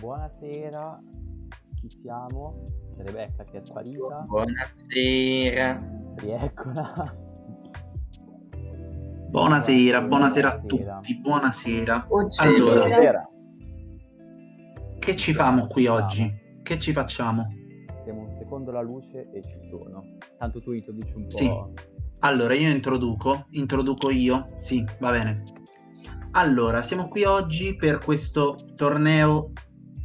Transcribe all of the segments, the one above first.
buonasera, chi siamo? Rebecca che è sparita, Buonasera. rieccola. Buonasera, buonasera a Buonasera. tutti, buonasera. Oggi Allora. Buonasera. Che ci famo qui oggi? Che ci facciamo? Siamo un secondo alla luce e ci sono. Tanto tu introduci un po'. Sì. Allora, io introduco, introduco io, sì, va bene. Allora, siamo qui oggi per questo torneo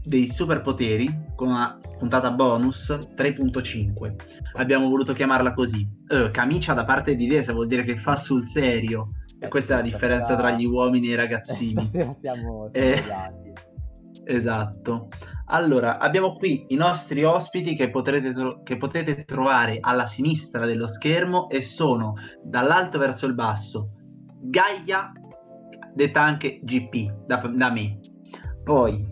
dei superpoteri con una puntata bonus 3.5. Abbiamo voluto chiamarla così. Eh, camicia da parte di Desa vuol dire che fa sul serio. E questa è la differenza tra gli uomini e i ragazzini. Siamo Eh. Esatto. Allora, abbiamo qui i nostri ospiti che potrete, tro- che potete trovare alla sinistra dello schermo e sono dall'alto verso il basso Gaia, detta anche GP, da, da me. Poi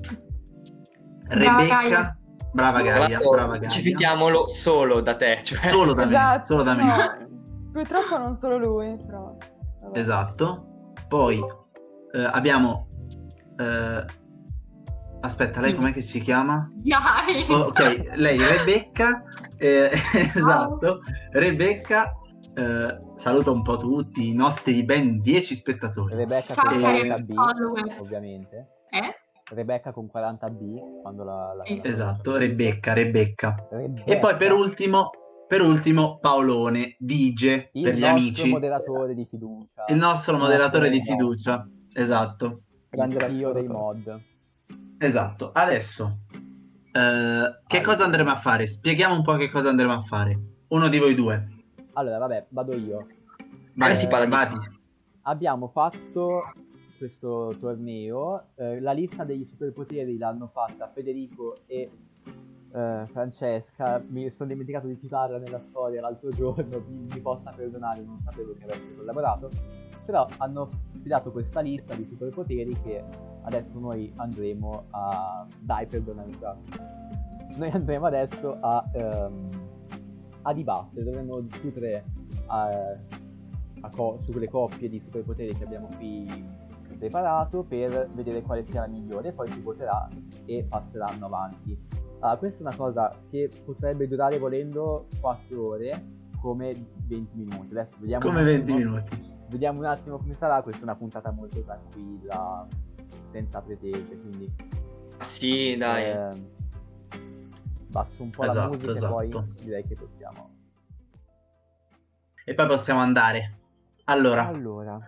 Rebecca, Gaia. brava Gaia, brava Gaia. specifichiamolo solo da te, cioè Solo da me, Esatto, solo da me. no, purtroppo non solo lui, però. vabbè. Esatto. Poi eh, abbiamo... eh, aspetta, lei com'è che si chiama? Dai! Oh, ok, lei Rebecca, eh, esatto, Rebecca, eh, saluta un po' tutti i nostri ben 10 spettatori. Rebecca Ciao, cari 40B, followers. ovviamente. Eh? Rebecca con 40B, quando la... la- Sì. la- Esatto, Rebecca, Rebecca. Rebecca, E poi per ultimo, per ultimo Paolone, Dige, il per gli nostro amici, moderatore di fiducia. il nostro moderatore di Nostro- fiducia. Esatto, Grande Il io dei mod. esatto. Adesso, eh, che cosa andremo a fare? Spieghiamo un po' che cosa andremo a fare. Uno di voi due. Allora, vabbè, vado io. Vai, si parla di-. Abbiamo fatto questo torneo. eh, la lista degli superpoteri l'hanno fatta Federico e eh, Francesca. Mi sono dimenticato di citarla nella storia l'altro giorno. Mi, possa perdonare, non sapevo che avesse collaborato. Però hanno stilato questa lista di superpoteri che adesso noi andremo a. Dai, perdonami. Fra. Noi andremo adesso a, ehm, a dibattere. Dovremmo discutere eh, co- sulle coppie di superpoteri che abbiamo qui preparato per vedere quale sia la migliore, poi si voterà e passeranno avanti. Allora, questa è una cosa che potrebbe durare volendo 4 ore come 20 minuti. Adesso vediamo Come un 20 attimo- minuti. Vediamo un attimo come sarà, questa è una puntata molto tranquilla, senza pretese, quindi sì, dai. ehm, basso un po' la Esatto, musica esatto. e poi direi che possiamo. E poi possiamo andare. Allora, Allora,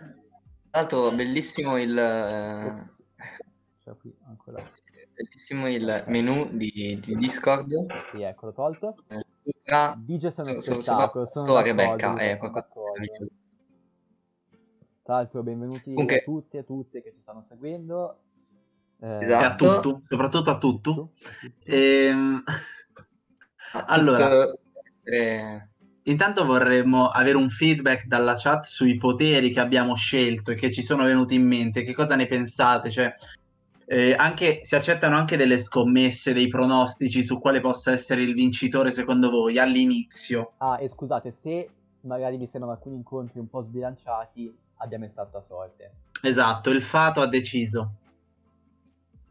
l'altro bellissimo il eh, qui ancora. bellissimo il menu di, di Discord. Sì, ecco, l'ho tolto. Eh, Sopra, Dice sono so- so- spettacolo, sopra- sono Rebecca, è qualcosa. Tra l'altro benvenuti Comunque- a tutti e a tutte che ci stanno seguendo. Eh, e a Esatto. tutto, soprattutto a tutto. tu? Ehm, Ah, Allora. tutto essere- intanto vorremmo avere un feedback dalla chat sui poteri che abbiamo scelto e che ci sono venuti in mente. Che cosa ne pensate? Cioè, eh, anche, si accettano anche delle scommesse, dei pronostici su quale possa essere il vincitore secondo voi all'inizio. Ah, e scusate, se magari vi sembrano alcuni incontri un po' sbilanciati, abbiamo estratto a sorte. Esatto, il Fato ha deciso.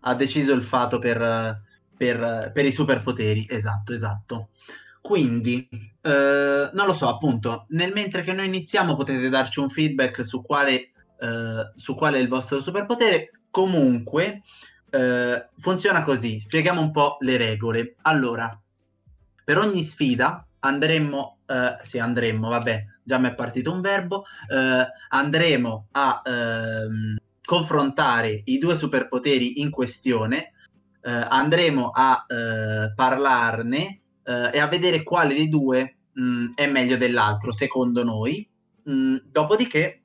Ha deciso il Fato per, per- per i superpoteri. Esatto, esatto. Quindi, eh, non lo so, appunto, nel mentre che noi iniziamo potete darci un feedback su quale, eh, su quale è il vostro superpotere. Comunque, eh, funziona così. Spieghiamo un po' le regole. Allora, per ogni sfida andremmo, eh, sì, andremmo, vabbè, già mi è partito un verbo, eh, andremo a ehm, confrontare i due superpoteri in questione, eh, andremo a parlarne eh, e a vedere quale dei due mh, è meglio dell'altro, secondo noi. Mm, dopodiché,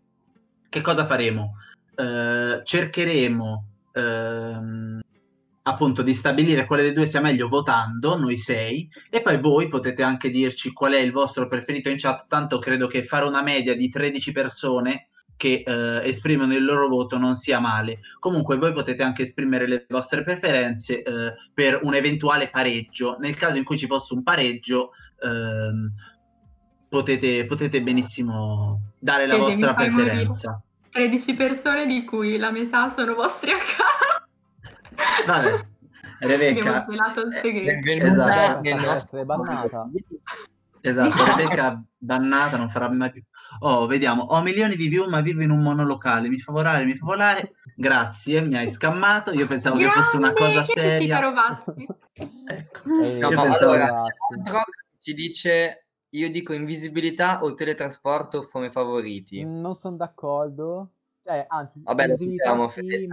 che cosa faremo? Eh, cercheremo ehm, appunto di stabilire quale dei due sia meglio votando, noi sei, e poi voi potete anche dirci qual è il vostro preferito in chat, tanto credo che fare una media di 13 persone che eh, esprimono il loro voto non sia male. Comunque voi potete anche esprimere le vostre preferenze eh, per un eventuale pareggio. Nel caso in cui ci fosse un pareggio, ehm, potete, potete benissimo dare la Vedi, mi vostra preferenza. 13 persone di cui la metà sono vostri a casa. Vabbè, Rebecca, Abbiamo svelato il eh, segreto. Benvenuta Esatto. nel Potrebbe nostro essere bannata. esatto, Rebecca dannata, non farà mai più. Oh, vediamo, ho milioni di view ma vivo in un monolocale, mi fa volare, mi fa volare. Grazie, mi hai scammato, io pensavo che fosse una Grande, cosa chiedeci, seria. Ecco. Eh, No, ma pensavo allora che ci dice io dico invisibilità o teletrasporto come favoriti. Non sono d'accordo. Cioè, anzi, Vabbè, lo sappiamo, sì.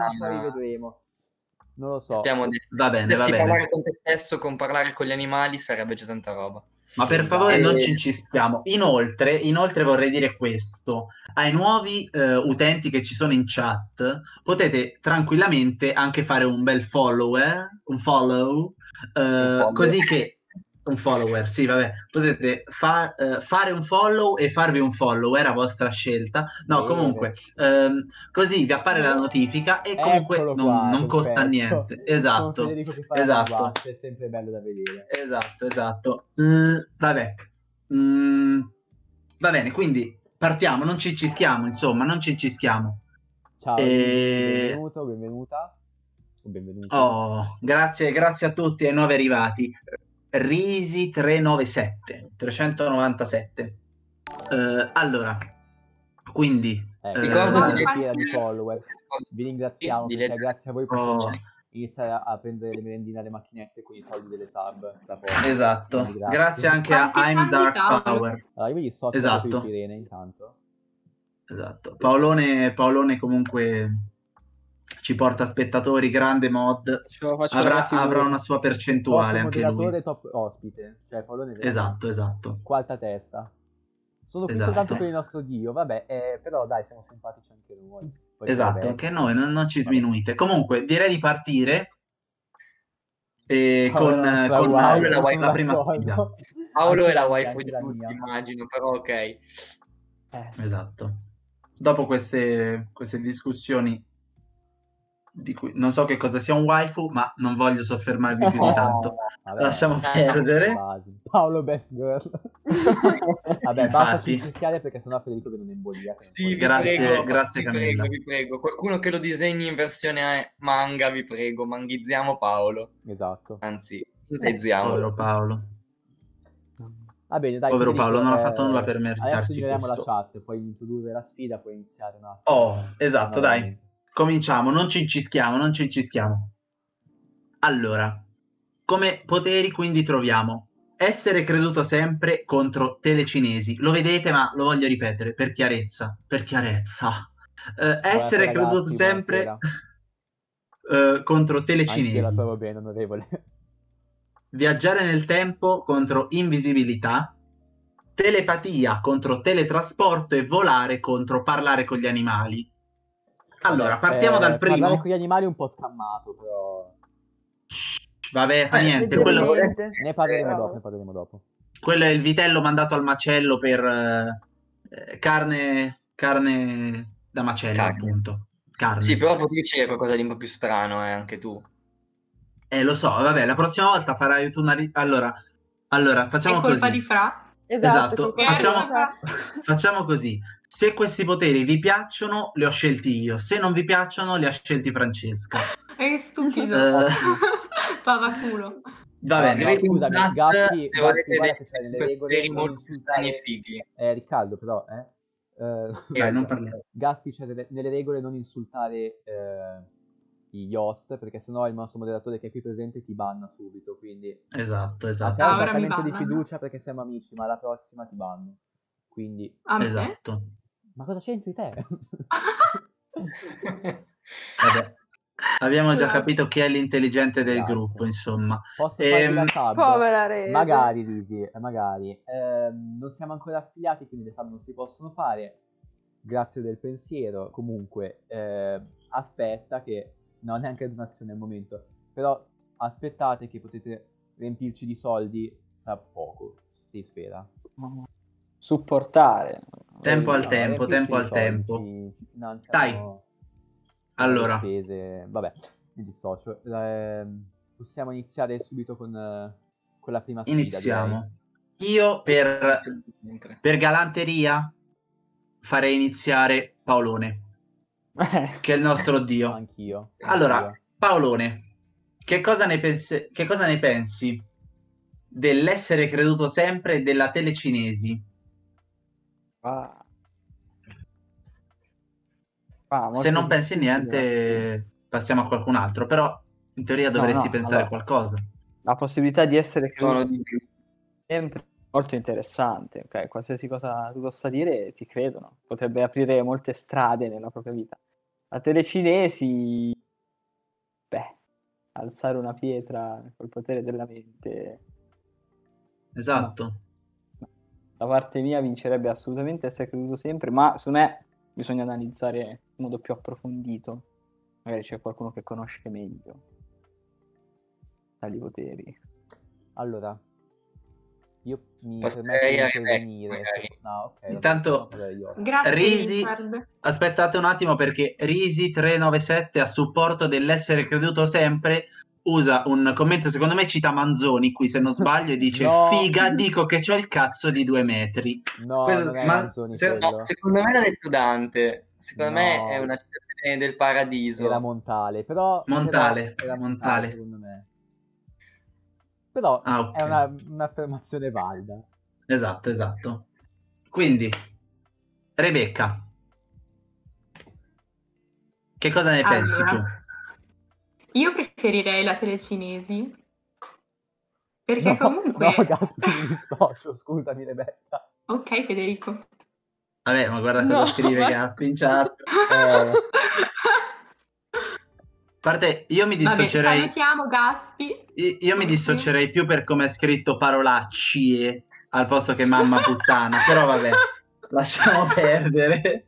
Non lo so. Sappiamo di Va bene, va bene. parlare con te stesso, con parlare con gli animali sarebbe già tanta roba. Ma per favore Eh, non ci insistiamo. Inoltre, inoltre vorrei dire questo. Ai nuovi eh, utenti che ci sono in chat, potete tranquillamente anche fare un bel follower, un follow, eh, follow. così che... Un follower, sì, vabbè. Potete fa- eh, fare un follow e farvi un follower a vostra scelta. No, Bene. comunque, ehm, così vi appare la notifica e comunque non, qua, non costa niente. Esatto. Esatto. batte, è sempre bello da vedere. Esatto, esatto. Mm, vabbè. Mm, va bene, quindi partiamo, non ci cischiamo, insomma, non ci cischiamo. Ciao, E- benvenuto, benvenuta. Oh, grazie, grazie a tutti ai nuovi arrivati. Risi 397, 397. Eh, allora, quindi, Eh, eh, Ricordo di fiera di follower. Vi ringraziamo Di grazie a voi Oh. possiamo iniziare a, a prendere le merendine alle macchinette con i soldi delle sub. esatto, Quindi grazie anche a Quanti I'm Dark? Power. Allora, io vi Esatto. esatto. Sirene intanto. Esatto. Paolone, Paolone comunque ci porta spettatori, grande mod. Avrà, la avrà una sua percentuale top anche lui. top ospite. Cioè, Paolone è veramente Esatto, esatto. Quarta testa. Sono qui Esatto. soltanto per il nostro dio, vabbè, eh, però dai, siamo simpatici anche noi. Poi Esatto, anche noi, non, non ci Vabbè. sminuite. Comunque, direi di partire eh, con, Paolo, con Paolo, la- sono la prima sfida. Paolo è la waifu di la tutti, mia. immagino, però ok. Eh, Esatto. Dopo queste, queste discussioni, di cui non so che cosa sia un waifu, ma non voglio soffermarvi più di tanto. Vabbè, Lasciamo Eh, perdere. Paolo Best Girl. Vabbè, basta Infatti. fischiare perché sennò Federico viene un'embolia. Sì, vi Grazie- prego, grazie, vi Camilla. prego, vi prego. Qualcuno che lo disegni in versione manga, vi prego, manghizziamo Paolo. Esatto. Anzi, Povero intezziamolo. Paolo. Va bene, dai. Povero Paolo, non ha eh, fatto nulla per Adesso meritarsi la questo. chat, puoi introdurre la sfida, puoi iniziare un attimo. Oh, esatto, dai. Cominciamo, non ci incischiamo, non ci incischiamo. Allora, come poteri quindi troviamo essere creduto sempre contro telecinesi. Lo vedete, ma lo voglio ripetere per chiarezza, per chiarezza. Eh, essere ragazzi, creduto sempre eh, contro Anche io la telecinesi. bene, onorevole. Viaggiare nel tempo contro invisibilità. Telepatia contro teletrasporto e volare contro parlare con gli animali. Allora, partiamo eh, dal primo. Parlare con gli animali è un po' scammato, però... Vabbè, fa Eh, niente. Quello. Ne parleremo Però- dopo, ne parleremo dopo. quello è il vitello mandato al macello per eh, eh, carne, carne da macello, Carne. appunto. Carne. Sì, però puoi dire qualcosa di un po' più strano, eh, anche tu. Eh, lo so, vabbè, la prossima volta farai tu una... ri- Allora, allora, facciamo È colpa così. di Fra. Esatto. Esatto, facciamo- Facciamo così. Se questi poteri vi piacciono, li ho scelti io. Se non vi piacciono, li ha scelti Francesca. È stupido. Eh, Pavaculo. va Allora, bene. Scrivete in scusami, chat Gatti- se Gatti, volete guarda dei che c'è nelle regole, non molto insultare- fighi. Eh, Riccardo, però, eh? Eh, Dai, non parliamo. Gaspi c'è nelle, nelle regole non insultare eh, gli host, perché sennò il nostro moderatore che è qui presente ti banna subito, quindi Esatto, esatto. Ah, ora mi esattamente di fiducia perché siamo amici, ma la prossima ti banno. Quindi, A me? Esatto. Ma cosa c'entri te? Vabbè. Abbiamo già capito chi è l'intelligente del Esatto. gruppo, insomma. Posso Ehm? Povera Rede. Magari, Risi, eh, magari. Ehm, non siamo ancora affiliati, quindi le sub non si possono fare. Grazie del pensiero. Comunque, eh, aspetta che... No, neanche donazione al momento. Però aspettate che potete riempirci di soldi tra poco. Si spera. Supportare. Tempo al No, tempo, tempo al tempo. Dai. Allora. spese. Vabbè, mi dissocio. Ehm, possiamo iniziare subito con, eh, con la prima sfida. Iniziamo. Io per, per galanteria farei iniziare Paolone, che è il nostro direi. dio. Anch'io. Allora, anch'io. Paolone, che cosa ne pensi, che cosa ne pensi dell'essere creduto sempre della telecinesi? Ah. Ah, Se non pensi niente, passiamo a qualcun altro, però in teoria No, dovresti no, pensare a allora. qualcosa. La possibilità di essere creduto di più. sempre è molto interessante, ok? Qualsiasi cosa tu possa dire ti credono, potrebbe aprire molte strade nella propria vita. La telecinesi, beh, alzare una pietra col potere della mente, Esatto. Da parte mia vincerebbe assolutamente essere creduto sempre, ma su me bisogna analizzare in modo più approfondito. Magari c'è qualcuno che conosce meglio tali poteri. Allora, io mi Passerei permetto di intervenire. No, ok. vabbè, Intanto-. Grazie, Risi- Richard. Aspettate un attimo perché Risi397 a supporto dell'essere creduto sempre usa un commento, secondo me cita Manzoni qui se non sbaglio e dice No. figa dico che c'ho il cazzo di due metri. No, Questo- non è ma se-. No, secondo me l'ha detto Dante. Secondo me No. è una citazione del paradiso. Era Montale, però... Montale, però era Montale. secondo me. Però Ah, ok. è una- un'affermazione valida. Esatto, esatto. Quindi, Rebecca, che cosa ne pensi tu? Io preferirei la telecinesi. Perché No, comunque... No, cazzo, mi dissocio, scusami Rebecca. Ok, Federico. Vabbè, ma guarda cosa No, scrive ma- Gasp in chat. Eh, A parte, io mi Vabbè, dissocierei, salutiamo Gaspi. io io mi dissocierei più per come è scritto parolaccie al posto che mamma puttana, però vabbè, lasciamo perdere.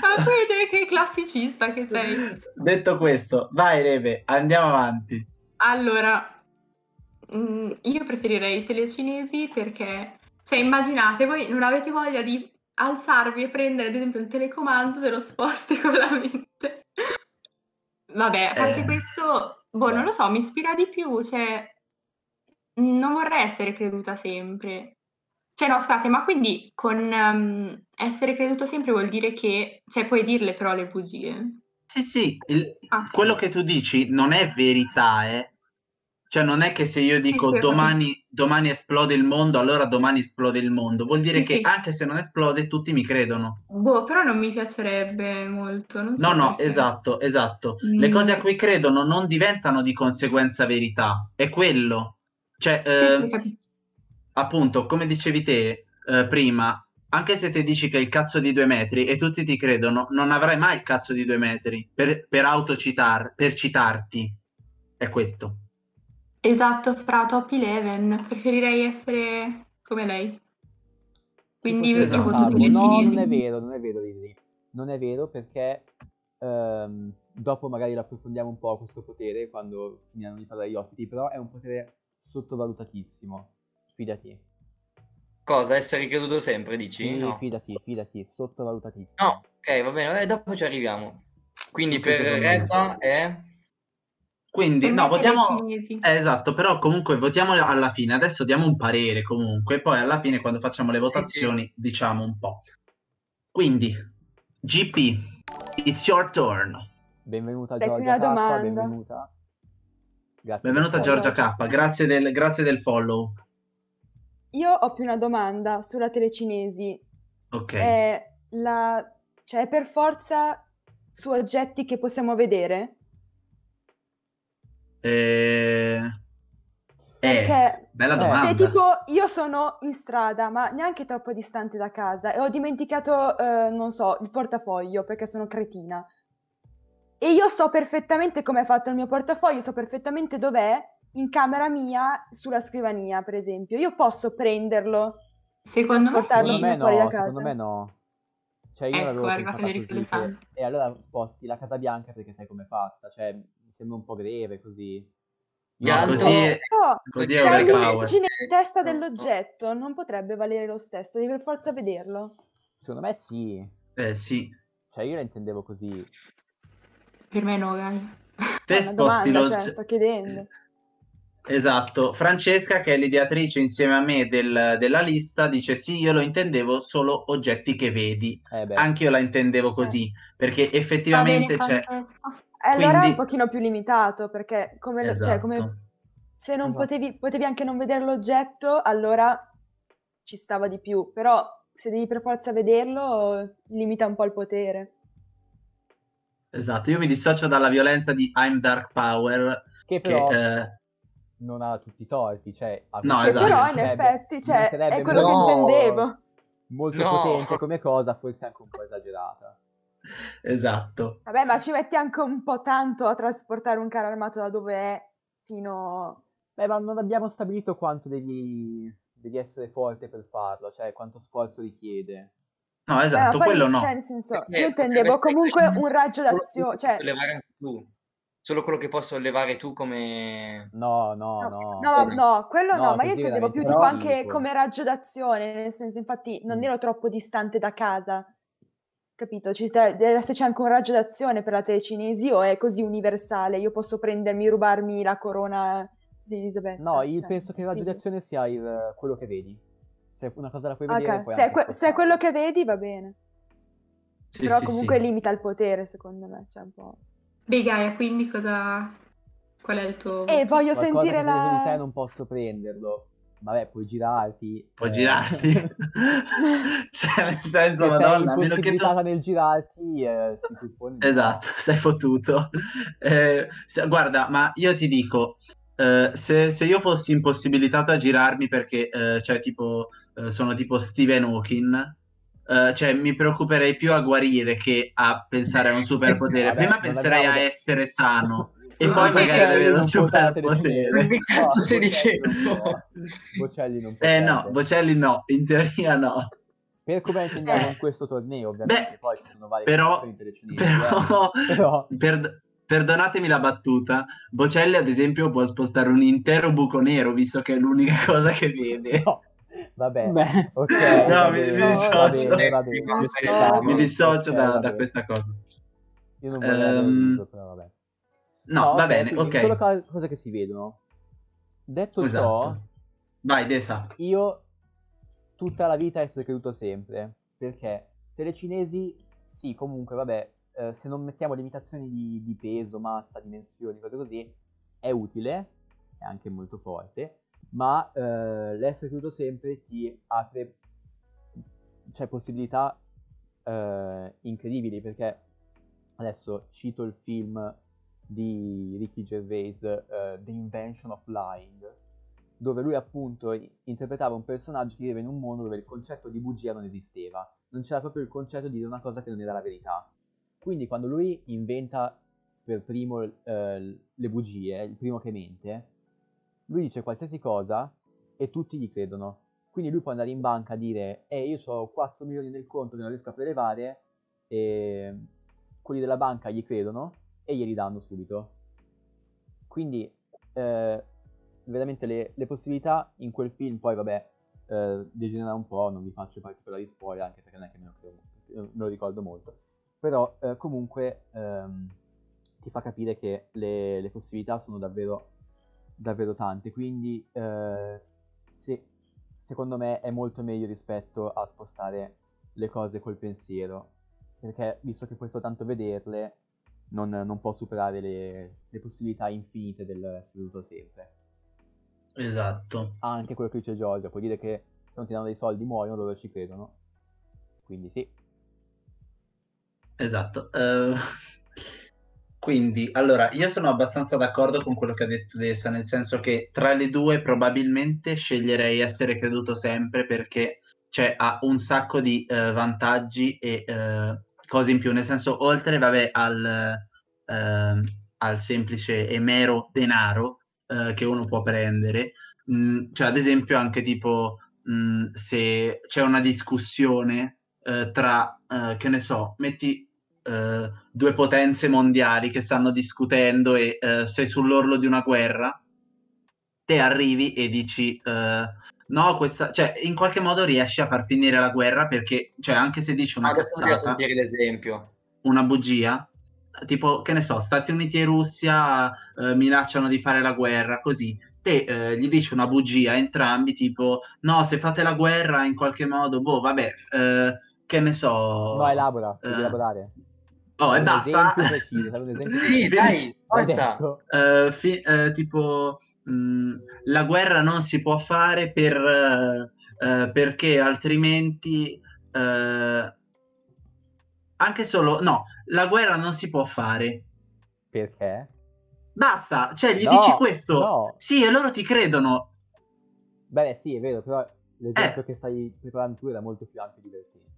Ma vedi che classicista che sei. Detto questo, vai Rebe, andiamo avanti. Allora, mm, io preferirei i telecinesi perché, cioè, immaginate, voi non avete voglia di alzarvi e prendere, ad esempio, il telecomando, te lo sposti con la mente. Vabbè, a parte Eh. questo, boh, non lo so, mi ispira di più, cioè, non vorrei essere creduta sempre. Cioè, no, scusate, ma quindi con ehm, essere creduto sempre vuol dire che, cioè, puoi dirle però le bugie. Sì, sì, il- Ah. quello che tu dici non è verità, eh. Cioè non è che se io dico sì, ho domani, domani esplode il mondo, allora domani esplode il mondo. Vuol dire Sì, che sì. anche se non esplode tutti mi credono. Boh, però non mi piacerebbe molto, non so No, no, perché. esatto, esatto. Le Mm. cose a cui credono non diventano di conseguenza verità, è quello. Cioè, Sì, eh, sì, capi- appunto, come dicevi te eh, prima, anche se ti dici che è il cazzo di due metri e tutti ti credono, non avrai mai il cazzo di due metri per, per autocitar, per citarti. È questo. Esatto, fra top 11 preferirei essere come lei. Quindi io Esatto. Ah, per le no, non è vero, non è vero, Lily. Non è vero perché ehm, dopo magari lo approfondiamo un po' questo potere quando finiranno di parlare gli ospiti, però è un potere sottovalutatissimo. Fidati. Cosa? Essere creduto sempre, dici? Sì, No. fidati, fidati, sottovalutatissimo. No, ok, va bene, eh, dopo ci arriviamo. Quindi Anche per. Reba è... Quindi, Per no, votiamo... Eh, esatto, però comunque votiamo alla fine. Adesso diamo un parere comunque, poi alla fine quando facciamo le votazioni diciamo un po'. Quindi, GP, it's your turn. Benvenuta Giorgia K, domanda. benvenuta. Grazie Benvenuta Giorgia. K, grazie del, grazie del follow. Io ho più una domanda sulla telecinesi. Ok. È la... cioè, è per forza su oggetti che possiamo vedere? Eh... eh, Perché bella Eh. domanda. se tipo io sono in strada, ma neanche troppo distante da casa, e ho dimenticato, eh, non so, il portafoglio perché sono cretina. E io so perfettamente come è fatto il mio portafoglio, so perfettamente dov'è in camera mia sulla scrivania, per esempio. Io posso prenderlo. Secondo me sì. Secondo me fuori da no, casa. secondo me no. Cioè io Ecco, l'avevo pensata così, e allora sposti la Casa Bianca perché sai com'è fatta, cioè mi sembra un po' greve così. Io Galto- così è- Così è se l'immagine in testa No. dell'oggetto, non potrebbe valere lo stesso, devi per forza vederlo. Secondo me sì, Eh, sì. cioè io la intendevo così. Per me no, Gai. Te sposti domanda, l'oggetto. cioè, sto chiedendo. Esatto, Francesca, che è l'ideatrice insieme a me del- della lista, dice sì, io lo intendevo solo oggetti che vedi. Eh beh, Anche io la intendevo così, perché Va bene, effettivamente c'è, Francesca. E allora è un pochino più limitato, perché come, lo- cioè, come Esatto. se non Esatto. potevi, potevi anche non vedere l'oggetto, allora ci stava di più. Però se devi per forza vederlo, limita un po' il potere. Esatto, io mi dissocio dalla violenza di I'm Dark Power, Che che però eh, non ha tutti i torti, cioè... No, esatto. però in effetti, cioè, è quello molto- che intendevo. Molto No. potente come cosa, forse anche un po' esagerata. esatto. Vabbè, ma ci metti anche un po' tanto a trasportare un carro armato da dove è fino... Beh, ma non abbiamo stabilito quanto devi, devi essere forte per farlo, cioè quanto sforzo richiede. No, Beh, ma esatto, poi, quello no. cioè, nel senso, Perché io intendevo comunque un raggio d'azione, tu cioè... Solo quello che puoi sollevare tu come... No, no, No, no. no, no, quello No, no, ma io intendevo più tipo anche come raggio d'azione, nel senso, infatti non Mm. ero troppo distante da casa, capito? Ci sta- deve esserci anche un raggio d'azione per la telecinesi o è così universale? Io posso prendermi, rubarmi la corona di Elisabetta? No, io Cioè, penso che la sì. d'azione sia il- quello che vedi. Se una cosa la puoi Ok, vedere, se è, que- se è quello che vedi va bene, Sì, però sì, comunque sì. limita il potere secondo me, cioè un po'... Beh, Gaia, quindi cosa... Qual è il tuo... E voglio Qualcosa sentire vedo di te la... non posso prenderlo. Vabbè, puoi girarti. Puoi eh, girarti. cioè, nel senso, se madonna, a sei meno che tu... nel girarti, eh. Esatto, sei fottuto. Eh, se- guarda, ma io ti dico, eh, se, se io fossi impossibilitato a girarmi perché, eh, cioè, tipo, eh, sono tipo Stephen Hawking, eh, cioè, mi preoccuperei più a guarire che a pensare a un superpotere. Vabbè, Prima penserei a essere sano e Ma poi magari ad avere un superpotere. Che cazzo No, stai Bocelli dicendo? Bocelli non può. Eh no, Bocelli no, in teoria no. Per come intendiamo Eh. in questo torneo, ovviamente, Beh, poi ci sono varie però- Però, eh. Però- per- perdonatemi la battuta, Bocelli ad esempio può spostare un intero buco nero visto che è l'unica cosa che vede. No, vabbè, Beh, ok. No, va mi- bene, mi va dissocio. bene, va bene. Mi dissocio da, da questa cosa. Io non averlo Ehm, detto, però vabbè. No, va ok, bene, ok. Solo co- cose che si vedono. Detto ciò, Esatto. Vai, Desa. io tutta la vita essere creduto sempre, perché telecinesi, sì, comunque, vabbè, eh, se non mettiamo limitazioni di, di peso, massa, dimensioni, cose così, è utile, è anche molto forte, ma eh, l'essere creduto sempre ti apre cioè, possibilità eh, incredibili, perché adesso cito il film di Ricky Gervais, eh, The Invention of Lying, dove lui appunto interpretava un personaggio che viveva in un mondo dove il concetto di bugia non esisteva, non c'era proprio il concetto di dire una cosa che non era la verità. Quindi quando lui inventa per primo eh, le bugie, il primo che mente, lui dice qualsiasi cosa e tutti gli credono. Quindi lui può andare in banca a dire, eh io ho 4 milioni nel conto che non riesco a prelevare e quelli della banca gli credono e glieli danno subito. Quindi eh, veramente le, le possibilità in quel film, poi vabbè, eh, degenera un po', non vi faccio particolari spoiler anche perché non è che me lo, credo- me lo ricordo molto. Però eh, comunque ehm, ti fa capire che le, le possibilità sono davvero, davvero tante. Quindi eh, se- secondo me è molto meglio rispetto a spostare le cose col pensiero. Perché visto che puoi soltanto vederle, non, non può superare le, le possibilità infinite del seduto sempre. Esatto. Anche quello che dice Giorgio, puoi dire che se non ti danno dei soldi muoiono, loro ci credono. Quindi sì. Esatto. Eh, quindi, allora, io sono abbastanza d'accordo con quello che ha detto Dessa, nel senso che tra le due probabilmente sceglierei essere creduto sempre perché cioè, ha un sacco di eh, vantaggi e eh, cose in più, nel senso, oltre, vabbè, al, ehm, al semplice e mero denaro eh, che uno può prendere, mh, cioè, ad esempio, anche tipo, mh, se c'è una discussione eh, tra, eh, che ne so, metti eh, due potenze mondiali che stanno discutendo e eh, sei sull'orlo di una guerra, te arrivi e dici eh, no, questa, cioè in qualche modo riesci a far finire la guerra perché, cioè, anche se dici una Adesso voglio cazzata, sentire l'esempio. una bugia, tipo, che ne so, Stati Uniti e Russia eh, minacciano di fare la guerra, così. Te eh, gli dici una bugia a entrambi, tipo, no, se fate la guerra in qualche modo, boh, vabbè, eh, che ne so... No, elabora, devi eh, elaborare. Oh, e basta. preciso, Sì, dai, Hai forza. Eh, fi- eh, tipo mh, la guerra non si può fare per, eh, perché altrimenti anche solo no la guerra non si può fare Perché? basta cioè gli No, dici questo no. sì e loro ti credono Beh, sì, è vero, però l'esempio Eh. che stai preparando tu era molto più ampio e divertente.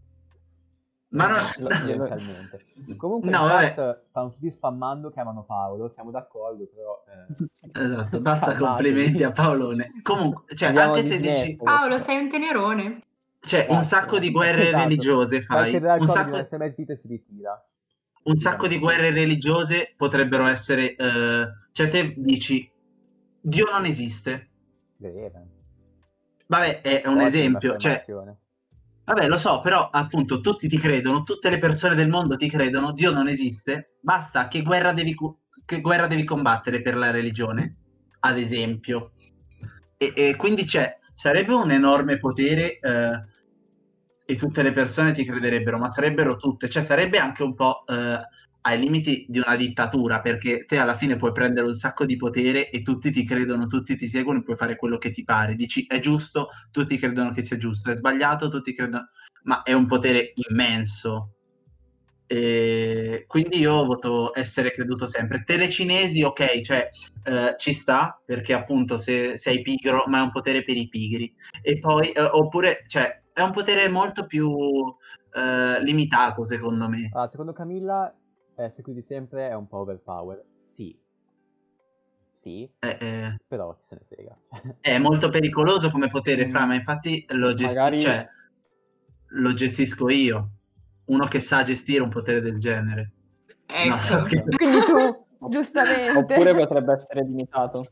Ma no, Lo- Tendenzialmente. Comunque, No, chat stanno tutti spammando che amano Paolo, siamo d'accordo, però... eh, esatto basta complimenti a Paolone comunque cioè Andiamo anche se dici snap. Paolo, sei un tenerone. cioè un Esatto, sacco di esatto. guerre Esatto. religiose fai un sacco non e un sacco di guerre religiose potrebbero essere eh, cioè te dici Dio non esiste Vero. vabbè è un Ottima esempio cioè. Vabbè lo so però appunto tutti ti credono tutte le persone del mondo ti credono Dio non esiste basta che guerra devi, che guerra devi combattere per la religione ad esempio. E, e quindi c'è sarebbe un enorme potere eh, e tutte le persone ti crederebbero, ma sarebbero tutte, cioè sarebbe anche un po' eh, ai limiti di una dittatura, perché te alla fine puoi prendere un sacco di potere e tutti ti credono, tutti ti seguono puoi fare quello che ti pare. Dici è giusto, tutti credono che sia giusto, è sbagliato, tutti credono, ma è un potere immenso. E quindi io voto essere creduto sempre. Telecinesi, ok, cioè eh, ci sta perché appunto se sei pigro, ma è un potere per i pigri. E poi, eh, oppure, cioè, è un potere molto più eh, limitato, secondo me. Allora, secondo Camilla, essere qui di sempre è un po' overpower. Sì. Sì, È, è- però chi se ne frega. è molto pericoloso come potere, Mm. Fra, ma infatti lo, gesti- Magari- cioè, lo gestisco io. Uno che sa gestire un potere del genere. Ecco. No, so che- Quindi tu, giustamente. Oppure potrebbe essere limitato.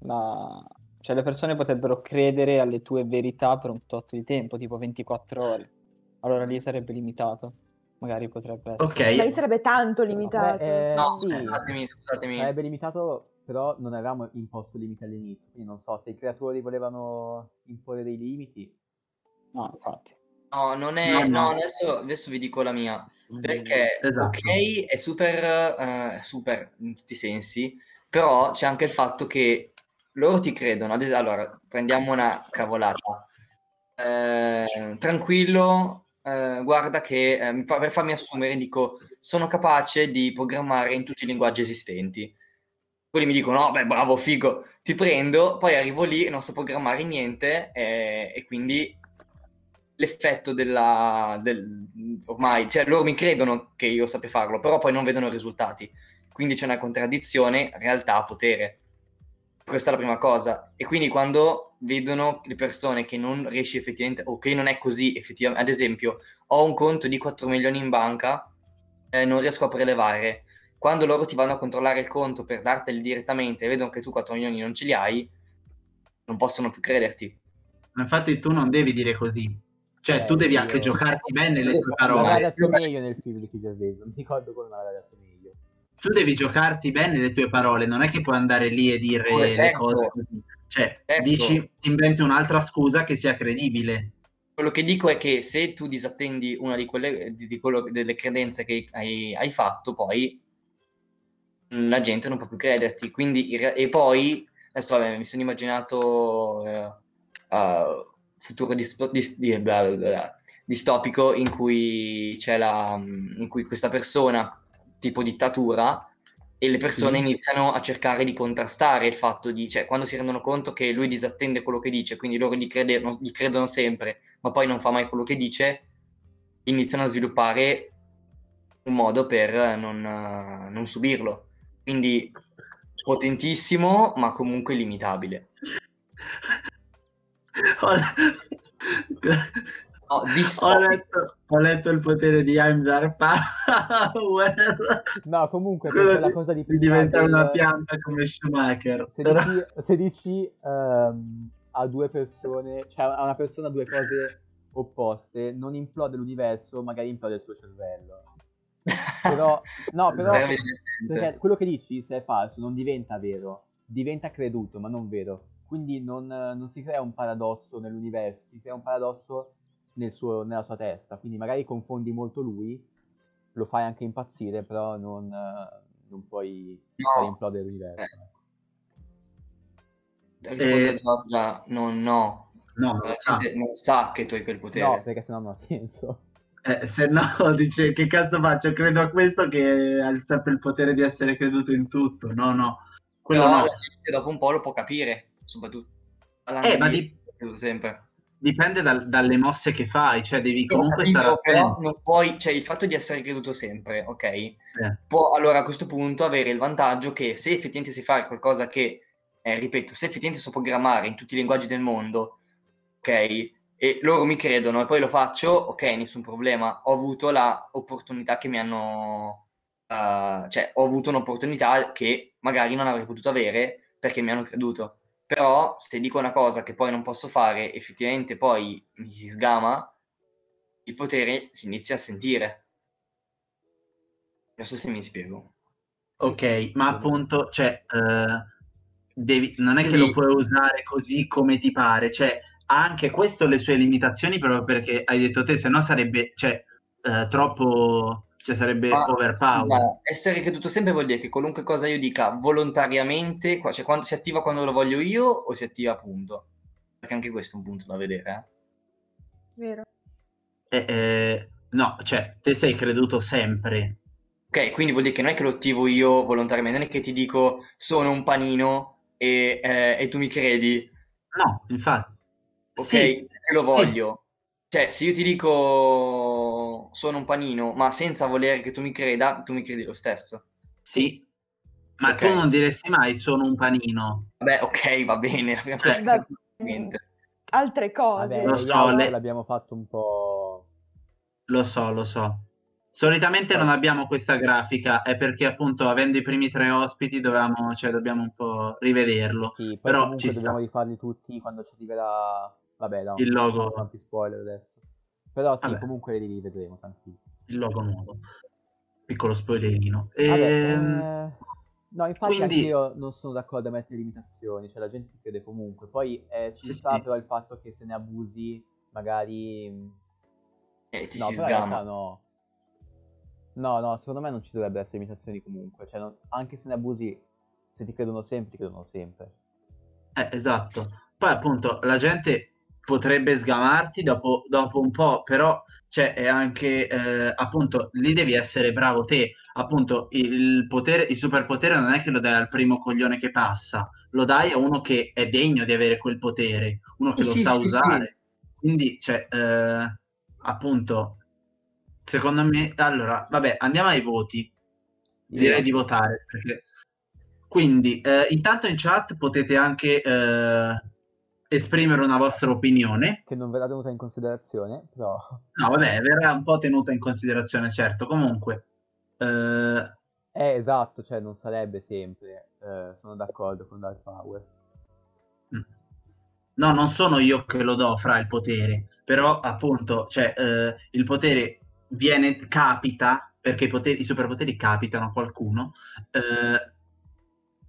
La- Cioè le persone potrebbero credere alle tue verità per un tot di tempo, tipo 24 ore. Allora lì sarebbe limitato. Magari potrebbe essere. Ok. Ma lì sarebbe tanto limitato. Beh, eh, No, sì. scusatemi, scusatemi. Sarebbe limitato, però non avevamo imposto limiti all'inizio. Quindi non so se i creatori volevano imporre dei limiti. No, infatti. No, non è... No, no. No, adesso, adesso vi dico la mia. Perché, Esatto. ok, è super, eh, super in tutti i sensi, però c'è anche il fatto che loro ti credono. Allora, prendiamo una cavolata. Eh, tranquillo, eh, guarda che eh, per farmi assumere dico sono capace di programmare in tutti i linguaggi esistenti. Quelli mi dicono, no, beh, bravo, figo, ti prendo, poi arrivo lì e non so programmare niente eh, e quindi l'effetto della... Del, ormai, cioè loro mi credono che io sappia farlo, però poi non vedono i risultati. Quindi c'è una contraddizione realtà-potere. Questa è la prima cosa. E quindi quando vedono le persone che non riesci effettivamente, o che non è così effettivamente, ad esempio, ho un conto di 4 milioni in banca, eh, non riesco a prelevare. Quando loro ti vanno a controllare il conto per darteli direttamente e vedono che tu 4 milioni non ce li hai, non possono più crederti. Ma infatti tu non devi dire così. Cioè, Eh, tu devi io- anche giocarti bene le tue Ma l'aveva parole. detto meglio nel film di Gervais, non mi ricordo come l'aveva detto meglio. Tu devi giocarti bene le tue parole, non è che puoi andare lì e dire Oh, le certo. cose così. Cioè, Certo. dici, inventi un'altra scusa che sia credibile. Quello che dico è che se tu disattendi una di quelle di, di quello- delle credenze che hai, hai fatto, poi la gente non può più crederti. Quindi, e poi, adesso vabbè, mi sono immaginato eh, uh, futuro dispo- dis- di- bla bla bla, distopico in cui c'è la, in cui questa persona, tipo dittatura, e le persone Sì. iniziano a cercare di contrastare il fatto di, cioè, quando si rendono conto che lui disattende quello che dice, quindi loro gli, crede- gli credono sempre, ma poi non fa mai quello che dice, iniziano a sviluppare un modo per non, non subirlo. Quindi potentissimo, ma comunque limitabile. Ho, No, ho distopico. letto, ho letto il potere di Heimdall Power. No, comunque, Quello quella di- cosa di di diventare una pianta come Schumacher. Se Però- dici, se dici, ehm, a due persone, cioè a una persona due cose opposte, non implode l'universo, magari implode il suo cervello. Però, no, però, perché quello che dici, se è falso, non diventa vero, diventa creduto, ma non vero. Quindi non, non si crea un paradosso nell'universo, si crea un paradosso nel suo- nella sua testa. Quindi magari confondi molto lui lo fai anche impazzire, però non, eh, non puoi No. far implodere l'universo. Eh. Risponde Eh, Giorgia, no, no. No, La gente non sa che tu hai quel potere. No, perché sennò non ha senso. Eh, se no, dice che cazzo faccio? Credo a questo che ha sempre il potere di essere creduto in tutto. No, no, quello Però no. la gente dopo un po' lo può capire, soprattutto. parlando Eh, ma di- sempre. Dipende dal- dalle mosse che fai, cioè devi comunque capito, stare però attento. non puoi, cioè il fatto di essere creduto sempre, ok? Eh. Può allora a questo punto avere il vantaggio che se effettivamente sai fare qualcosa che, eh, ripeto, se effettivamente so programmare in tutti i linguaggi del mondo, ok? E loro mi credono e poi lo faccio, ok, nessun problema. Ho avuto la opportunità che mi hanno, eh, cioè ho avuto un'opportunità che magari non avrei potuto avere perché mi hanno creduto. Però se dico una cosa che poi non posso fare, effettivamente poi mi si sgama, il potere si inizia a sentire. Non so se mi spiego. Ok, ma appunto, cioè, eh, devi- non è che lo puoi usare così come ti pare, cioè, ha anche questo le sue limitazioni proprio perché hai detto te, se no sarebbe, cioè, eh, troppo, cioè, sarebbe Ma, overpower. scusa, essere creduto sempre vuol dire che qualunque cosa io dica volontariamente, cioè quando, si attiva quando lo voglio io o si attiva appunto? Perché anche questo è un punto da vedere. eh. Vero. Eh, eh, no, cioè, te sei creduto sempre. Ok, quindi vuol dire che non è che lo attivo io volontariamente, non è che ti dico sono un panino e, eh, e tu mi credi, No, infatti. ok? Sì, lo voglio. Cioè, se io ti dico sono un panino, ma senza volere che tu mi creda, tu mi credi lo stesso. sì, ma Ok. tu non diresti mai sono un panino. Vabbè, ok, va bene, la prima Cioè, mente. Altre cose. Vabbè, Lo so, le- l'abbiamo fatto un po'... Lo so, lo so. Solitamente non abbiamo questa grafica, è perché appunto avendo i primi tre ospiti dovevamo, cioè, dobbiamo un po' rivederlo. Sì, poi Però ci sta. dobbiamo rifarli tutti quando ci arriverà... Vabbè, no, Il logo. non tanti spoiler adesso. Però sì, Vabbè. comunque li rivedremo, tranquilli. Il logo nuovo. Piccolo spoilerino. Ehm, eh, No, infatti quindi- anche io non sono d'accordo a mettere limitazioni, cioè la gente crede comunque. Poi eh, ci Sì, sta sì. però il fatto che se ne abusi, magari... E ti no, si sgama. no. No, no, secondo me non ci dovrebbero essere limitazioni comunque. Cioè, non- anche se ne abusi, se ti credono sempre, ti credono sempre. Eh, esatto. Poi appunto la gente potrebbe sgamarti dopo, dopo un po', però c'è è anche eh, appunto lì devi essere bravo te. Appunto il potere, il superpotere non è che lo dai al primo coglione che passa, lo dai a uno che è degno di avere quel potere, uno che Sì, lo sì, sa sì, sì. usare. Quindi, cioè, eh, appunto, secondo me, allora, vabbè, andiamo ai voti. Direi Sì. di votare perché quindi eh, intanto in chat potete anche eh, esprimere una vostra opinione. Che non verrà tenuta in considerazione, però... No, vabbè, verrà un po' tenuta in considerazione, certo. Comunque, eh, Eh, esatto, cioè non sarebbe sempre. eh, sono d'accordo con Dark Power. no, non sono io che lo do fra il potere, però appunto, cioè, eh, il potere viene, capita, perché i, poteri, i superpoteri capitano a qualcuno, eh,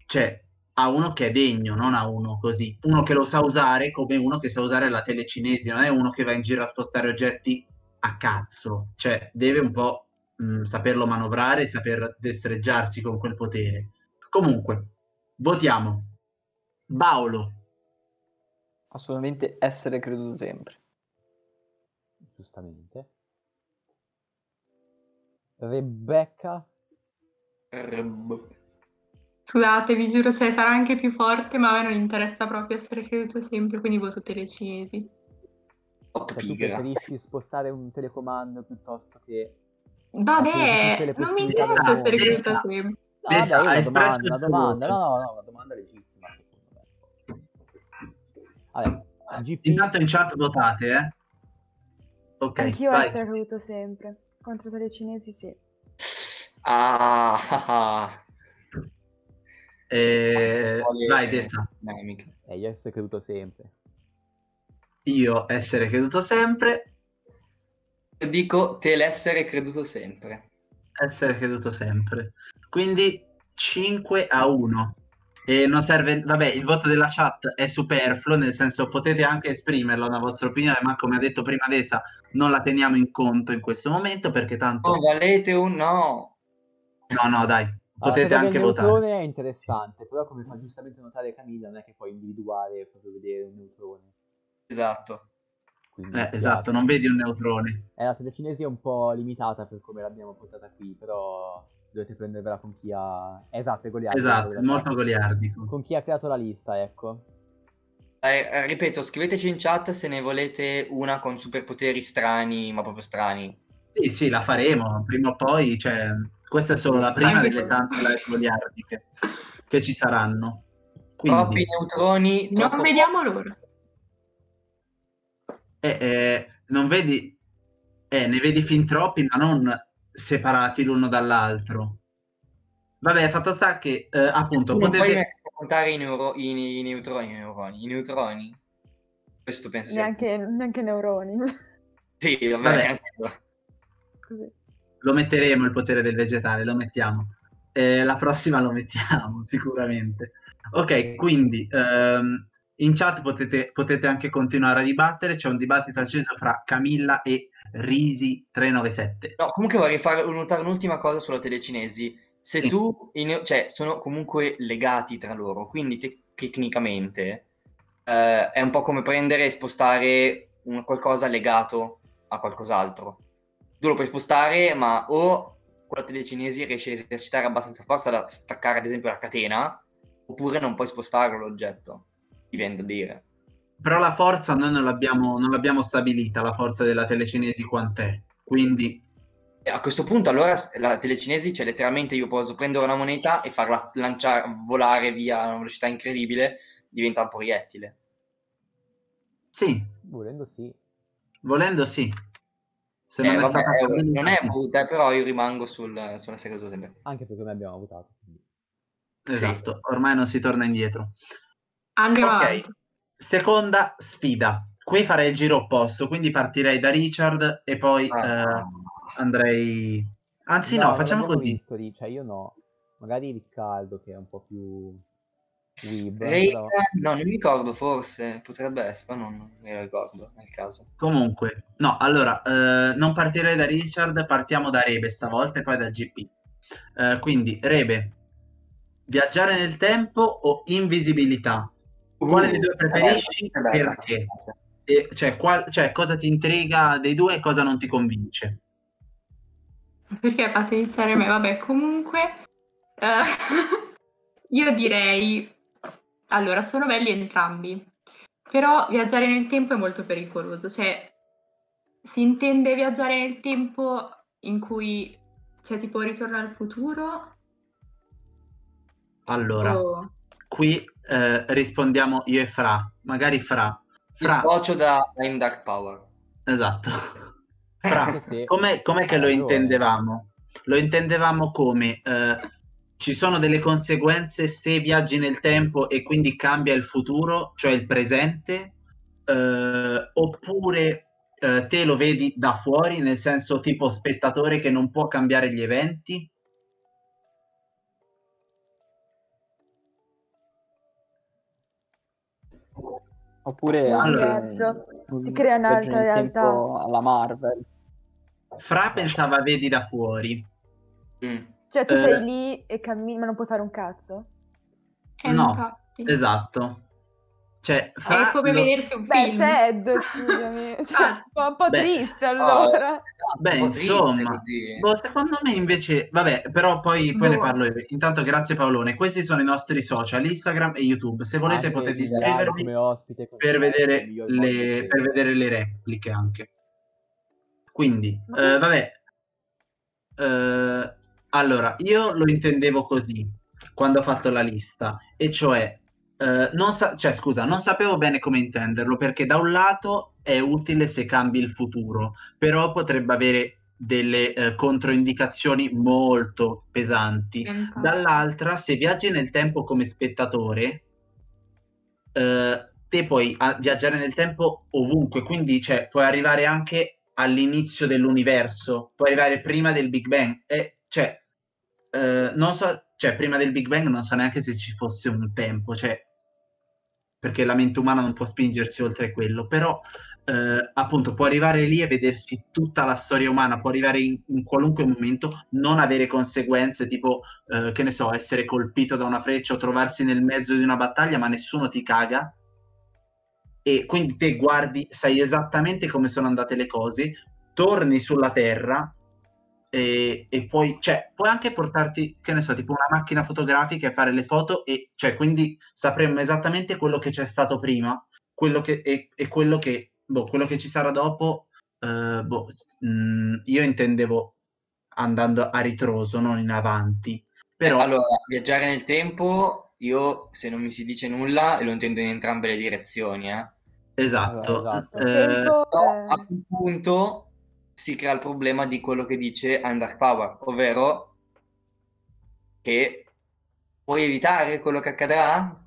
cioè a uno che è degno, non a uno così, uno che lo sa usare come uno che sa usare la telecinesi, non è uno che va in giro a spostare oggetti a cazzo, cioè deve un po' mh, saperlo manovrare saper destreggiarsi con quel potere. Comunque, votiamo. Paolo, Assolutamente essere creduto sempre. Giustamente. Rebecca? Rb- Scusate, vi giuro, cioè, sarà anche più forte, ma a me non interessa proprio essere creduto sempre, quindi voto telecinesi. Top Cioè, tu preferisci spostare un telecomando piuttosto che... Vabbè, non mi interessa essere mondo. creduta sempre. No, vabbè, una domanda, una domanda, no, no, no, una domanda legittima, secondo me. Vabbè, GP, intanto in chat votate, eh? Ok, Anch'io vai. essere creduto sempre. Contro quelle cinesi sì. Ah, ah, ah. Eh, vai, dinamica. eh, io essere creduto sempre. Io essere creduto sempre, Io dico te l'essere creduto sempre. essere creduto sempre. Quindi 5 a 1. E non serve, vabbè, il voto della chat è superfluo, nel senso potete anche esprimerlo una vostra opinione, ma come ha detto prima Desa, non la teniamo in conto in questo momento perché tanto... Oh, valete un no. No, no, dai, potete quella anche votare. neutrone è interessante, però come fa giustamente notare Camilla, non è che puoi individuare e proprio vedere un neutrone. Esatto. Quindi, Eh, esatto, piace. non vedi un neutrone. Eh, la telecinesi è un po' limitata per come l'abbiamo portata qui, però dovete prendervela con chi ha... Esatto, è goliardico. Esatto, è molto goliardico. Con chi ha creato la lista, ecco. Eh, eh, ripeto, scriveteci in chat se ne volete una con superpoteri strani, ma proprio strani. Sì, sì, la faremo, prima o poi, cioè, questa è solo la prima Anche delle tante live goliardiche che ci saranno. Troppi Quindi, neutroni, Non troppo vediamo l'ora. eh, eh, non vedi, eh, ne vedi fin troppi, ma non separati l'uno dall'altro. Vabbè, fatto sta che, eh, appunto, non puoi potete... a contare i, neuro- i- i neutroni, i neuroni, i neutroni. Questo penso sia... Neanche, neanche neuroni. Sì, vabbè, Vabbè. neanche- Così. Lo metteremo il potere del vegetale, lo mettiamo. Eh, la prossima lo mettiamo sicuramente. Ok, quindi ehm, in chat potete, potete anche continuare a dibattere. C'è un dibattito acceso fra Camilla e Risi397. No, comunque vorrei fare notare un'ultima cosa sulla telecinesi. Se Sì. tu, i neo- cioè, sono comunque legati tra loro, quindi te- tecnicamente eh, è un po' come prendere e spostare un qualcosa legato a qualcos'altro. Tu lo puoi spostare, ma o con la telecinesi riesci a esercitare abbastanza forza da staccare, ad esempio, la catena, oppure non puoi spostarlo l'oggetto. Ti viene da dire. Però la forza noi non l'abbiamo, non l'abbiamo stabilita, la forza della telecinesi quant'è. Quindi E a questo punto, allora, la telecinesi, cioè letteralmente io posso prendere una moneta e farla lanciare, volare via a una velocità incredibile, diventa un proiettile. sì, Volendo sì. volendo sì. Se Eh, non è vabbè, stata è- stabilita, non è sì. eh, però io rimango sul, sulla seconda sempre. Anche perché noi abbiamo votato. quindi. Esatto, ormai non si torna indietro. Andiamo Ok. avanti. Seconda sfida. Qui farei il giro opposto, quindi partirei da Richard e poi eh, Ah. andrei... Anzi no, non facciamo così. visto lì, cioè io no. Magari Riccardo che è un po' più weeb, però- no, non mi ricordo, forse potrebbe essere, ma non, lo ricordo nel caso. Comunque, no, allora, eh, non partirei da Richard, partiamo da Rebe stavolta e poi da GP. Eh, quindi, Rebe, viaggiare nel tempo o invisibilità? Quale dei due preferisci? Bella, bella. Perché? E, cioè, qual- cioè, cosa ti intriga dei due e cosa non ti convince? Perché fate iniziare me? Vabbè, comunque, eh, io direi, allora, sono belli entrambi, però viaggiare nel tempo è molto pericoloso, cioè si intende viaggiare nel tempo in cui c'è tipo ritorno al futuro Allora, o... qui eh, rispondiamo io e Fra, magari Fra. Fra, dissocio da I'm Dark Power. esatto. Fra, com'è, com'è che lo Allora. intendevamo? Lo intendevamo come eh, ci sono delle conseguenze se viaggi nel tempo e quindi cambia il futuro, cioè il presente, eh, oppure eh, te lo vedi da fuori, nel senso tipo spettatore che non può cambiare gli eventi? Oppure diverso. un Si crea un'altra realtà. alla Marvel. Fra pensava vedi da fuori. Mm. Cioè, tu Eh. sei lì e cammini, ma non puoi fare un cazzo? Eh, No, infatti. Esatto. Cioè, È Fra come lo- vedersi un Beh, film. sad, scusami. Cioè, Ah. un po', un po' Beh. triste allora. Beh, insomma, boh, secondo me invece, vabbè, però poi, poi ne Boh. parlo io. Intanto grazie Paolone, questi sono i nostri social, Instagram e YouTube. Se volete Anche potete iscrivervi come ospite con per vedere, le, per vedere le repliche anche. Quindi, eh, vabbè, Eh, allora, io lo intendevo così quando ho fatto la lista, e cioè, eh, non sa- cioè, scusa, non sapevo bene come intenderlo, perché da un lato è utile se cambi il futuro, però potrebbe avere delle eh, controindicazioni molto pesanti. Infatti. Dall'altra, se viaggi nel tempo come spettatore, eh, te puoi a- viaggiare nel tempo ovunque, quindi cioè, puoi arrivare anche all'inizio dell'universo, puoi arrivare prima del Big Bang. E, cioè, eh, non so, cioè prima del Big Bang non so neanche se ci fosse un tempo, cioè perché la mente umana non può spingersi oltre quello, però eh, appunto può arrivare lì e vedersi tutta la storia umana, può arrivare in, in qualunque momento, non avere conseguenze tipo, eh, che ne so, essere colpito da una freccia o trovarsi nel mezzo di una battaglia, ma nessuno ti caga. E quindi te guardi, sai esattamente come sono andate le cose, torni sulla Terra e, e poi, cioè, puoi anche portarti, che ne so, tipo una macchina fotografica e fare le foto e, cioè, quindi sapremmo esattamente quello che c'è stato prima, quello che, e, e quello che, boh, quello che ci sarà dopo, eh, boh, mh, io intendevo andando a ritroso, non in avanti, però... Eh, allora, viaggiare nel tempo, io, se non mi si dice nulla, lo intendo in entrambe le direzioni, eh. Esatto, Esatto. Il eh, tempo, Però eh, a quel punto si crea il problema di quello che dice Dark Power, ovvero che puoi evitare quello che accadrà?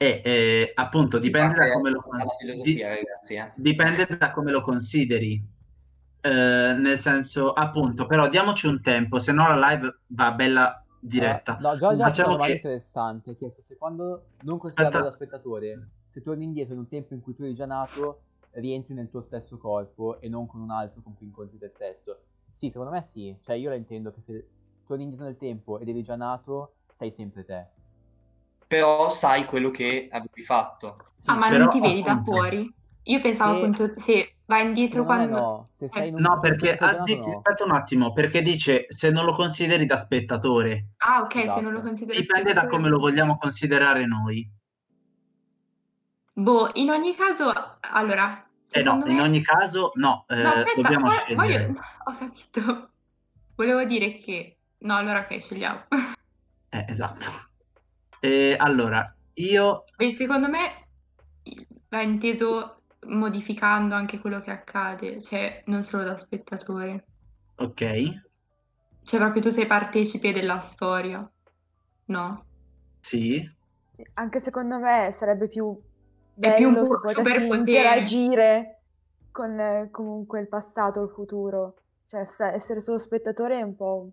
e, eh, appunto dipende da cons- di- ragazzi, eh. dipende da come lo consideri. Eh, nel senso, appunto, però diamoci un tempo, se no la live va bella diretta. Eh, no, fatto Facciamo una domanda che- interessante. Chiesto se quando non considerato Aspetta. da spettatore, se torni indietro in un tempo in cui tu eri già nato, rientri nel tuo stesso corpo e non con un altro con cui incontri te stesso. Sì, secondo me sì. Cioè, io la intendo che se torni indietro nel tempo ed eri già nato, sei sempre te. Però sai quello che avevi fatto. Sì, Ah, ma però, non ti vedi da appunto- fuori? Io pensavo Se- appunto se vai indietro quando... no. Se sei in un No, perché già ah, no. aspetta un attimo, perché dice se non lo consideri da spettatore, Ah, ok, se non lo Esatto. considero... dipende da come lo vogliamo considerare noi. Boh, in ogni caso, allora... Eh no, secondo in me- ogni caso, no, eh, No, aspetta, dobbiamo vo- scegliere. voglio- Ho capito. Volevo dire che... No, allora ok, scegliamo. Eh, esatto. E allora, io Beh, secondo me va inteso modificando anche quello che accade, cioè non solo da spettatore. ok, Cioè proprio tu sei partecipe della storia, no? sì, sì, anche secondo me sarebbe più bello se po' potessi superpotere. interagire con eh, comunque il passato o il futuro. Cioè, essere solo spettatore è un po'...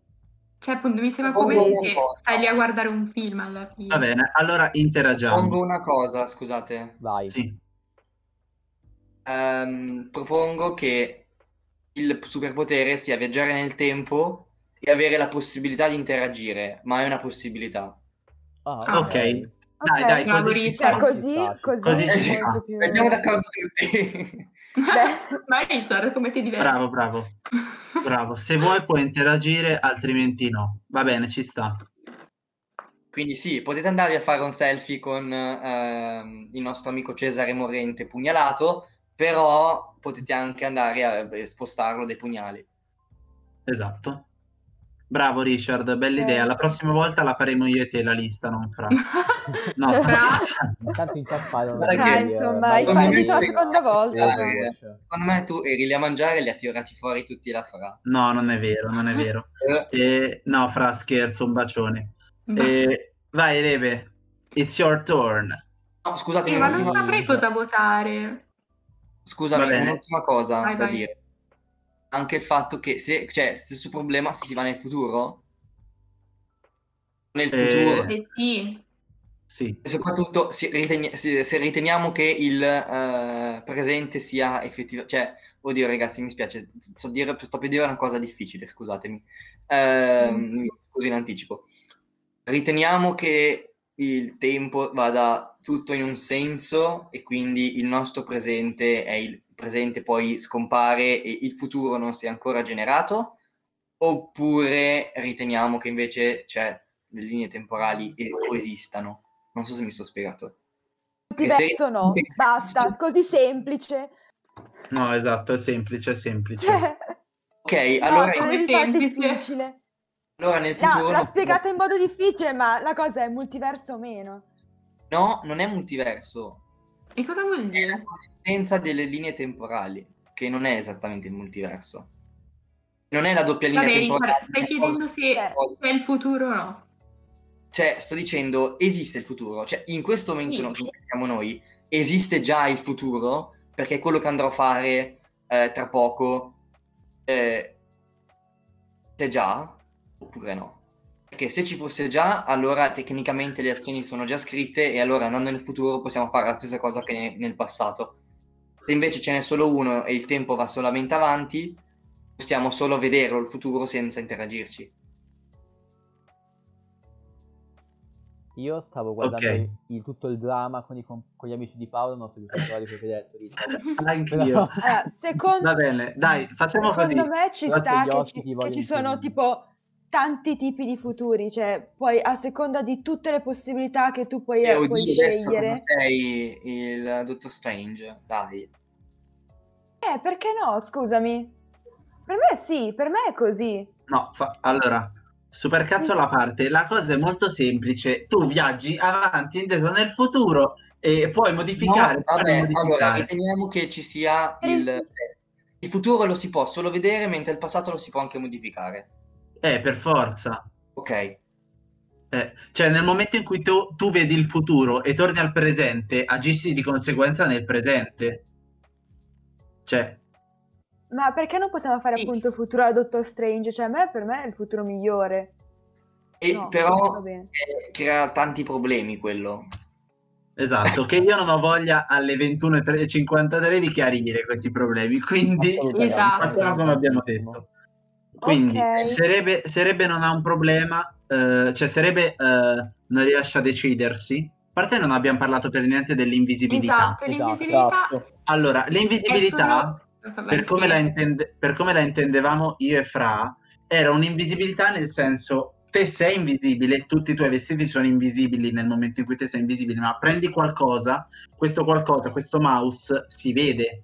Cioè appunto mi sembra come se stai lì a guardare un film alla fine. va bene, allora interagiamo. Propongo una cosa, scusate. Vai. Sì, Ehm, propongo che il superpotere sia viaggiare nel tempo e avere la possibilità di interagire, ma è una possibilità. Ah, Ah, ok. Dai, dai, così ci così, così. Così è ci sta. molto più... D'accordo tutti. Ma Richard, come ti diverti? Bravo, bravo, bravo. Se vuoi puoi interagire, altrimenti no. Va bene, ci sta. Quindi sì, potete andare a fare un selfie con ehm, il nostro amico Cesare Morente pugnalato, però potete anche andare a eh, spostarlo dai pugnali. Esatto. Bravo Richard, bella idea. La prossima volta la faremo io e te la lista, non fra. No, Fra- scherzando. Intanto in chat fare Guarda una che- Ah, di, insomma, eh, hai fallito la seconda volta. vai- Secondo me tu eri lì a mangiare e li ha tirati fuori tutti la fra. No, non è vero, non è vero. Eh, Eh, no, fra scherzo, un bacione. Eh, vai, Rebe, it's your turn. no, scusatemi, Sì, ma non saprei cosa votare. scusami, un'ultima cosa Vai, da vai. dire. Anche il fatto che se, cioè, stesso problema se si va nel futuro. Nel Eh, futuro, Eh sì, Sì, soprattutto se, riteni- se- se riteniamo che il eh, presente sia effettivo, cioè, oddio ragazzi, mi spiace, sto, dire- sto per dire una cosa difficile, scusatemi, Ehm, mi scuso in anticipo. Riteniamo che il tempo vada tutto in un senso e quindi il nostro presente è il presente poi scompare e il futuro non si è ancora generato? Oppure riteniamo che invece, cioè, le linee temporali e- coesistano? Non so se mi sto spiegato. Diverso no, basta, così semplice. no, esatto, è semplice, è semplice. Cioè, Ok, no, allora, se semplice. difficile. allora nel No, futuro... l'ha spiegata in modo difficile, ma la cosa è multiverso o meno. No, non è multiverso. E cosa vuol È la dire? consistenza delle linee temporali, che non è esattamente il multiverso. Non è la doppia linea Vabbè, temporale. Stai chiedendo se c'è il futuro o no. Cioè, sto dicendo, esiste il futuro. Cioè, in questo momento Sì. no- siamo noi, esiste già il futuro, perché quello che andrò a fare eh, tra poco. eh, c'è già. oppure no. Perché se ci fosse già, allora tecnicamente le azioni sono già scritte e allora andando nel futuro possiamo fare la stessa cosa che ne- nel passato. Se invece ce n'è solo uno e il tempo va solamente avanti, possiamo solo vederlo il futuro senza interagirci. Io stavo guardando Ok. il, tutto il dramma con, i con gli amici di Paolo, non so di cosa quello che hai detto. Anch'io. Però- Allora, secondo, Va bene, dai, facciamo secondo così. me ci Grazie sta che ci, che ci sono tipo tanti tipi di futuri, cioè poi a seconda di tutte le possibilità che tu puoi, E puoi oddio, adesso scegliere. come sei il Dottor Strange, dai. Eh, perché no? Scusami. Per me sì, per me è così. No, fa- allora, supercazzo alla parte, la cosa è molto semplice. Tu viaggi avanti e indietro nel futuro e puoi modificare. No, vabbè, allora riteniamo che ci sia il- Il futuro lo si può solo vedere, mentre il passato lo si può anche modificare. Eh, per forza. Ok. Eh, cioè, nel momento in cui tu, tu vedi il futuro e torni al presente, agisci di conseguenza nel presente. Cioè, Ma perché non possiamo fare Sì. appunto il futuro a Doctor Strange? Cioè, a me, per me è il futuro migliore. E No, però eh, crea tanti problemi quello. esatto, che io non ho voglia alle 21.53 di chiarire questi problemi, quindi. Esatto. facciamo come abbiamo detto. Quindi, Ok. Serebe, Serebe non ha un problema, eh, cioè Serebe eh, non riesce a decidersi. A parte non abbiamo parlato per niente dell'invisibilità. Esatto, l'invisibilità Esatto. Allora, l'invisibilità, solo... Vabbè, per, come la intende- per come la intendevamo io e Fra, era un'invisibilità nel senso te sei invisibile, tutti i tuoi vestiti sono invisibili nel momento in cui te sei invisibile, ma prendi qualcosa, questo qualcosa, questo mouse si vede,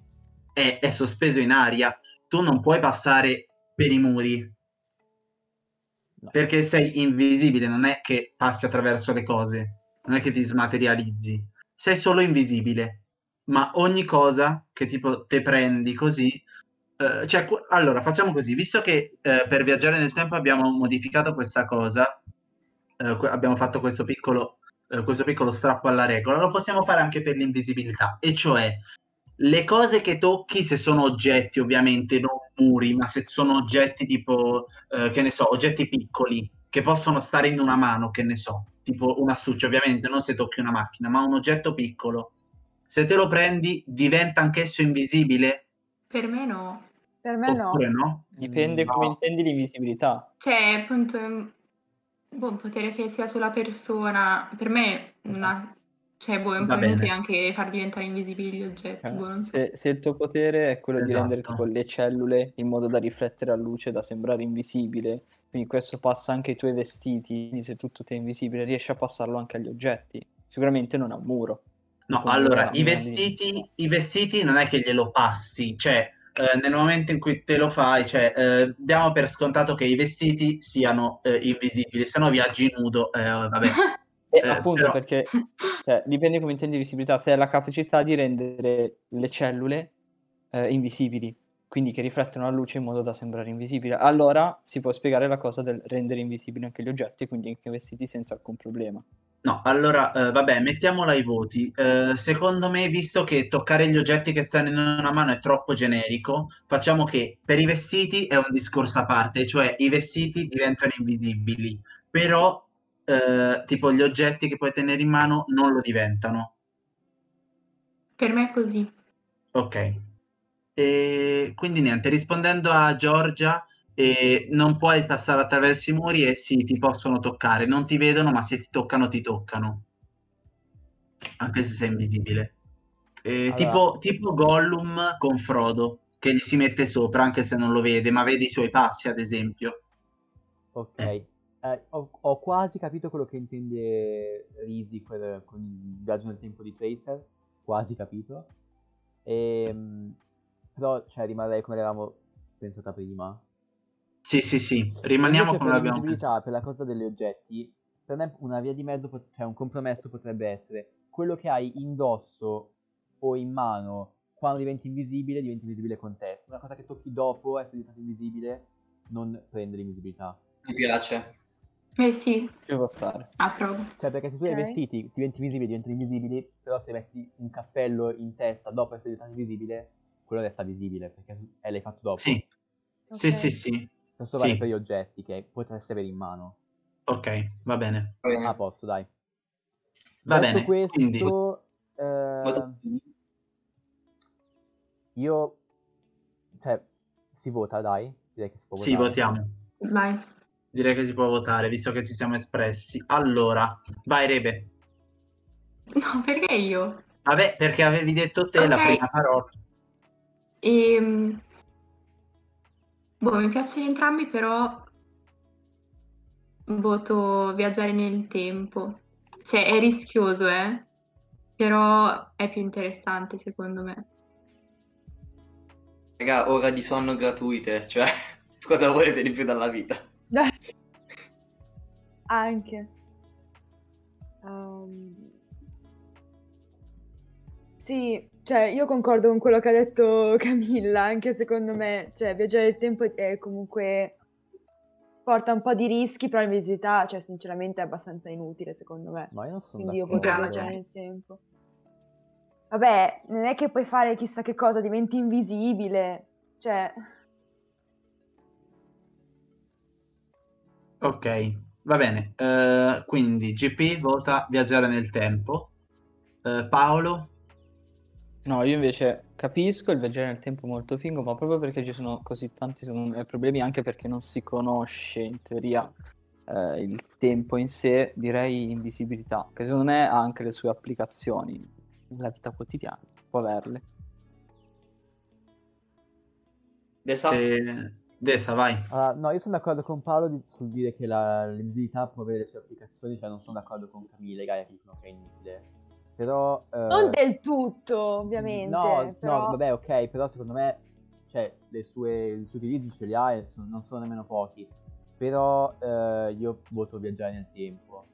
è, è sospeso in aria, tu non puoi passare per i muri. No. Perché sei invisibile, non è che passi attraverso le cose, non è che ti smaterializzi, sei solo invisibile. Ma ogni cosa che tipo te prendi così, eh, cioè, qu- allora facciamo così, visto che eh, per viaggiare nel tempo abbiamo modificato questa cosa, eh, que- abbiamo fatto questo piccolo, eh, questo piccolo strappo alla regola, lo possiamo fare anche per l'invisibilità, e cioè le cose che tocchi, se sono oggetti ovviamente, non muri, ma se sono oggetti tipo, eh, che ne so, oggetti piccoli, che possono stare in una mano, che ne so, tipo un astuccio ovviamente, non se tocchi una macchina, ma un oggetto piccolo. Se te lo prendi, diventa anch'esso invisibile? Per me no. Per me no. Oppure no? Dipende No. come intendi l'invisibilità. Cioè, appunto, un boh, un potere che sia sulla persona. Per me, una... cioè, boh, è un Va po' bene. inutile anche far diventare invisibili gli oggetti. Cioè, boh, non so. se, se il tuo potere è quello di rendere Esatto. tipo le cellule in modo da riflettere a luce, da sembrare invisibile, quindi questo passa anche ai tuoi vestiti, quindi se tutto ti è invisibile riesci a passarlo anche agli oggetti. Sicuramente non a un muro. No, Come allora, ora, i vestiti, i vestiti non è che glielo passi, cioè eh, nel momento in cui te lo fai, cioè eh, diamo per scontato che i vestiti siano eh, invisibili, se no viaggi nudo, eh, vabbè. E Eh, appunto però- perché cioè, dipende come intendi visibilità, se hai la capacità di rendere le cellule eh, invisibili, quindi che riflettono la luce in modo da sembrare invisibile, allora si può spiegare la cosa del rendere invisibili anche gli oggetti, quindi anche i vestiti senza alcun problema. No, allora, eh, vabbè, mettiamola ai voti. Eh, secondo me, visto che toccare gli oggetti che stanno in una mano è troppo generico, facciamo che per i vestiti è un discorso a parte, cioè i vestiti diventano invisibili, però eh, tipo gli oggetti che puoi tenere in mano non lo diventano. Per me è così. Ok. E quindi niente, rispondendo a Giorgia, eh, non puoi passare attraverso i muri e sì, ti possono toccare, non ti vedono, ma se ti toccano, ti toccano. Anche se sei invisibile. Eh, Allora- tipo, tipo Gollum con Frodo, che gli si mette sopra anche se non lo vede, ma vede i suoi passi, ad esempio. Ok, Eh, ho, ho quasi capito quello che intende Risi per- con il viaggio nel tempo di Tracer, quasi capito. Ehm, però, cioè, rimarrei come l'avevamo pensata prima. Sì, sì, sì, rimaniamo come per l'abbiamo pensato. per la cosa degli oggetti, per me una via di mezzo, pot- cioè un compromesso potrebbe essere quello che hai indosso o in mano quando diventi invisibile, diventi invisibile con te. Una cosa che tocchi dopo essere diventato invisibile, non prende l'invisibilità. Mi piace. Eh sì, Ci può stare. approvo. Cioè, perché se tu hai Ok. vestiti, diventi visibile, diventano invisibili, però se metti un cappello in testa dopo essere diventato invisibile, quello resta visibile, perché eh, l'hai fatto dopo. Sì, sì, Ok. sì, sì. Però Posso Sì. per gli oggetti che potresti avere in mano. Ok, va bene. Va bene. A posto, dai. Va Detto bene, questo, quindi eh, io... Cioè, si vota, dai? Direi che si può sì, votare. votiamo. Vai. Direi che si può votare, visto che ci siamo espressi. Allora, vai Rebe. No, perché io? Vabbè, perché avevi detto te la Ok. prima parola. Ehm, boh, mi piacciono entrambi, però voto viaggiare nel tempo. Cioè, è rischioso, eh? Però è più interessante, secondo me. Raga, ora di sonno gratuite, cioè, cosa volete di più dalla vita? Anche. Ehm, Sì, cioè io concordo con quello che ha detto Camilla, anche secondo me, cioè viaggiare nel tempo è comunque porta un po' di rischi, però l'invisività, cioè sinceramente è abbastanza inutile secondo me. Ma io non sono Quindi io potrei viaggiare nel tempo. Vabbè, non è che puoi fare chissà che cosa, diventi invisibile. Cioè, Ok, va bene. Eh, quindi GP vota viaggiare nel tempo. Eh, Paolo? No, io invece capisco il viaggiare nel tempo molto figo, ma proprio perché ci sono così tanti me, problemi, anche perché non si conosce in teoria eh, il tempo in sé, direi invisibilità, che secondo me ha anche le sue applicazioni nella vita quotidiana, può averle. Desa? Eh, Desa, vai. Allora, no, io sono d'accordo con Paolo di- sul dire che la- l'invisibilità può avere le sue applicazioni, cioè non sono d'accordo con Camilla e Gaia che dicono che è inutile. Però... eh, non del tutto, ovviamente. No, però... no, vabbè, ok, però secondo me, cioè, le sue, i suoi utilizzi ce li ha e sono- non sono nemmeno pochi. Però eh, io voto viaggiare nel tempo.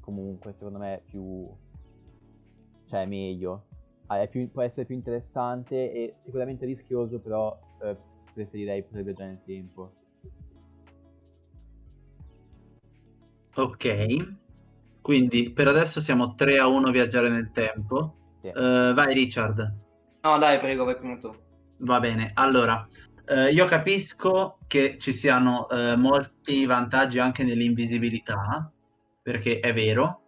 Comunque, secondo me è più... Cioè, è meglio. Ah, è più- può essere più interessante e sicuramente rischioso, però eh, preferirei poter viaggiare nel tempo. Ok, quindi per adesso siamo 3 a 1 viaggiare nel tempo. Sì. Eh, vai Richard. No, dai, prego, vai prima tu. Va bene, allora, eh, io capisco che ci siano eh, molti vantaggi anche nell'invisibilità, perché è vero,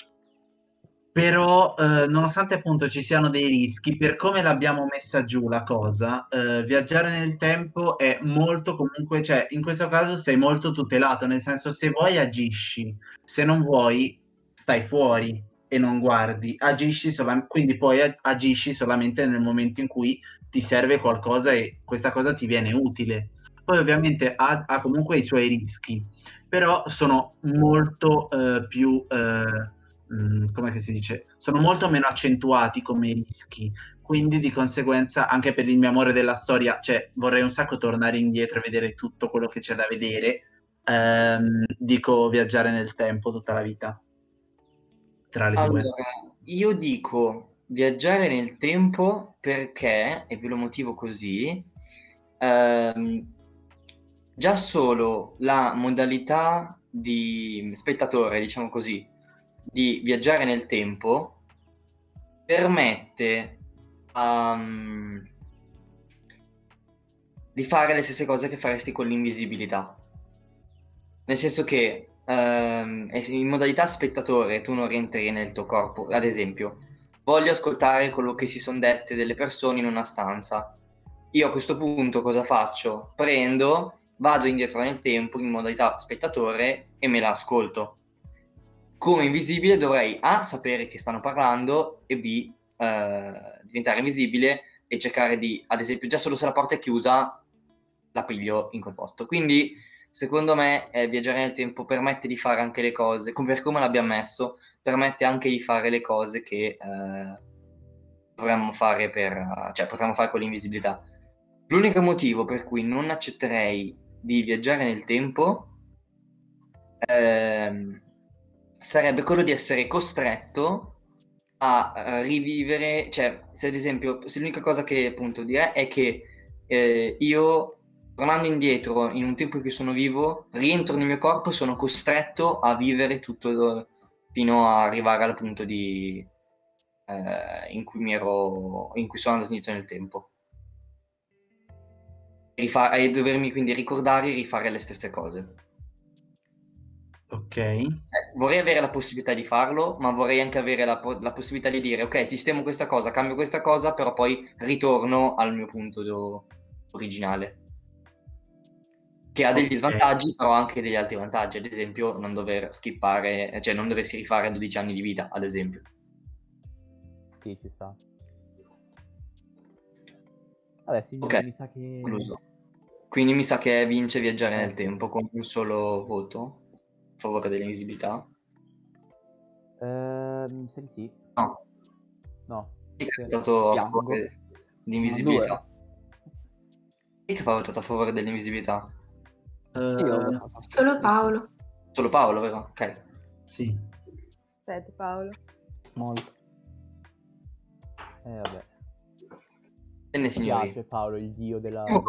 però eh, nonostante appunto ci siano dei rischi, per come l'abbiamo messa giù la cosa, eh, viaggiare nel tempo è molto comunque, cioè in questo caso sei molto tutelato, nel senso se vuoi agisci, se non vuoi stai fuori e non guardi, agisci solam- quindi poi ag- agisci solamente nel momento in cui ti serve qualcosa e questa cosa ti viene utile. Poi ovviamente ha, ha comunque i suoi rischi, però sono molto eh, più, eh, mh, come si dice, sono molto meno accentuati come rischi. Quindi di conseguenza anche per il mio amore della storia, cioè vorrei un sacco tornare indietro e vedere tutto quello che c'è da vedere. Ehm, dico viaggiare nel tempo tutta la vita. Tra le due. Allora, io dico viaggiare nel tempo perché, e ve lo motivo così, ehm, già solo la modalità di spettatore, diciamo così, di viaggiare nel tempo permette um, di fare le stesse cose che faresti con l'invisibilità. Nel senso che se in modalità spettatore tu non rientri nel tuo corpo, ad esempio, voglio ascoltare quello che si sono dette delle persone in una stanza. Io a questo punto cosa faccio? Prendo, vado indietro nel tempo in modalità spettatore e me la ascolto. Come invisibile dovrei A sapere che stanno parlando e B eh, diventare invisibile e cercare di, ad esempio, già solo se la porta è chiusa, la piglio in quel posto. Quindi, secondo me, eh, viaggiare nel tempo permette di fare anche le cose, come, per come l'abbiamo messo, permette anche di fare le cose che eh, dovremmo fare per, cioè potremmo fare con l'invisibilità. L'unico motivo per cui non accetterei di viaggiare nel tempo ehm, sarebbe quello di essere costretto a eh, rivivere, cioè se ad esempio, se l'unica cosa che appunto direi è che eh, io tornando indietro in un tempo in cui sono vivo, rientro nel mio corpo e sono costretto a vivere tutto fino a arrivare al punto di eh, in cui ero in cui sono andato indietro nel tempo. rifa- e dovermi quindi ricordare e rifare le stesse cose. Ok. Eh, vorrei avere la possibilità di farlo, ma vorrei anche avere la, la possibilità di dire ok, sistemo questa cosa, cambio questa cosa, però poi ritorno al mio punto do- originale. Che ha degli Ok. svantaggi, però anche degli altri vantaggi, ad esempio non dover skippare, cioè non doversi rifare 12 anni di vita, ad esempio. Sì, ci sta. Vabbè, signori, Ok, mi sa che... Quindi mi sa che vince viaggiare nel tempo con un solo voto favore dell'invisibilità. Ehm, se sì. No. No. Chi ha votato a favore dell'invisibilità? Chi che ha votato a favore dell'invisibilità? Eh, Io. Solo Paolo. Solo Paolo, vero? Ok. Sì. Senti Paolo. molto. Eh, vabbè. Bene, Mi signori. piace Paolo, il dio della, della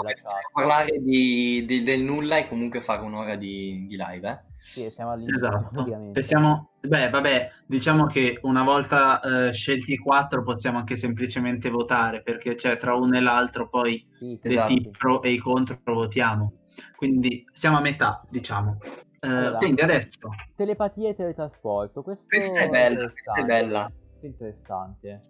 parlare di, di- del nulla e comunque fare un'ora di, di live, eh? Sì, siamo all'inizio, Esatto. siamo- Beh, vabbè, diciamo che una volta eh, scelti i quattro possiamo anche semplicemente votare, perché c'è tra uno e l'altro poi Sì, Esatto. i pro e i contro votiamo. Quindi siamo a metà, diciamo. Eh, Allora. quindi adesso Telepatia e teletrasporto. Questo Questa è bella, questa è interessante. bella. Questo è interessante.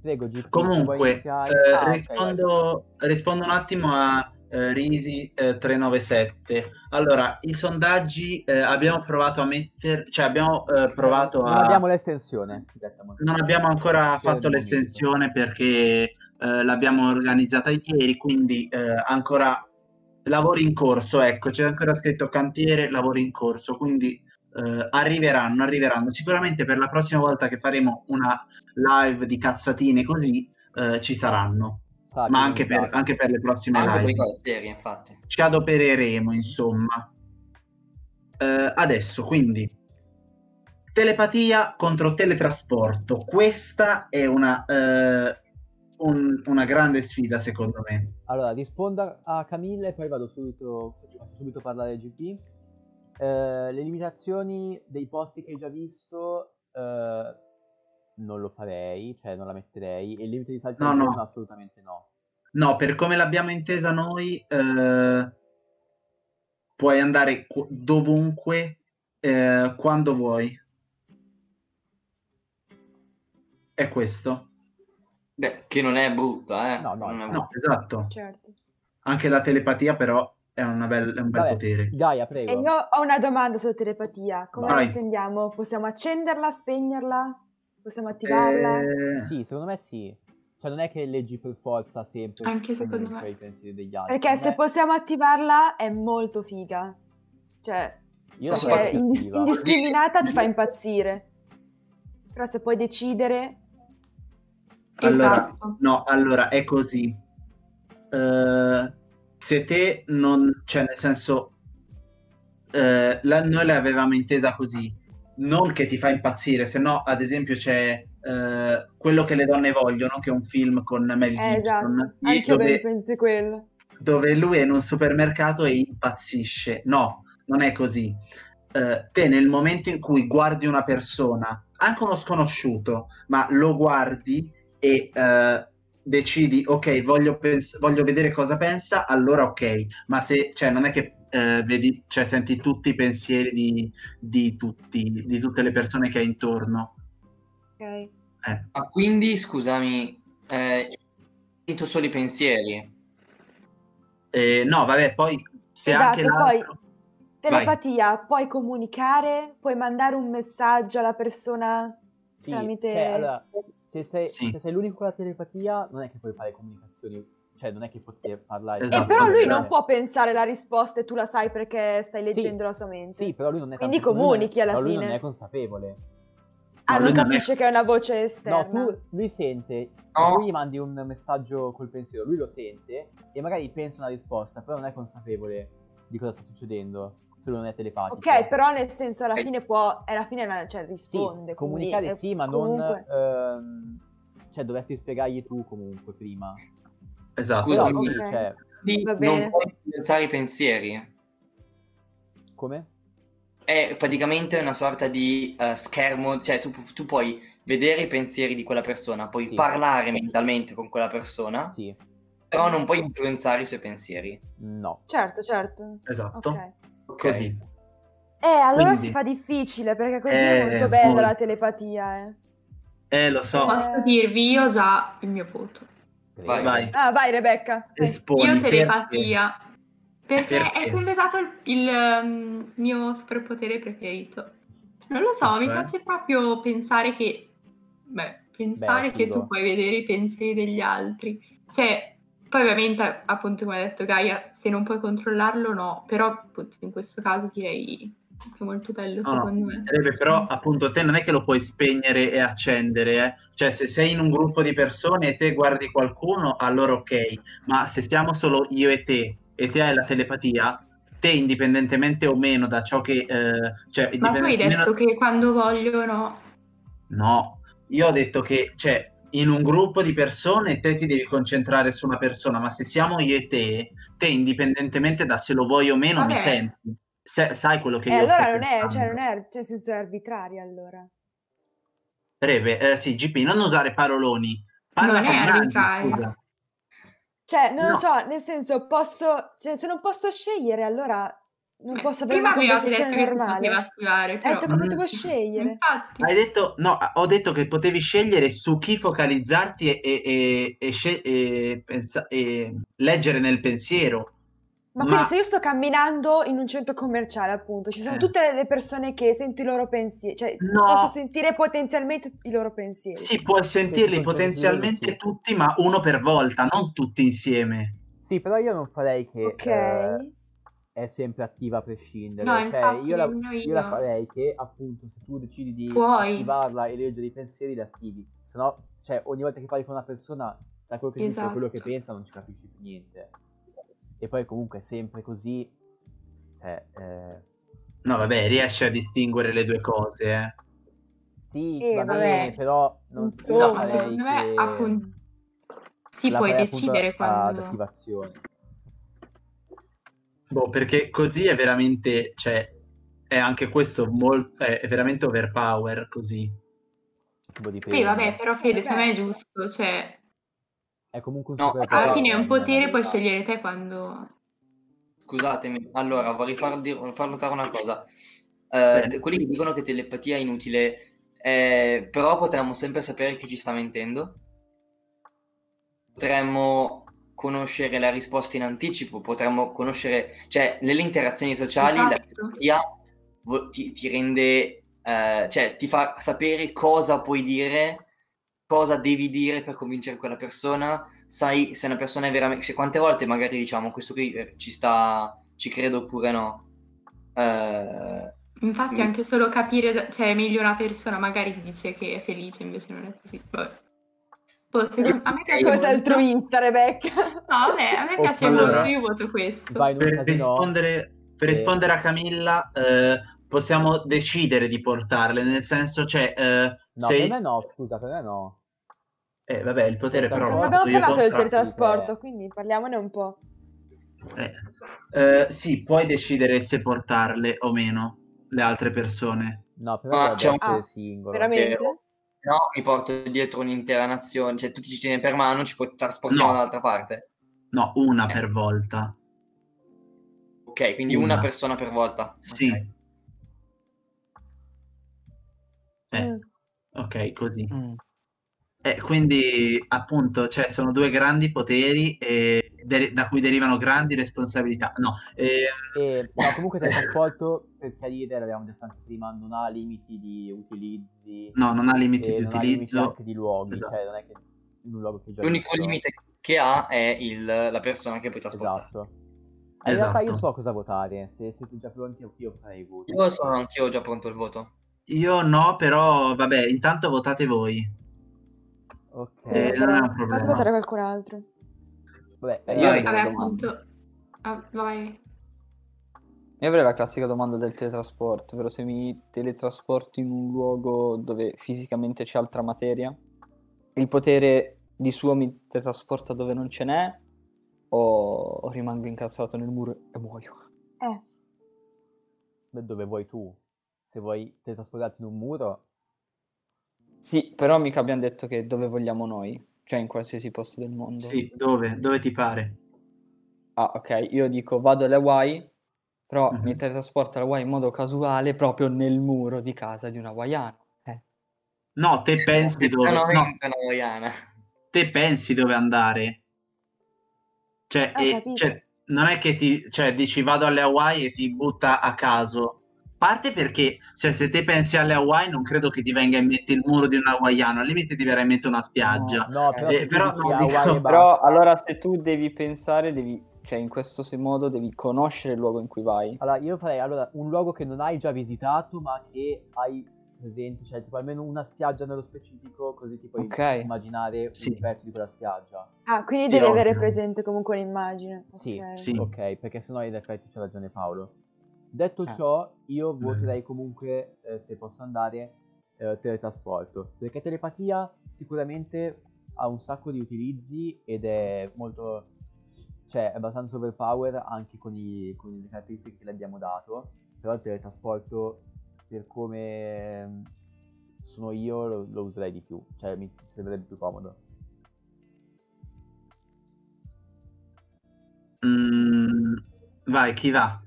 Prego, vuoi Comunque, eh, Ah, rispondo, rispondo un attimo a eh, Risi eh, 397. Allora, i sondaggi eh, abbiamo provato a mettere, cioè abbiamo eh, provato Non a... abbiamo l'estensione. Non abbiamo ancora fatto l'estensione perché eh, l'abbiamo organizzata ieri, quindi eh, ancora lavori in corso, ecco, c'è ancora scritto cantiere, lavori in corso, quindi arriveranno, arriveranno. Sicuramente per la prossima volta che faremo una live di cazzatine così ci saranno, Che ma anche per, anche per le prossime Anche per live. le cose serie, infatti. Ci adopereremo, insomma. Eh, adesso, quindi, telepatia contro teletrasporto. Questa è una, eh, un- una grande sfida, secondo me. Allora, rispondo a Camilla e poi vado subito, faccio subito parlare GP. Eh, le limitazioni dei posti che hai già visto non lo farei, cioè non la metterei. E il limite di salto No, no. assolutamente no. No, per come l'abbiamo intesa noi, eh, puoi andare qu- dovunque, eh, quando vuoi. È questo. Beh, che non è brutta, eh? No, no, no. No, esatto. Certo. Anche la telepatia, però, è, una bel- è un bel Vabbè, potere. Gaia, E prego. io ho una domanda sulla telepatia. Come Vai. la intendiamo? Possiamo accenderla, spegnerla? Possiamo attivarla? Eh, Sì, secondo me sì. Cioè non è che leggi per forza sempre Anche secondo me. i pensieri degli altri. Perché se me- possiamo attivarla è molto figa. Cioè, Io fare- indis- indiscriminata ti fa impazzire. Però se puoi decidere... Allora, Esatto. no, allora è così. Eh, se te non, cioè nel senso, eh, la- noi l'avevamo intesa così, non che ti fa impazzire, se no, ad esempio, c'è eh, quello che le donne vogliono, che è un film con Mel Eh, esatto. Gibson, io dove, dove lui è in un supermercato e impazzisce. No, non è così. Eh, te nel momento in cui guardi una persona, anche uno sconosciuto, ma lo guardi e eh, decidi, ok, voglio, pens- voglio vedere cosa pensa, allora ok, ma se, cioè, non è che eh, vedi, cioè, senti tutti i pensieri di, di tutti, di tutte le persone che hai intorno. Ok. Eh, Ah, quindi, scusami, eh, sento solo i pensieri. eh, no, vabbè, poi se Esatto, anche poi telepatia, puoi comunicare, puoi mandare un messaggio alla persona Sì, tramite- cioè, allora, se sei, Sì. se sei l'unico con la telepatia, non è che puoi fare comunicazioni, cioè non è che poter parlare. Esatto. E però lui non Eh, può pensare la risposta e tu la sai perché stai leggendo la sua mente. Sì, però lui non è Quindi tanto- lui non è- comunichi alla però lui fine. non è consapevole. ah, No, non lui non è- capisce che è una voce No, esterna. tu, lui sente, No. tu gli mandi un messaggio col pensiero, lui lo sente e magari pensa una risposta, però non è consapevole di cosa sta succedendo, se lui non è telepatico. Ok, però nel senso alla Eh. fine può, alla fine cioè, Sì, risponde. comunicare quindi, eh, sì, ma comunque- non... ehm, cioè, dovresti spiegargli tu comunque prima. Esatto. Scusa, Però quindi- sì, Ok. cioè, Va non puoi influenzare i pensieri. come? È praticamente una sorta di eh, schermo, cioè tu, tu puoi vedere i pensieri di quella persona, puoi Sì. parlare mentalmente con quella persona, Sì, Però non puoi influenzare i suoi pensieri. No. Certo, certo. Esatto. Ok. Ok. Così. Eh, allora Quindi- si fa difficile perché così è Eh, molto bella molto. la telepatia, eh. Eh, lo so. Eh. Posso dirvi, io ho già il mio voto. Vai. Vai. Ah, vai Rebecca. Esponi, io perché? telepatia. Perché, Perché? è completato il, il, um, mio superpotere preferito. Non lo so, mi Cioè? piace proprio pensare che... Beh, pensare Beh, che tu puoi vedere i pensieri degli altri. Cioè, poi ovviamente, appunto, come ha detto Gaia, se non puoi controllarlo, no. Però, appunto, in questo caso direi è molto bello, No, secondo me. Sarebbe però appunto te non è che lo puoi spegnere e accendere, eh. Cioè se sei in un gruppo di persone e te guardi qualcuno, allora ok, ma se siamo solo io e te e te hai la telepatia, te indipendentemente o meno da ciò che... eh, cioè, Ma tu hai detto che quando voglio, no. Io ho detto che cioè, in un gruppo di persone te ti devi concentrare su una persona, ma se siamo io e te, te indipendentemente da se lo vuoi o meno mi Vabbè. senti. Se- sai quello che Eh, io allora non è, cioè non è, cioè nel senso è arbitraria allora. Rebe, eh, sì, GP, non usare paroloni. Parla Non è arbitrario. scusa. Cioè, non No. lo so, nel senso posso, cioè se non posso scegliere allora non Beh, posso avere prima una detto conversazione normale. attivare, Hai però... detto che Mm. potevo scegliere. Infatti, Hai detto, no, ho detto che potevi scegliere su chi focalizzarti e, e- e- e e pensa- e leggere nel pensiero. Ma quindi se io sto camminando in un centro commerciale, appunto, ci sono Eh. tutte le persone che sento i loro pensieri, cioè No. posso sentire potenzialmente i loro pensieri. Sì, puoi sentirli sì, potenzialmente sì. tutti, ma uno per volta, non tutti insieme. Sì, però io non farei che Ok. eh, è sempre attiva a prescindere. No, cioè, infatti, io la, nemmeno io la io. farei che appunto se tu decidi di Puoi. attivarla e leggere i pensieri, la attivi. Se no, cioè, ogni volta che parli con una persona, da quello che dice e quello che Esatto. pensa, non ci capisci più niente. E poi comunque è sempre così. Cioè, eh, No, vabbè, riesci a distinguere le due cose, eh. sì, Eh, va vabbè. bene, però non Insomma, farei secondo me, puoi farei appunto decidere quando... attivazione. Boh, perché così è veramente, cioè, è anche questo molto, è, veramente overpower così. Sì, vabbè, però Fede, secondo me è giusto, cioè, È comunque un No, superpotere, alla fine è un potere, puoi scegliere te quando... Scusatemi, allora vorrei far, dir- far notare una cosa. Eh, te- quelli che dicono che telepatia è inutile, eh, però potremmo sempre sapere chi ci sta mentendo. Potremmo conoscere la risposta in anticipo, potremmo conoscere, cioè nelle interazioni sociali la Esatto. telepatia vo- ti, ti rende, eh, cioè ti fa sapere cosa puoi dire, cosa devi dire per convincere quella persona, sai se una persona è veramente, se quante volte magari diciamo questo qui eh, ci sta, ci credo oppure no. Eh, Infatti anche solo capire, cioè è meglio una persona magari ti dice che è felice, invece non è così. Vabbè. Boh, secondo- a me piace Come sei molto. altruista, Rebecca. No, vabbè, a me Oh, piace allora- molto, io voto questo. Vai Per rispondere, per Sì. rispondere a Camilla, eh, possiamo decidere di portarle, nel senso, cioè, eh, No, se- per me no, scusa, per me no. Eh, vabbè, il potere però Non lo Però abbiamo parlato del teletrasporto, quindi parliamone un po'. Eh, eh, sì, puoi decidere se portarle o meno le altre persone. No, per me Ma dovrebbe c'è un- Ah, singolo. Veramente? no, mi porto dietro un'intera nazione, cioè tu ci tieni per mano, ci puoi trasportiamo No. dall'altra parte. No, una Eh. per volta. Ok, quindi Una. una persona per volta. Sì. Ok. Eh, Mm. ok, così. Mm. Eh, quindi, appunto, cioè, sono due grandi poteri e de- da cui derivano grandi responsabilità. No, eh, E, no, comunque il teletrasporto, per chiarire, l'abbiamo detto anche prima, non ha limiti di utilizzi no, non ha limiti di non ha limiti utilizzo. anche di luoghi, Esatto. cioè non è che in un luogo che già L'unico visto. limite che ha è il- la persona che puoi trasportare. Esatto. Eh, In realtà io Esatto. so cosa votare, se siete già pronti io farei i voti. Io sono anch'io già pronto il voto. Io no, però, vabbè, intanto votate voi. Ok, Eh, non è un problema. Fate votare qualcun altro. vabbè, io Vabbè, domanda. appunto... Ah, vai. Io avrei la classica domanda del teletrasporto, ovvero se mi teletrasporto in un luogo dove fisicamente c'è altra materia, il potere di suo mi teletrasporta dove non ce n'è o, o rimango incazzato nel muro e muoio? Eh, beh, dove vuoi tu? Se vuoi teletrasportarti in un muro, Sì, però mica abbiamo detto che dove vogliamo noi. Cioè in qualsiasi posto del mondo. Sì, dove? Dove ti pare? Ah, ok, io dico vado alle Hawaii, però Mhm. mi teletrasporto alle Hawaii in modo casuale proprio nel muro di casa di un hawaiano. Eh. No, te pensi dove... No, hawaiana. te pensi dove andare. Cioè, e- cioè, non è che ti... Cioè, dici vado alle Hawaii e ti butta a caso. Parte perché, cioè, se te pensi alle Hawaii non credo che ti venga in mente il muro di un hawaiano, al limite ti verrà in mente una spiaggia. No, però, Eh, però no, dico- Però allora se tu devi pensare, devi, cioè in questo modo devi conoscere il luogo in cui vai. Allora, io farei allora, un luogo che non hai già visitato, ma che hai presente, cioè tipo almeno una spiaggia nello specifico, così ti puoi Ok. immaginare Sì. un pezzo di quella spiaggia. Ah, quindi Sì, devi avere ovvio. presente comunque l'immagine. Sì, ok. Sì. Ok, perché sennò in effetti c'ha ragione Paolo. Detto Eh. ciò, io voterei comunque, eh, se posso andare, eh, teletrasporto. Perché telepatia sicuramente ha un sacco di utilizzi ed è molto... cioè è abbastanza overpower anche con, i, con le caratteristiche che le abbiamo dato. Però il teletrasporto, per come mm, sono io, lo, lo userei di più. Cioè mi sembrerebbe più comodo. Mm, vai, chi va?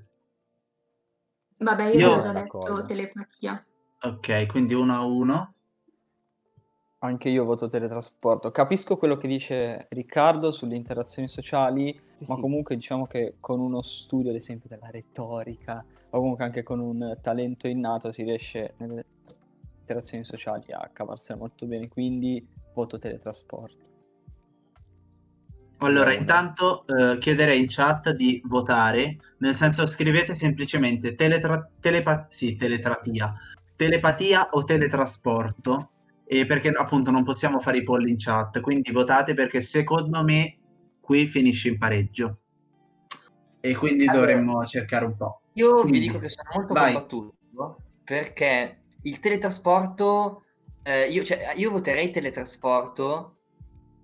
Vabbè, io, Io- ho già D'accordo. detto telepatia. Ok, quindi uno a uno. Anche io voto teletrasporto. Capisco quello che dice Riccardo sulle interazioni sociali, ma comunque diciamo che con uno studio, ad esempio, della retorica, o comunque anche con un talento innato, si riesce nelle interazioni sociali a cavarsela molto bene, quindi voto teletrasporto. Allora, intanto eh, chiederei in chat di votare, nel senso scrivete semplicemente teletra- telepa- sì, teletratia, telepatia o teletrasporto, e perché appunto non possiamo fare i polli in chat, quindi votate perché secondo me qui finisce in pareggio. E quindi Allora. dovremmo cercare un po'. Io vi Quindi, dico che sono molto vai. combattuto perché il teletrasporto, eh, io, cioè, io voterei teletrasporto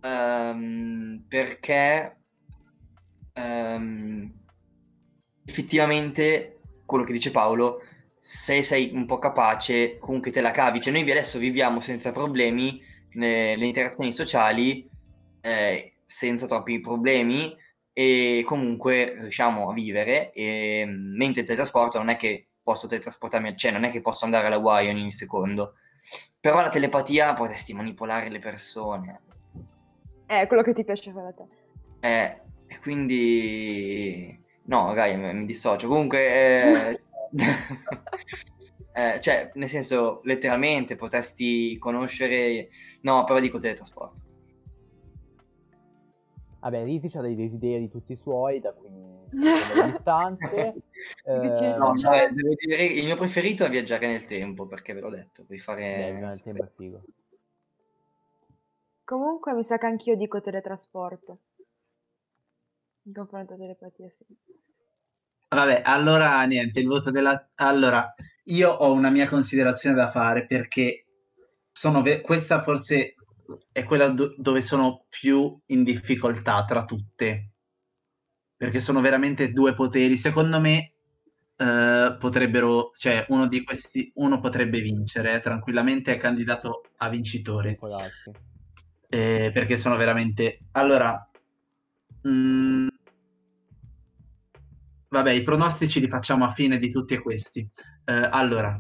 ehm, perché ehm, effettivamente quello che dice Paolo, se sei un po' capace, comunque te la cavi. Cioè, noi adesso viviamo senza problemi ne- le interazioni sociali, eh, senza troppi problemi e comunque riusciamo a vivere e mentre il teletrasporto non è che posso teletrasportarmi, cioè non è che posso andare alla Hawaii ogni secondo. Però la telepatia potresti manipolare le persone. È quello che ti piace fare a te. Eh, e quindi no, raga, mi, mi dissocio. Comunque, eh, eh, cioè, nel senso, letteralmente potresti conoscere. No, però dico teletrasporto. Vabbè, Risi ha dei desideri tutti suoi, da cui distanze. Eh, No, cioè, devo dire, il mio preferito è viaggiare nel tempo, perché ve l'ho detto, puoi fare... nel tempo è figo. Comunque mi sa che anch'io dico teletrasporto. In confronto a telepatia, sì. Vabbè, allora niente, il voto della... Allora, io ho una mia considerazione da fare perché sono ve- questa forse è quella do- dove sono più in difficoltà tra tutte, perché sono veramente due poteri. Secondo me eh, potrebbero, cioè uno di questi, uno potrebbe vincere, eh, tranquillamente è candidato a vincitore. Eh, perché sono veramente... Allora, mm, vabbè, i pronostici li facciamo a fine di tutti questi. Eh, allora,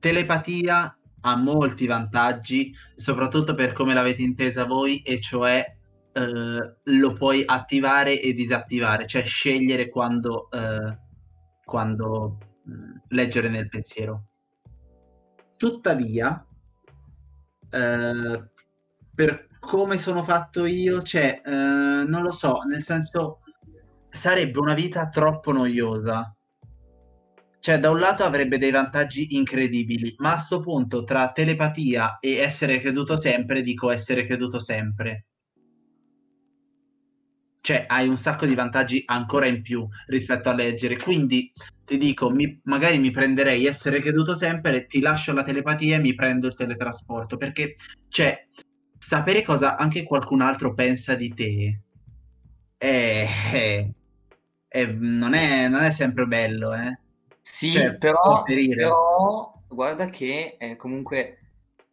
telepatia ha molti vantaggi, soprattutto per come l'avete intesa voi, e cioè eh, lo puoi attivare e disattivare, cioè scegliere quando, eh, quando mh, leggere nel pensiero. Tuttavia, eh, per come sono fatto io, cioè, eh, non lo so, nel senso, sarebbe una vita troppo noiosa. Cioè, da un lato avrebbe dei vantaggi incredibili, ma a sto punto, tra telepatia e essere creduto sempre, dico essere creduto sempre. Cioè, hai un sacco di vantaggi ancora in più rispetto a leggere. Quindi ti dico, mi- magari mi prenderei essere creduto sempre, ti lascio la telepatia e mi prendo il teletrasporto. Perché, cioè, sapere cosa anche qualcun altro pensa di te è, è- è- non, è, non è sempre bello, eh. Sì, Cioè, però, però guarda che eh, comunque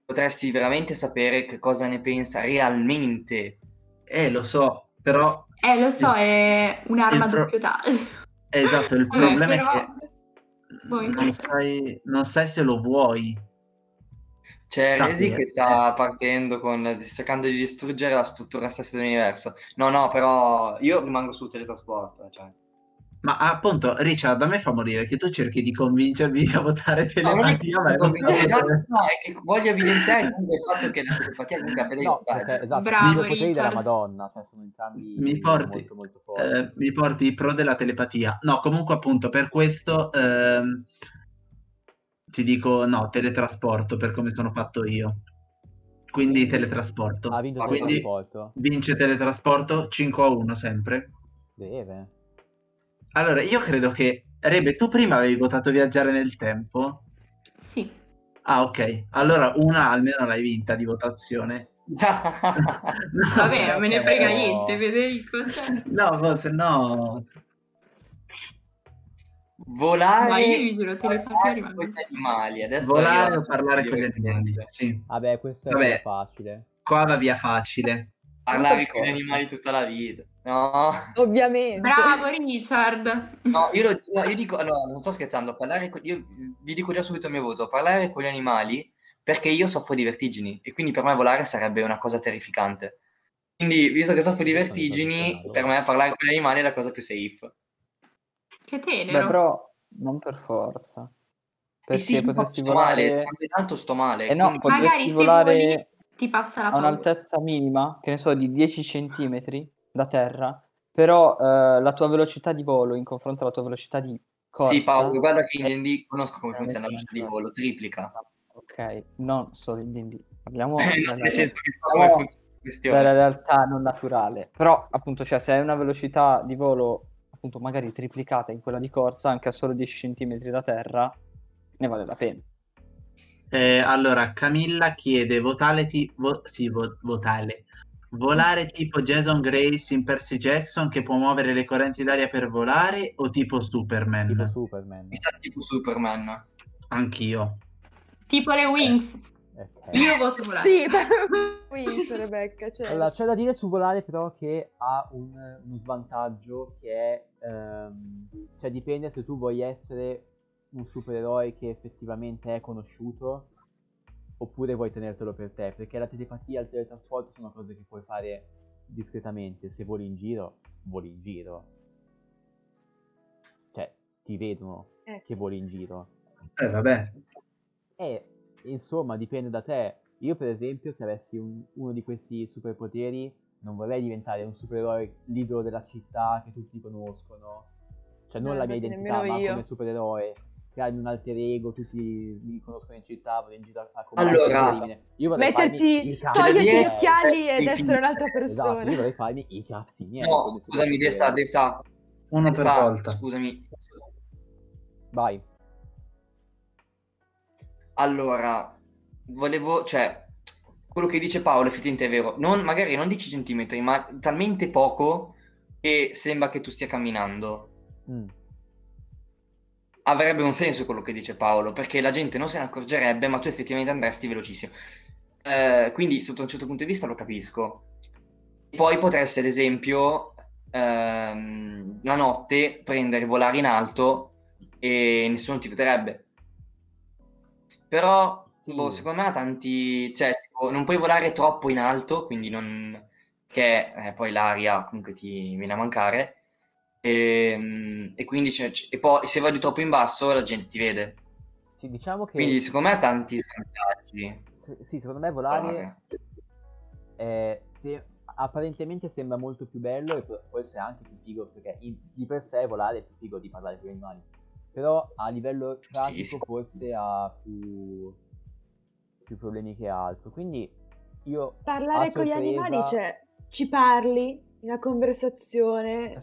potresti veramente sapere che cosa ne pensa realmente. Eh, lo so, però... Eh, lo so, è un'arma a pro- doppio taglio. Esatto, il Vabbè, problema però- è che Boh, non sai, non sai se lo vuoi. C'è Sappi, Resi che sta partendo con cercando di distruggere la struttura stessa dell'universo. No, no, però io rimango sul teletrasporto. Cioè. Ma appunto, Richard, a me fa morire che tu cerchi di convincermi a votare No, non è che telepatia, no, no, è che voglio evidenziare il fatto che la telepatia comunque ha dei No, esatto, Bravo, poteri della Richard. Madonna, cioè sono entrambi Mi porti- molto molto forti. eh, mi porti i pro della telepatia. No, comunque appunto per questo ehm, ti dico no, teletrasporto per come sono fatto io. Quindi teletrasporto. ha vinto Quindi vince teletrasporto 5 a 1 sempre. Deve. Allora, io credo che Rebe, tu prima avevi votato viaggiare nel tempo? Sì. Ah, ok. Allora una almeno l'hai vinta di votazione. No, Vabbè, se- me ne frega però- niente, Federico. No, boh, se no... Volare, Ma io mi giro telepatia con gli animali. Adesso Volare o parlare con gli animali? Sì. Vabbè, questo è Vabbè. facile. Qua va via facile. Parlare con gli animali tutta la vita. No, Ovviamente. Bravo Richard. no, io, lo- no, io dico, allora, non sto scherzando, parlare con- io vi dico già subito il mio voto, parlare con gli animali perché io soffro di vertigini e quindi per me volare sarebbe una cosa terrificante. Quindi, visto che soffro di vertigini, per me parlare con gli animali è la cosa più safe. Che tenero. Beh, però non per forza. Perché sì, ma potresti sto male, volare... quando tanto sto male. Eh no, potresti volare ti passa la a paura. un'altezza minima, che ne so, di 10 centimetri da terra, però eh, la tua velocità di volo in confronto alla tua velocità di corsa... Sì, Paolo, guarda che in è- D&D conosco come funziona la velocità di volo, triplica. Ok, non solo in D&D, parliamo no, della, nel senso che so come funziona la questione. della realtà non naturale. Però, appunto, cioè, se hai una velocità di volo, appunto, magari triplicata in quella di corsa, anche a solo 10 centimetri da terra, ne vale la pena. Eh, allora, Camilla chiede votale ti- vo- sì, vo- votale. Volare tipo Jason Grace in Percy Jackson che può muovere le correnti d'aria per volare o tipo Superman? Tipo Superman. Mi sa tipo Superman. Anch'io. Tipo le Wings. Ok. Io voto volare. Sì, Wings, Rebecca. Cioè... Allora, c'è da dire su volare però che ha un, uno svantaggio che è, ehm, cioè dipende se tu vuoi essere un supereroe che effettivamente è conosciuto oppure vuoi tenertelo per te, perché la telepatia e il teletrasporto sono cose che puoi fare discretamente, se voli in giro, voli in giro. Cioè, ti vedono Eh, sì. che voli in giro. Eh, vabbè. E insomma, dipende da te. Io, per esempio, se avessi un- uno di questi superpoteri, non vorrei diventare un supereroe libero della città che tutti conoscono. Cioè, non No, la mia identità, ma io. come supereroe. Crearmi un alter ego, tutti mi conoscono in città, vado in giro a, a Allora, io Metterti, toglierti gli occhiali ed Sì, essere un'altra Esatto, persona. io vorrei farmi i cazzi miei. No, scusami. Dessa, Dessa, Uno per volta. scusami. Vai. Allora, volevo, cioè, quello che dice Paolo effettivamente è vero. Non, magari non 10 centimetri, ma talmente poco che sembra che tu stia camminando. Mm. Avrebbe un senso quello che dice Paolo, perché la gente non se ne accorgerebbe, ma tu effettivamente andresti velocissimo. Eh, quindi, sotto un certo punto di vista, lo capisco. Poi potresti, ad esempio, ehm, la notte prendere, volare in alto e nessuno ti vedrebbe. Però, boh, secondo me ha tanti... Cioè, tipo, non puoi volare troppo in alto, quindi non... Che eh, poi l'aria comunque ti viene a mancare. E, e quindi c'è- c'è- e poi se vai di troppo in basso la gente ti vede. Sì, diciamo che... Quindi secondo me ha tanti svantaggi. se- sì, secondo me volare... Eh, se- apparentemente sembra molto più bello e essere anche più figo perché in- di per sé volare è più figo di parlare con gli animali però a livello pratico sì. forse ha più, più problemi che altro quindi io Parlare a con gli sorpresa- animali, cioè, ci parli, una conversazione.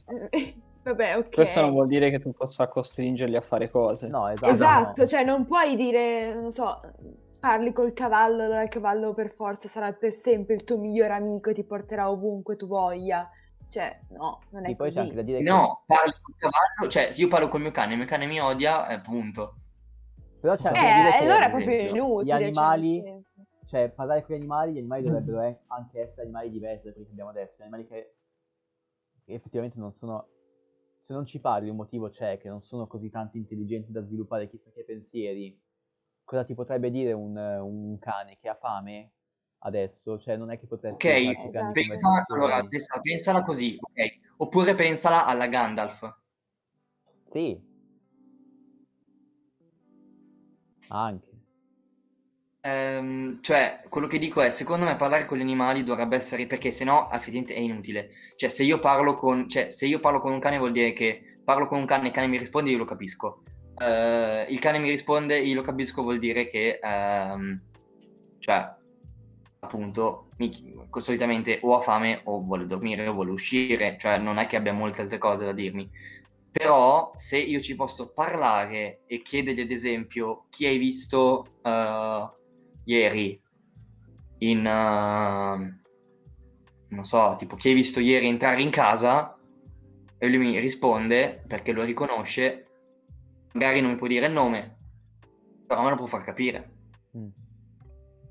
Vabbè, ok. Questo non vuol dire che tu possa costringerli a fare cose. no esatto, Esatto, no. cioè non puoi dire, non so, parli col cavallo, allora il cavallo per forza sarà per sempre il tuo migliore amico e ti porterà ovunque tu voglia. Cioè, no, non è Sì, poi c'è così. anche da dire No, parli col cavallo, cioè se io parlo col mio cane, il mio cane mi odia, eh, punto. che però c'è Eh, anche che allora è proprio esempio, inutile. gli cioè, animali cioè, parlare con gli animali, gli animali dovrebbero e- anche essere animali diversi da quelli che abbiamo adesso, animali che, che effettivamente non sono, se non ci parli un motivo c'è, che non sono così tanto intelligenti da sviluppare chissà che pensieri, cosa ti potrebbe dire un, un cane che ha fame adesso? Cioè, non è che potresti Ok, Esatto. grandi pensa, conversazioni. allora, adesso pensala così, ok? Oppure pensala alla Gandalf. Sì. Anche. Ehm, cioè, quello che dico è, secondo me parlare con gli animali dovrebbe essere, perché sennò effettivamente è inutile. Cioè, se io parlo con, cioè, se io parlo con un cane vuol dire che parlo con un cane e il cane mi risponde, io lo capisco. Eh, il cane mi risponde, io lo capisco, vuol dire che, ehm, cioè, appunto, mi- solitamente o ha fame o vuole dormire o vuole uscire, cioè non è che abbia molte altre cose da dirmi. Però se io ci posso parlare e chiedergli ad esempio chi hai visto eh, ieri in... eh, non so, tipo chi hai visto ieri entrare in casa e lui mi risponde perché lo riconosce, magari non mi può dire il nome, però me lo può far capire. Mm.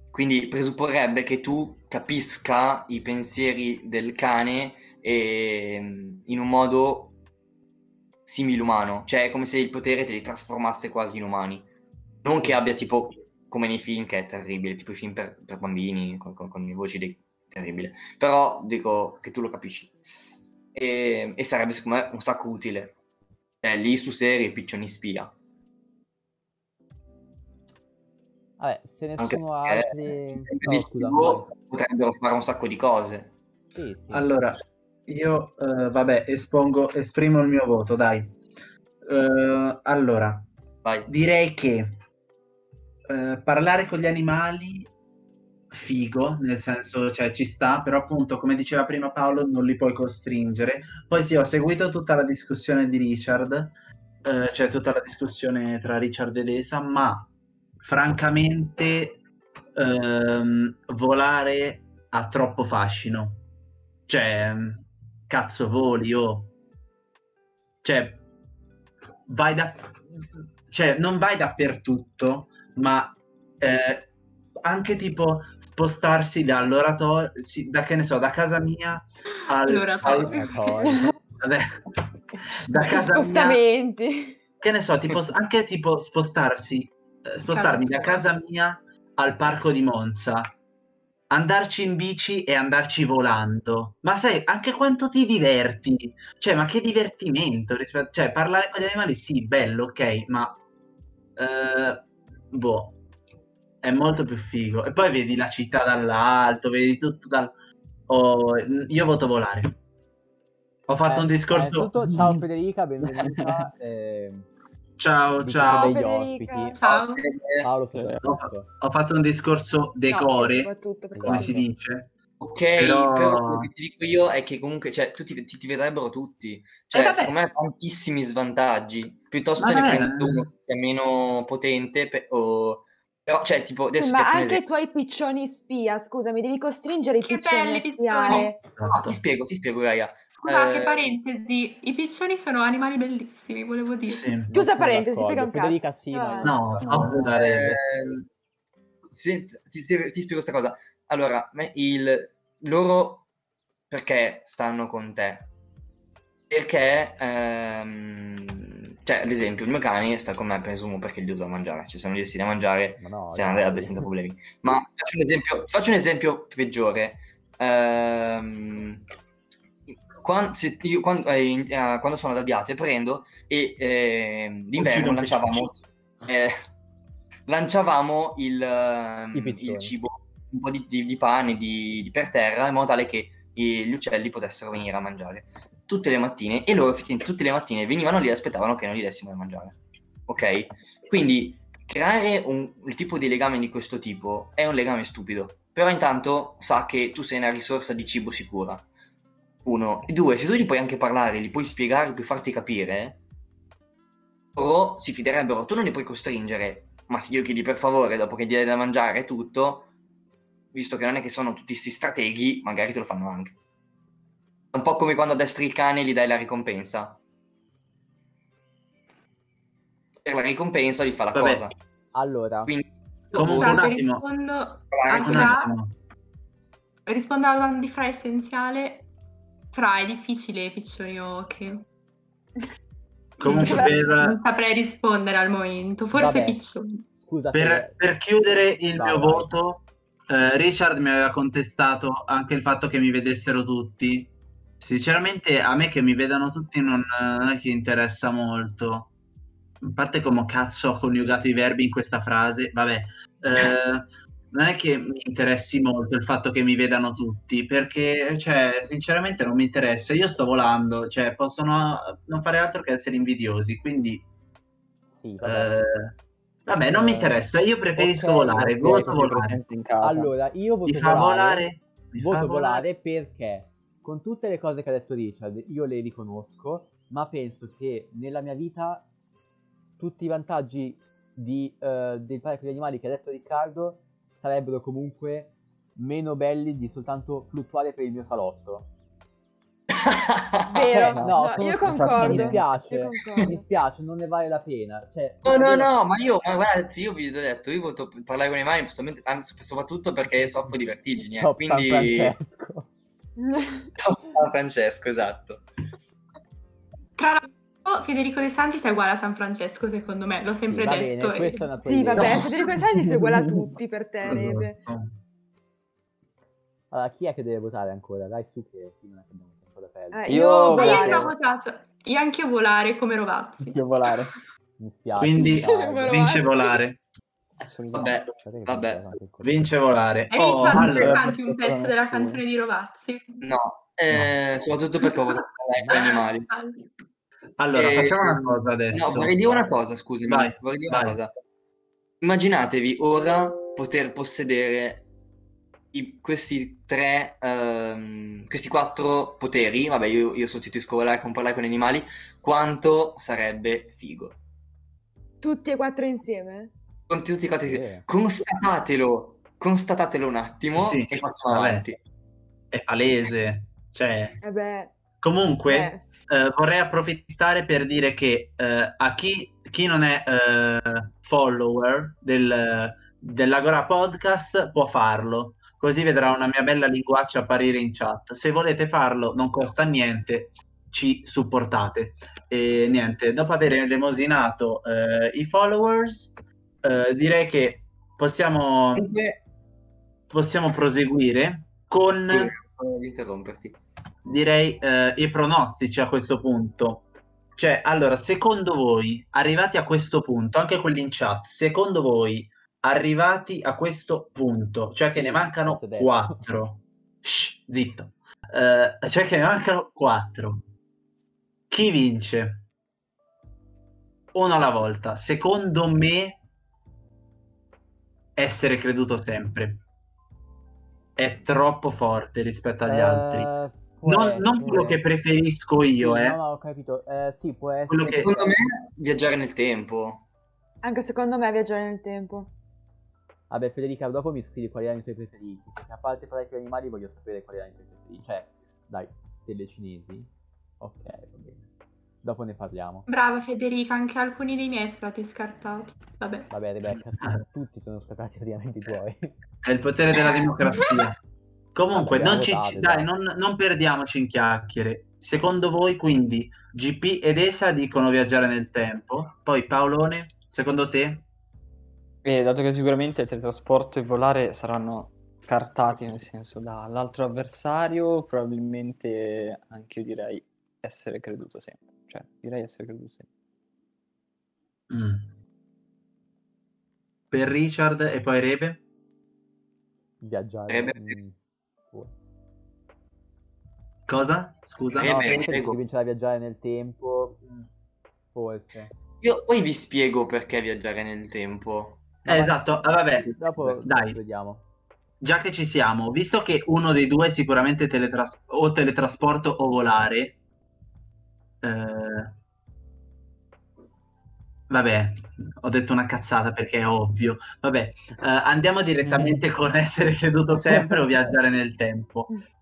Quindi presupporrebbe che tu capisca i pensieri del cane e, in un modo simile umano, cioè è come se il potere te li trasformasse quasi in umani. Non che abbia tipo come nei film, che è terribile, tipo i film per, per bambini con, con- con le voci dei terribile. Però dico che tu lo capisci. E, e sarebbe secondo me un sacco utile. Cioè, lì su serie Piccioni spia. Vabbè, se ne Anche sono altri... No, scusa, potrebbero fare un sacco di cose. Sì, sì. Allora, io, eh, vabbè, espongo, esprimo il mio voto, dai. Eh, allora, Vai. direi che eh, parlare con gli animali, figo, nel senso, cioè ci sta, però appunto, come diceva prima Paolo, non li puoi costringere. Poi sì, ho seguito tutta la discussione di Richard, eh, cioè tutta la discussione tra Richard ed Esa, ma francamente ehm, volare ha troppo fascino. Cioè, cazzo voli, oh. Cioè, vai da... Cioè, non vai dappertutto, ma eh, anche tipo spostarsi dall'oratorio, sì, da che ne so, da casa mia al... All'oratorio. al- Oratorio. vabbè, da casa mia Spostamenti. che ne so, tipo, anche tipo spostarsi, eh, spostarmi da casa mia al parco di Monza, andarci in bici e andarci volando. Ma sai anche quanto ti diverti? Cioè, ma che divertimento rispetto... Cioè, parlare con gli animali, sì, bello, ok, ma... eh, boh, è molto più figo. E poi vedi la città dall'alto, vedi tutto dal... oh, io voto volare. Ho fatto Eh, un discorso... innanzitutto, ciao Federica, benvenuta. eh, Ciao, ciao. Ciao. Paolo Eh, ho, ho fatto un discorso No, decore, soprattutto perché- come si dice. Ok, Però- però... quello che ti dico io è che comunque cioè, tutti ti, ti vedrebbero tutti. Cioè, Eh, secondo me ha tantissimi svantaggi. Piuttosto ne prendi uno che sia meno potente, pe- o... però, cioè, tipo, adesso Sì, ti ma un anche esempio. tu hai piccioni spia, scusami, devi costringere i Che piccioni belli a piccioni. spiare. No, Esatto. ti spiego, ti spiego, Gaia. Scusate, Eh, parentesi, i piccioni sono animali bellissimi, volevo dire. Sì. Chiusa parentesi, frega un cazzo. Sì, Avanti. non No, d'accordo. volare. Eh, senza- ti, ti- spiego questa cosa. Allora, il, loro perché stanno con te? Perché, ehm, cioè, ad esempio, il mio cane sta con me, presumo, perché gli do da mangiare. Ci sono gli desti da mangiare, Ma no, se ne andrebbe senza problemi. Ma faccio un esempio, faccio un esempio peggiore. Ehm, quan- se io- quando, eh, eh, quando sono ad Albiate prendo e ehm, d'inverno Uccido un lanciavamo, eh, lanciavamo il, ehm, il cibo, un po' di, di- di pane di, di per terra in modo tale che gli uccelli potessero venire a mangiare tutte le mattine e loro effettivamente tutte le mattine venivano lì e aspettavano che noi gli dessimo da mangiare. Ok? Quindi creare un, un tipo di legame di questo tipo è un legame stupido, però intanto sa che tu sei una risorsa di cibo sicura. Uno. E due, se tu gli puoi anche parlare, gli puoi spiegare, puoi farti capire, loro si fiderebbero, tu non li puoi costringere, ma se glielo chiedi per favore dopo che gli dai da mangiare tutto, visto che non è che sono tutti sti strateghi, magari te lo fanno anche. È un po' come quando addestri il cane e gli dai la ricompensa. Per la ricompensa gli fa la Vabbè. cosa. Allora, Quindi Comunque, un attimo. rispondo, attimo. rispondo alla domanda di Fra essenziale. Fra è difficile, piccioni che Comunque, per, non saprei rispondere al momento. Forse Vabbè. piccioni. Scusa, per- per chiudere il Vai, mio voto, eh, Richard mi aveva contestato anche il fatto che mi vedessero tutti. Sinceramente, a me che mi vedano tutti non, non è che interessa molto. A parte come cazzo ho coniugato i verbi in questa frase, vabbè, eh, non è che mi interessi molto il fatto che mi vedano tutti, perché, cioè, sinceramente non mi interessa. Io sto volando, cioè, possono non fare altro che essere invidiosi, quindi sì, eh, vabbè, non mi interessa. Io preferisco ok, volare. ok, voto volare. presente in casa. Allora, io voto Mi fa volare. Mi voto fa volare perché con tutte le cose che ha detto Richard io le riconosco, ma penso che nella mia vita tutti i vantaggi di, eh, del parco degli animali che ha detto Riccardo sarebbero comunque meno belli di soltanto fluttuare per il mio salotto. Vero, Eh, no, no, sono- io Mi concordo. Io dispiace, Io mi concordo. dispiace, non ne vale la pena. Cioè, No, no, io- no, ma io, ma guarda, io vi ho detto, io voto per parlare con i mani, soprattutto perché soffro di vertigini, eh, quindi... Francesco. Top San Francesco, esatto. Tra l'altro, Federico De Santis è uguale a San Francesco, secondo me, l'ho Sì, sempre va detto. bene, e- Sì, idea. vabbè, No. Federico De Santis è uguale a tutti per te, Rebe. Esatto. Allora, chi è che deve votare ancora? Dai su che non è che abbiamo da perdere. Eh, Io io volare. Io votato, io anche io volare come Rovazzi. Io volare. Mi spiace. Quindi mi vince volare. Vabbè, colpo. Vince volare. E Oh, Richard, allora, canti un pezzo della canzone di Rovazzi? No, eh, soprattutto perché ho votato gli animali. allora, Eh, facciamo una cosa adesso. No, vorrei dire una cosa, scusami. Vai, vorrei dire vai. una cosa. Immaginatevi ora poter possedere i- questi tre, ehm, questi quattro poteri. Vabbè, io, io sostituisco volare con parlare con gli animali. Quanto sarebbe figo? Tutti e quattro insieme? Con tutti i quattro. Sì. Constatatelo, constatatelo un attimo Sì, e passiamo vabbè. avanti. È palese. Cioè, Eh comunque, eh, eh, vorrei approfittare per dire che eh, a chi, chi non è eh, follower del, dell'Agora Podcast può farlo. Così vedrà una mia bella linguaccia apparire in chat. Se volete farlo, non costa niente, ci supportate. E niente, dopo aver elemosinato eh, i followers, eh, direi che possiamo, possiamo proseguire con volevo interromperti. direi eh, i pronostici a questo punto. Cioè, allora, secondo voi, arrivati a questo punto, anche quelli in chat, secondo voi, arrivati a questo punto, cioè che ne mancano quattro, Shh, zitto, Eh, cioè che ne mancano quattro, chi vince? Uno alla volta. Secondo me, essere creduto sempre. È troppo forte rispetto agli Eh, altri. Non, non quello essere. che preferisco io, Sì, eh. No, no, ho capito. Eh, sì, può essere. Quello che- Secondo me, viaggiare nel tempo. anche secondo me viaggiare nel tempo. Vabbè, Federica, dopo mi scrivi quali erano i tuoi preferiti. Perché a parte parlare con gli animali, voglio sapere quali erano i tuoi preferiti. Cioè, dai, delle cinesi. Ok, va bene. Dopo ne parliamo. Brava Federica, anche alcuni dei miei sono stati scartati. Vabbè. Vabbè, Rebecca, tutti sono stati praticamente i tuoi. È il potere della democrazia. Comunque, non, ci, votate, dai, dai. non, non perdiamoci in chiacchiere. Secondo voi, quindi, GP ed ESA dicono viaggiare nel tempo? Poi Paolone, secondo te? E dato che sicuramente il teletrasporto e volare saranno scartati, nel senso dall'altro avversario, probabilmente anche io direi essere creduto sempre. Cioè, direi essere creduto sempre. Mm. Per Richard e poi Rebe? Viaggiare. Mm, forse. Cosa? Scusa? No, di cominciare a viaggiare nel tempo. mm, Forse. Io poi vi spiego perché viaggiare nel tempo. Eh, esatto, ah, vabbè, Dopo dai. vediamo. già che ci siamo, visto che uno dei due è sicuramente teletras- o teletrasporto o volare, eh, vabbè, ho detto una cazzata perché è ovvio. Vabbè, eh, andiamo direttamente con essere creduto sempre o viaggiare nel tempo.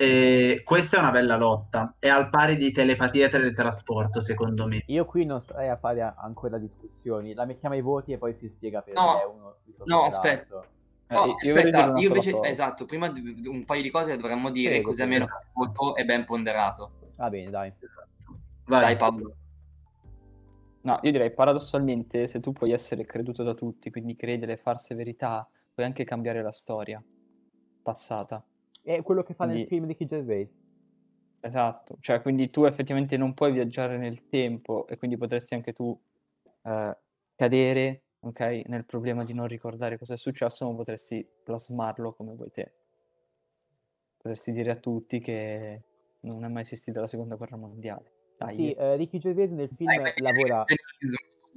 E questa è una bella lotta, è al pari di telepatia e teletrasporto, secondo me. Io qui non starei a fare ancora discussioni, la mettiamo ai voti e poi si spiega perché No, uno no, aspetta. Eh, No, io aspetta, io invece, cosa. esatto, prima di un paio di cose dovremmo dire Prego, così almeno il voto è ben ponderato. Va bene, dai. Vai. Dai Paolo. No, io direi paradossalmente, se tu puoi essere creduto da tutti, quindi credere, farsi verità, puoi anche cambiare la storia passata. È quello che fa nel Quindi- film di Ricky Gervais. Esatto, cioè quindi tu effettivamente non puoi viaggiare nel tempo e quindi potresti anche tu eh, cadere, ok, nel problema di non ricordare cosa è successo, ma potresti plasmarlo come vuoi te. Potresti dire a tutti che non è mai esistita la seconda guerra mondiale. Dai, Sì, eh, Ricky Gervais nel film Dai, lavora,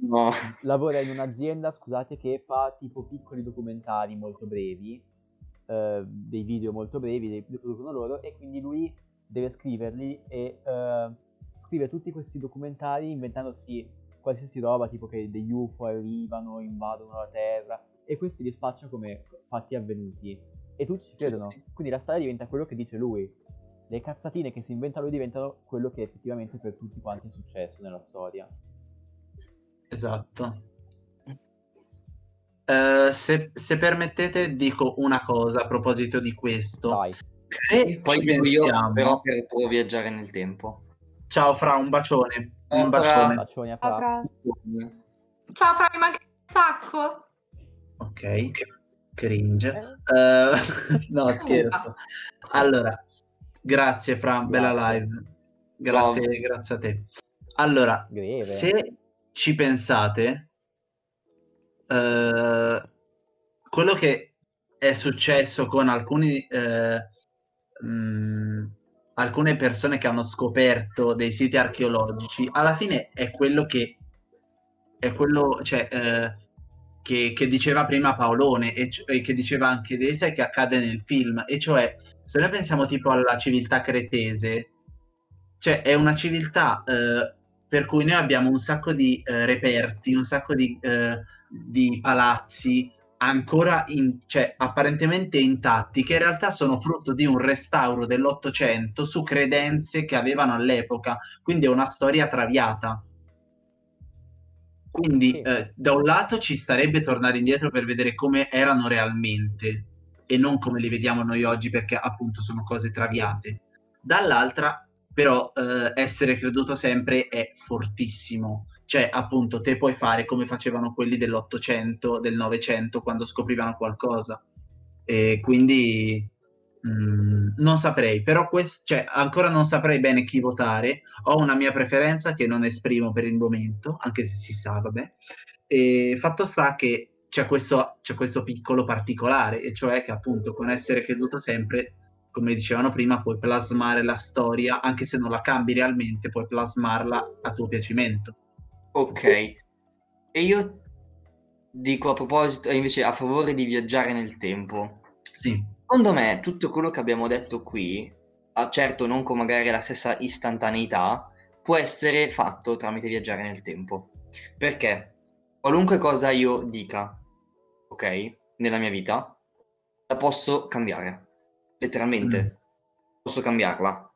No. lavora in un'azienda, scusate, che fa tipo piccoli documentari molto brevi, eh, dei video molto brevi, li producono loro, e quindi lui deve scriverli e eh, scrive tutti questi documentari inventandosi qualsiasi roba, tipo che degli UFO arrivano, invadono la Terra, e questi li spaccia come fatti avvenuti. E tutti ci Sì, credono. sì. Quindi la storia diventa quello che dice lui. Le cazzatine che si inventa lui diventano quello che effettivamente per tutti quanti è successo nella storia. Esatto. Eh, se, se permettete, dico una cosa a proposito di questo. Vai. Se Poi ci dico io, pensiamo- però per può viaggiare nel tempo. Ciao Fra, un bacione. Un Fra. bacione. Bacioni a Fra. Avrà- Ciao, Fra, mi manca un sacco. Ok, cringe. Eh, Eh, no, scherzo. Allora, grazie Fra, bella live. Grazie, grazie a te. Allora, greve. se ci pensate, eh, quello che è successo con alcuni, eh, mh, alcune persone che hanno scoperto dei siti archeologici, alla fine è quello che è quello, cioè, eh, che, che diceva prima Paolone e, e che diceva anche Desa e che accade nel film, e cioè se noi pensiamo tipo alla civiltà cretese, cioè è una civiltà eh, per cui noi abbiamo un sacco di eh, reperti, un sacco di, di palazzi ancora in- cioè, apparentemente intatti, che in realtà sono frutto di un restauro dell'Ottocento su credenze che avevano all'epoca, quindi è una storia traviata. Quindi Sì. eh, da un lato ci starebbe tornare indietro per vedere come erano realmente e non come li vediamo noi oggi perché appunto sono cose traviate. Dall'altra però eh, essere creduto sempre è fortissimo. Cioè, appunto, te puoi fare come facevano quelli dell'Ottocento, del Novecento, quando scoprivano qualcosa. E quindi mm, non saprei, però quest- cioè, ancora non saprei bene chi votare. Ho una mia preferenza che non esprimo per il momento, anche se si sa, vabbè. E fatto sta che c'è questo, c'è questo piccolo particolare, e cioè che appunto con essere creduto sempre come dicevano prima, puoi plasmare la storia, anche se non la cambi realmente, puoi plasmarla a tuo piacimento. Ok. E io dico a proposito, invece a favore di viaggiare nel tempo. Sì, Secondo me tutto quello che abbiamo detto qui, certo non con magari la stessa istantaneità, può essere fatto tramite viaggiare nel tempo. Perché qualunque cosa io dica, ok, nella mia vita, la posso cambiare. Letteralmente. Mm. Posso cambiarla.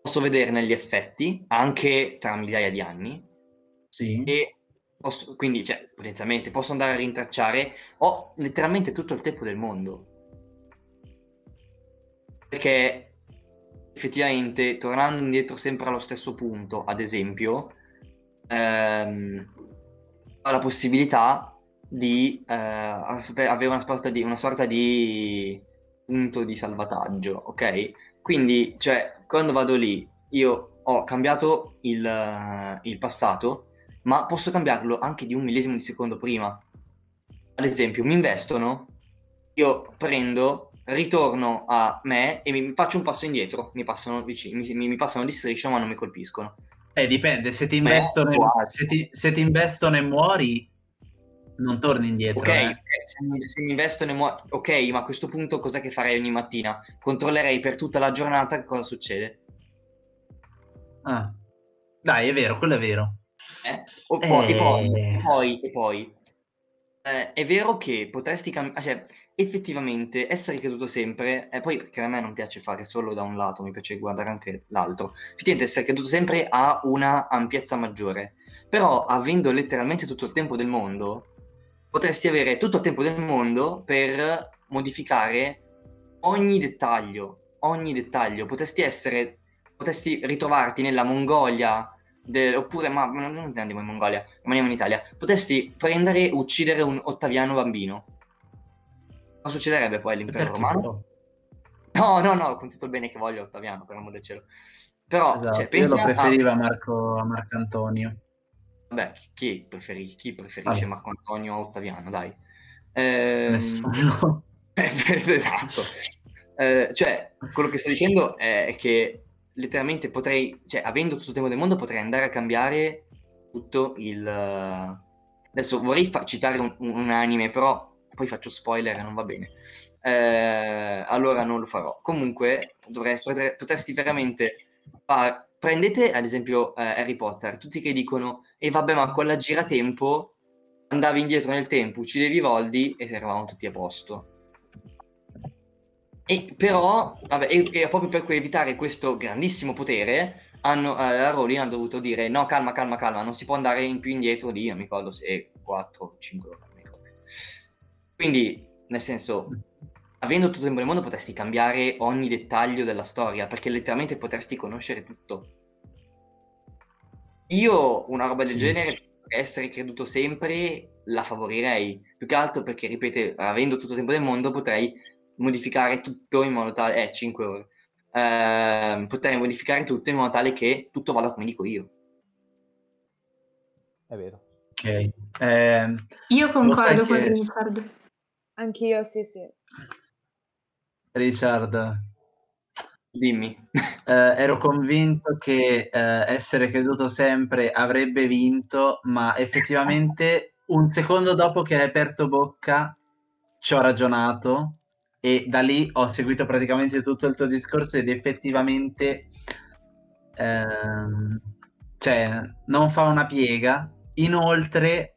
Posso vederne gli effetti anche tra migliaia di anni sì, e posso, quindi, cioè, potenzialmente posso andare a rintracciare, ho letteralmente tutto il tempo del mondo. Perché effettivamente, tornando indietro sempre allo stesso punto, ad esempio, ehm, ho la possibilità di eh, avere una sorta di, una sorta di punto di salvataggio, ok? Quindi, cioè, quando vado lì, io ho cambiato il, il passato, ma posso cambiarlo anche di un millesimo di secondo prima. Ad esempio, mi investono, io prendo, ritorno a me e mi faccio un passo indietro, mi passano, vicino, mi, mi passano di striscia ma non mi colpiscono. eh, dipende, se ti investono, se ti, se ti investono e muori, non torni indietro. Ok, eh. se, mi, se mi investono e muoio, ok, ma a questo punto cos'è che farei ogni mattina? Controllerei per tutta la giornata cosa succede. Ah. Dai, è vero, quello è vero. Eh? O poi- E poi, Eh. e poi, e poi eh, è vero che potresti cambiare, cioè, effettivamente essere creduto sempre, e poi perché a me non piace fare solo da un lato, mi piace guardare anche l'altro, effettivamente essere creduto sempre ha una ampiezza maggiore, però avendo letteralmente tutto il tempo del mondo, potresti avere tutto il tempo del mondo per modificare ogni dettaglio, ogni dettaglio, potresti essere, potresti ritrovarti nella Mongolia, de- oppure, ma non andiamo in Mongolia, rimaniamo in Italia, potresti prendere e uccidere un Ottaviano bambino. Cosa succederebbe poi all'impero romano? no? No, no, con tutto il bene che voglio Ottaviano, per amor del cielo. Però, Esatto, cioè, io pensa lo a- preferivo a Marco, a Marco Antonio. Vabbè, chi, preferi- chi preferisce Vabbè. Marco Antonio o Ottaviano, dai? Ehm, Nessuno. esatto. Eh, cioè, quello che sto dicendo è che letteralmente potrei, cioè, avendo tutto il tempo del mondo, potrei andare a cambiare tutto il... Adesso vorrei fa- citare un, un anime, però poi faccio spoiler e non va bene. Eh, allora non lo farò. Comunque, dovrei- potre- potresti veramente... far- prendete ad esempio eh, Harry Potter, tutti che dicono, e vabbè, ma con la giratempo andavi indietro nel tempo, uccidevi Voldi e eravamo tutti a posto. E però, vabbè, e, e proprio per evitare questo grandissimo potere, hanno, eh, la Rowling ha dovuto dire no, calma, calma, calma, non si può andare in più indietro di, non mi ricordo se 4, 5 ore, non mi ricordo. Quindi, nel senso, avendo tutto il tempo del mondo potresti cambiare ogni dettaglio della storia, perché letteralmente potresti conoscere tutto. Io una roba del genere, essere creduto sempre, la favorirei. Più che altro perché, ripeto, avendo tutto il tempo del mondo, potrei modificare tutto in modo tale... Eh, 5 ore. Ehm, potrei modificare tutto in modo tale che tutto vada come dico io. È vero. Ok. Ehm, Io concordo con che- Richard. Anch'io, sì, sì. Richard, Dimmi. eh, ero convinto che eh, essere creduto sempre avrebbe vinto, ma effettivamente un secondo dopo che hai aperto bocca ci ho ragionato e da lì ho seguito praticamente tutto il tuo discorso ed effettivamente ehm, cioè, non fa una piega. Inoltre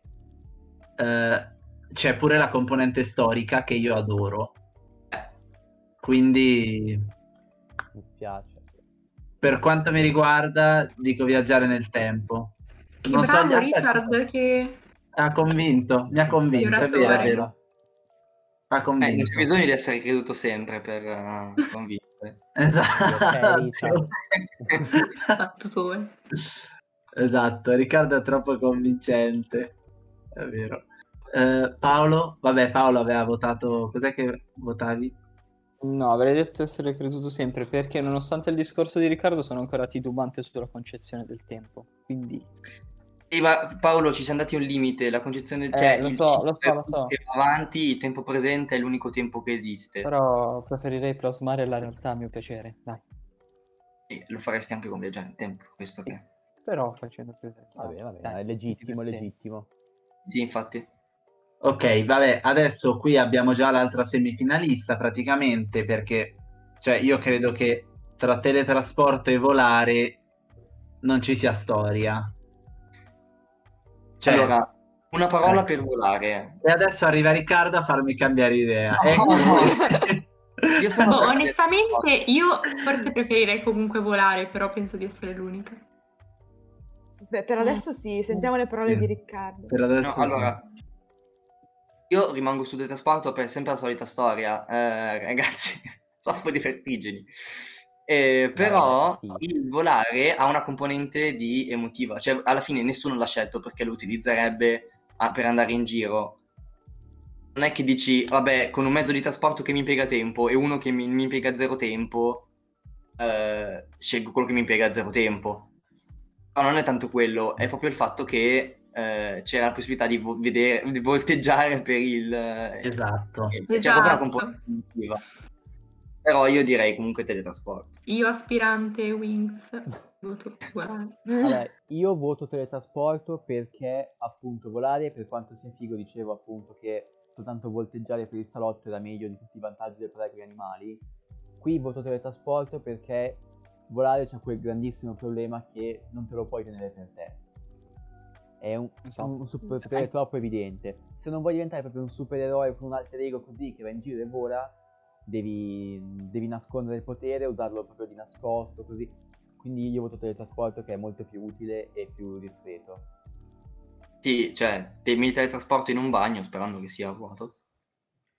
eh, c'è pure la componente storica che io adoro. Quindi Mi spiace. per quanto mi riguarda, dico viaggiare nel tempo. Che Non so, bravo aspetta, Richard che... ha convinto, mi ha convinto, è vero, è vero. Ha Eh, non convinto. c'è bisogno di essere creduto sempre per eh, convincere. Esatto. esatto, Riccardo è troppo convincente. È vero. Eh, Paolo, vabbè, Paolo aveva votato. Cos'è che votavi? No, avrei detto essere creduto sempre perché nonostante il discorso di Riccardo sono ancora titubante sulla concezione del tempo. Quindi Ma Paolo, ci siamo dati un limite, la concezione, Eh, cioè lo so, lo so, lo so. che va avanti, il tempo presente è l'unico tempo che esiste. però preferirei plasmare la realtà a mio piacere, dai. E lo faresti anche con viaggiare nel tempo, questo che... Però facendo più Va bene, va bene, Dai, è legittimo, è legittimo. Sì, infatti. Ok, vabbè, adesso qui abbiamo già l'altra semifinalista praticamente perché cioè, io credo che tra teletrasporto e volare non ci sia storia. Cioè, Allora, una parola eh. per volare. E adesso arriva Riccardo a farmi cambiare idea. No. Ecco. Io sono per- onestamente io forse preferirei comunque volare, però penso di essere l'unica. Beh, per adesso sì, sentiamo le parole di Riccardo. Per No, adesso sì. allora, io rimango sul teletrasporto per sempre la solita storia. Eh, ragazzi, soffro di vertigini. Eh, però sì. il volare ha una componente di emotiva, cioè alla fine nessuno l'ha scelto perché lo utilizzerebbe ah, per andare in giro. Non è che dici, vabbè, con un mezzo di trasporto che mi impiega tempo e uno che mi, mi impiega zero tempo, eh, scelgo quello che mi impiega zero tempo. No, non è tanto quello, è proprio il fatto che eh, c'era la possibilità di, vo- vedere, di volteggiare per il... eh, Esatto. C'è proprio una Esatto. componente emotiva. Però io direi comunque teletrasporto. Io aspirante Wings voto volare. Vabbè, io voto teletrasporto perché appunto volare, per quanto sia figo, dicevo appunto che soltanto volteggiare per il salotto era meglio di tutti i vantaggi del parlare con gli animali. Qui voto teletrasporto perché volare c'è quel grandissimo problema che non te lo puoi tenere per te. è un, Esatto. un superpotere troppo evidente. Se non vuoi diventare proprio un supereroe con un alter ego così che va in giro e vola, devi, devi nascondere il potere, usarlo proprio di nascosto, così. Quindi io voto teletrasporto che è molto più utile e più discreto. Sì, cioè, te mi teletrasporto in un bagno sperando che sia vuoto.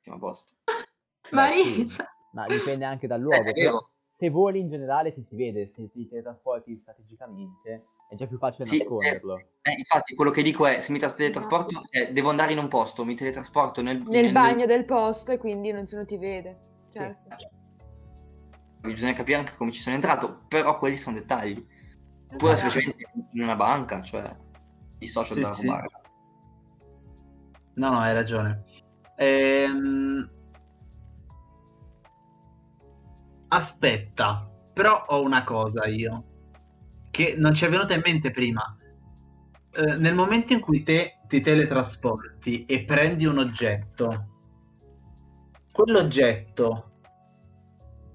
Siamo a posto. Mariccia. Ma dipende anche dal Eh, luogo. vero. se voli in generale ti si vede, se ti teletrasporti strategicamente è già più facile Sì, nasconderlo. Eh, infatti, quello che dico è, se mi tra- teletrasporto, eh, devo andare in un posto, mi teletrasporto nel, Nel bagno del posto e quindi nessuno ti vede. Certo. Bisogna capire anche come ci sono entrato, però quelli sono dettagli. Oppure Esatto. semplicemente in una banca, cioè i social Sì, da sì. rubare. No, no, hai ragione. Ehm, Aspetta, però ho una cosa io, che non ci è venuta in mente prima. Eh, nel momento in cui te ti teletrasporti e prendi un oggetto, quell'oggetto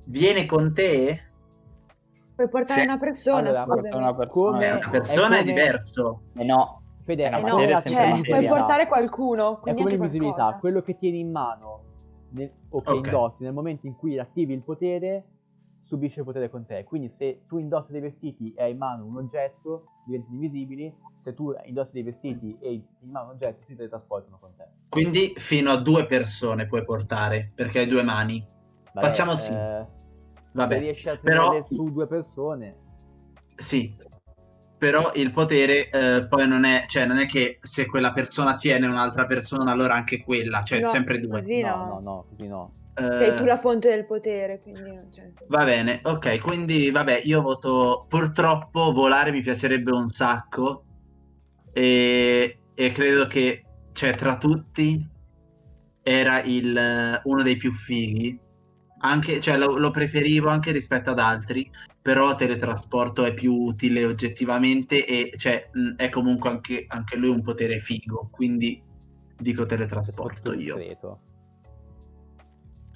viene con te? Puoi portare Sì. una persona, Allora, una persona. Come- Eh, una persona è, come- diverso. Eh no, Fede, Eh, è Eh no, è cioè, puoi portare qualcuno, È come anche l'invisibilità, qualcosa. quello che tieni in mano nel- o che Ok. indossi nel momento in cui attivi il potere subisce il potere con te. Quindi se tu indossi dei vestiti e hai in mano un oggetto, diventano invisibili. Se tu indossi dei vestiti e hai in mano un oggetto, si teletrasportano con te. Quindi fino a due persone puoi portare, perché hai due mani. Vabbè, Facciamo sì. eh, se Vabbè, riesci a però- tenerle su due persone, Sì, però il potere eh, poi non è, cioè non è che se quella persona tiene un'altra persona, allora anche quella, cioè No, sempre due. così no, no. no, no, così no. Eh, Sei tu la fonte del potere, quindi non c'è. Va bene, ok, quindi vabbè, io voto purtroppo volare mi piacerebbe un sacco e, e credo che, cioè, tra tutti era il, uno dei più fighi, anche, cioè, lo, lo preferivo anche rispetto ad altri, però teletrasporto è più utile oggettivamente e cioè, mh, è comunque anche, anche lui un potere figo, quindi dico teletrasporto io. Discreto.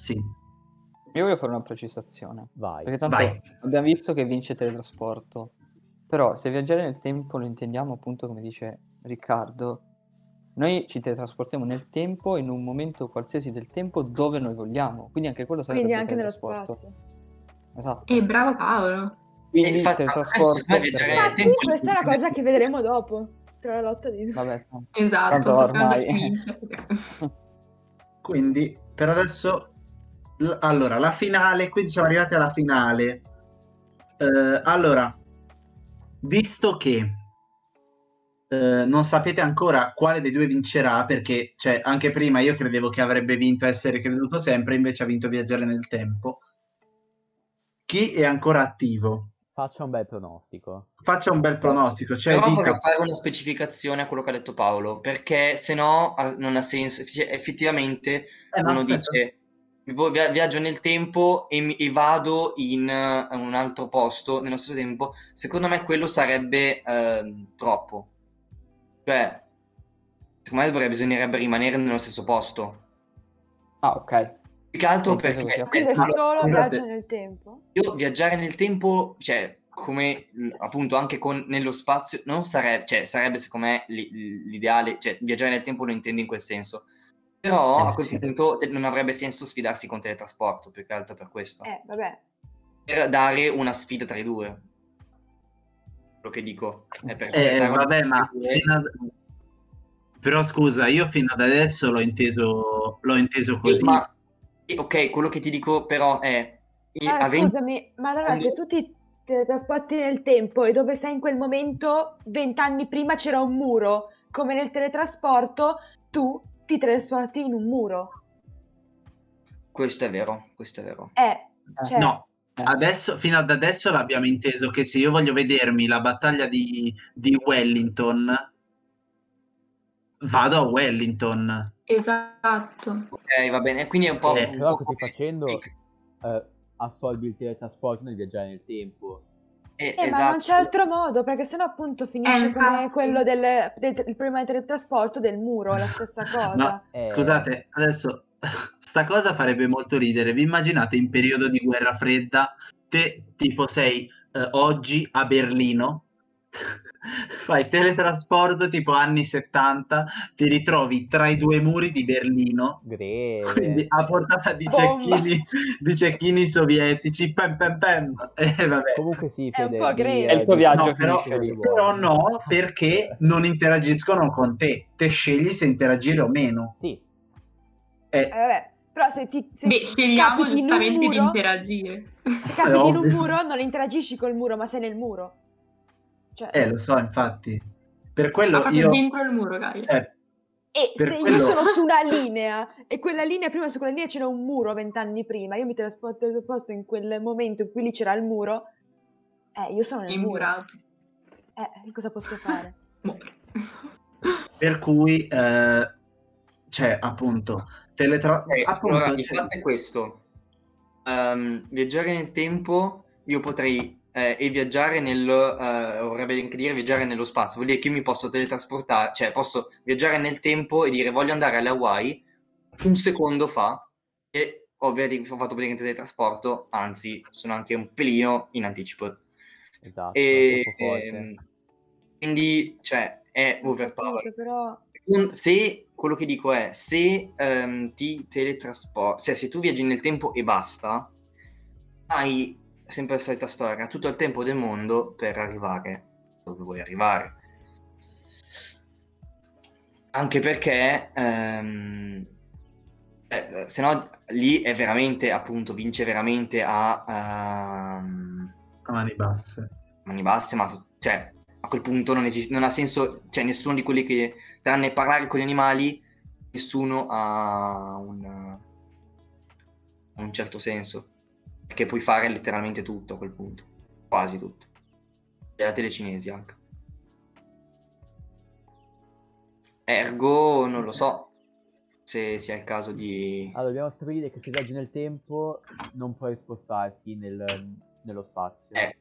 Sì, io voglio fare una precisazione. Vai. Perché tanto Vai. abbiamo visto che vince teletrasporto. Però se viaggiare nel tempo lo intendiamo appunto come dice Riccardo, noi ci teletrasportiamo nel tempo in un momento qualsiasi del tempo dove noi vogliamo. Quindi anche quello sarebbe Quindi anche nello teletrasporto. spazio. Esatto. E bravo Paolo. Quindi E infatti, teletrasporto. adesso noi per- questa è una cosa che vedremo dopo, tra la lotta di... Vabbè, Esatto, Tanto ormai. Quindi per adesso, l- allora, la finale, quindi siamo arrivati alla finale. Eh, allora, visto che eh, non sapete ancora quale dei due vincerà, perché cioè, anche prima io credevo che avrebbe vinto Essere Creduto Sempre, invece ha vinto Viaggiare nel Tempo. Chi è ancora attivo? Faccia un bel pronostico. Faccia un bel pronostico, cioè Però dica... vorrei fare una specificazione a quello che ha detto Paolo, perché se no ah, non ha senso. Effettivamente Eh, no, uno aspetta. dice "Vo- via- viaggio nel tempo e, mi- e vado in eh, un altro posto nello stesso tempo. Secondo me quello sarebbe ehm, troppo. Cioè, secondo me dovrebbe, bisognerebbe rimanere nello stesso posto. Ah, ok. Più che altro perché sia Quindi è Allora, solo viaggio nel tempo? io viaggiare nel tempo, cioè, come mh, appunto anche con, nello spazio, non sarebbe, cioè, sarebbe secondo me l'i- l'ideale, cioè, viaggiare nel tempo lo intendo in quel senso. Però Eh, a quel sì. punto non avrebbe senso sfidarsi con teletrasporto, più che altro per questo. Eh, vabbè. Per dare una sfida tra i due. Quello che dico è per Eh, vabbè, ma ad- però scusa, io fino ad adesso l'ho inteso, l'ho inteso Sì, così. ma sì, ok, quello che ti dico però è Eh, avendo- scusami, ma allora se tu ti teletrasporti nel tempo e dove sei in quel momento, vent'anni prima c'era un muro, come nel teletrasporto, tu ti teletrasporti in un muro. questo è vero, questo è vero. Eh, cioè, No, Eh. adesso, fino ad adesso l'abbiamo inteso che se io voglio vedermi la battaglia di, di Wellington, vado a Wellington. Esatto. Ok, va bene, quindi è un po'... Eh, un Però po' così come- facendo eh, assolvi il teletrasporto nel viaggiare nel tempo. Eh, Eh, ma esatto. non c'è altro modo, perché sennò appunto finisce Eh, come quello del, del- il problema del teletrasporto del muro, la stessa cosa. No, Eh, scusate, adesso sta cosa farebbe molto ridere. Vi immaginate in periodo di guerra fredda, te tipo sei eh, oggi a Berlino fai teletrasporto tipo anni 70, ti ritrovi tra i due muri di Berlino, quindi a portata di cecchini, di cecchini sovietici, pam pam pam, e vabbè. Comunque sì, È un po' greve. È il tuo viaggio No, però, però no, perché non interagiscono con te, te scegli se interagire o meno. Sì, Eh, Eh, vabbè, però se ti se Beh, scegliamo capiti in un giustamente di muro- interagire. se capiti in un muro non interagisci col muro, ma sei nel muro. Cioè, eh, lo so, infatti. Per quello io... dentro il muro, Gaia. cioè, e se quello- io sono su una linea e quella linea, prima su quella linea c'era un muro vent'anni prima, io mi trasporto posto in quel momento in cui lì c'era il muro, eh, io sono nel muro. Immurato. Eh, cosa posso fare? Muore. per cui, eh, cioè, appunto, teletra... Ok, appunto, allora, il cioè- fatto è questo. Ehm, viaggiare nel tempo, io potrei eh, e viaggiare nel, eh, vorrebbe anche dire viaggiare nello spazio, vuol dire che io mi posso teletrasportare, cioè posso viaggiare nel tempo e dire voglio andare alle Hawaii un secondo fa e ho, vedi- ho fatto praticamente teletrasporto, anzi sono anche un pelino in anticipo. esatto, E, ehm, quindi, cioè, è overpower. però se quello che dico è se ehm, ti teletrasporti, cioè se tu viaggi nel tempo e basta, hai sempre la solita storia, tutto il tempo del mondo per arrivare dove vuoi arrivare. Anche perché, ehm, eh, se no lì è veramente, appunto, vince veramente a ehm, a mani basse. mani basse, ma cioè, a quel punto non, esiste, non ha senso, cioè nessuno di quelli che, tranne parlare con gli animali, nessuno ha un, un certo senso, perché puoi fare letteralmente tutto a quel punto, quasi tutto, e la telecinesi anche. Ergo, non lo so se sia il caso di... Allora, dobbiamo stabilire che se viaggi nel tempo non puoi spostarti nel- nello spazio. Eh,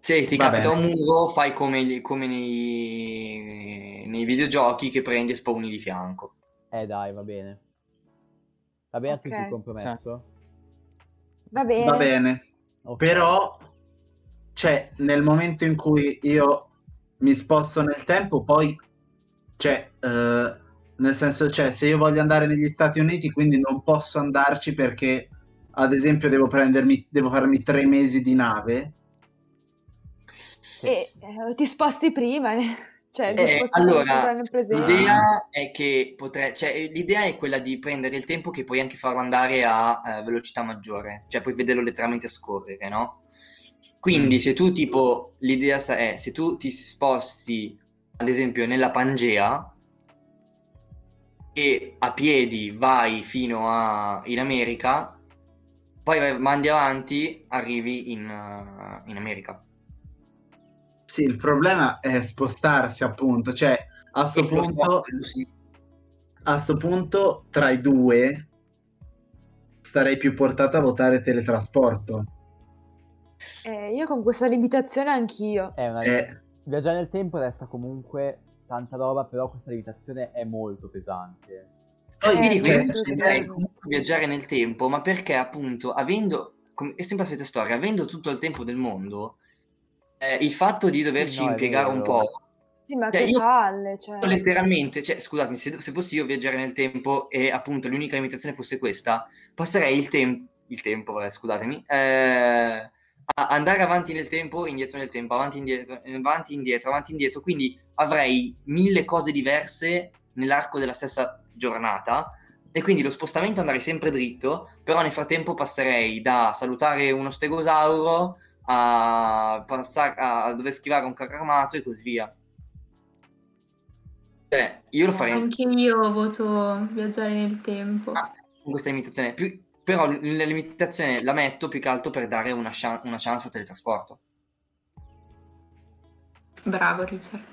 se ti Va capita un muro, fai come, come nei, nei videogiochi che prendi e spawni di fianco. Eh, dai, va bene. Va bene a tutti Ok. il compromesso? Va bene. Va bene, Ok. però, cioè, nel momento in cui io mi sposto nel tempo, poi, cioè, eh, nel senso, cioè, se io voglio andare negli Stati Uniti, quindi non posso andarci perché, ad esempio, devo prendermi, devo farmi tre mesi di nave. E eh, ti sposti prima, cioè Eh, allora. L'idea è che potrei, cioè, l'idea è quella di prendere il tempo che puoi anche farlo andare a eh, velocità maggiore, cioè puoi vederlo letteralmente scorrere, no? Quindi Mm. se tu tipo, l'idea è, se tu ti sposti ad esempio nella Pangea e a piedi vai fino a, in America, poi vai- mandi avanti, arrivi in, eh, in America. Sì, il problema è spostarsi, appunto, cioè, a sto lo so, punto... sì. a sto punto tra i due starei più portato a votare teletrasporto. Eh, io con questa limitazione anch'io. È una... Eh, Viaggiare nel tempo resta comunque tanta roba, però questa limitazione è molto pesante. poi Eh, questo io è vorrei vero. comunque viaggiare nel tempo, ma perché appunto avendo, com- è sempre la solita storia, avendo tutto il tempo del mondo, eh, il fatto di doverci no, impiegare un po', Sì, ma Cioè, che io- palle, cioè. letteralmente, cioè scusatemi, se, se fossi io a viaggiare nel tempo e appunto l'unica limitazione fosse questa, passerei il tempo, il tempo, vabbè, scusatemi, eh, a andare avanti nel tempo, indietro nel tempo, avanti indietro, avanti indietro, avanti indietro, quindi avrei mille cose diverse nell'arco della stessa giornata e quindi lo spostamento andrei sempre dritto, però nel frattempo passerei da salutare uno stegosauro a, passare, a dover schivare un carro armato e così via. Cioè, io lo farei Anche io voto viaggiare nel tempo. Ah, con questa limitazione, più- però l- la limitazione la metto più che altro per dare una, chan- una chance al teletrasporto. Bravo Richard.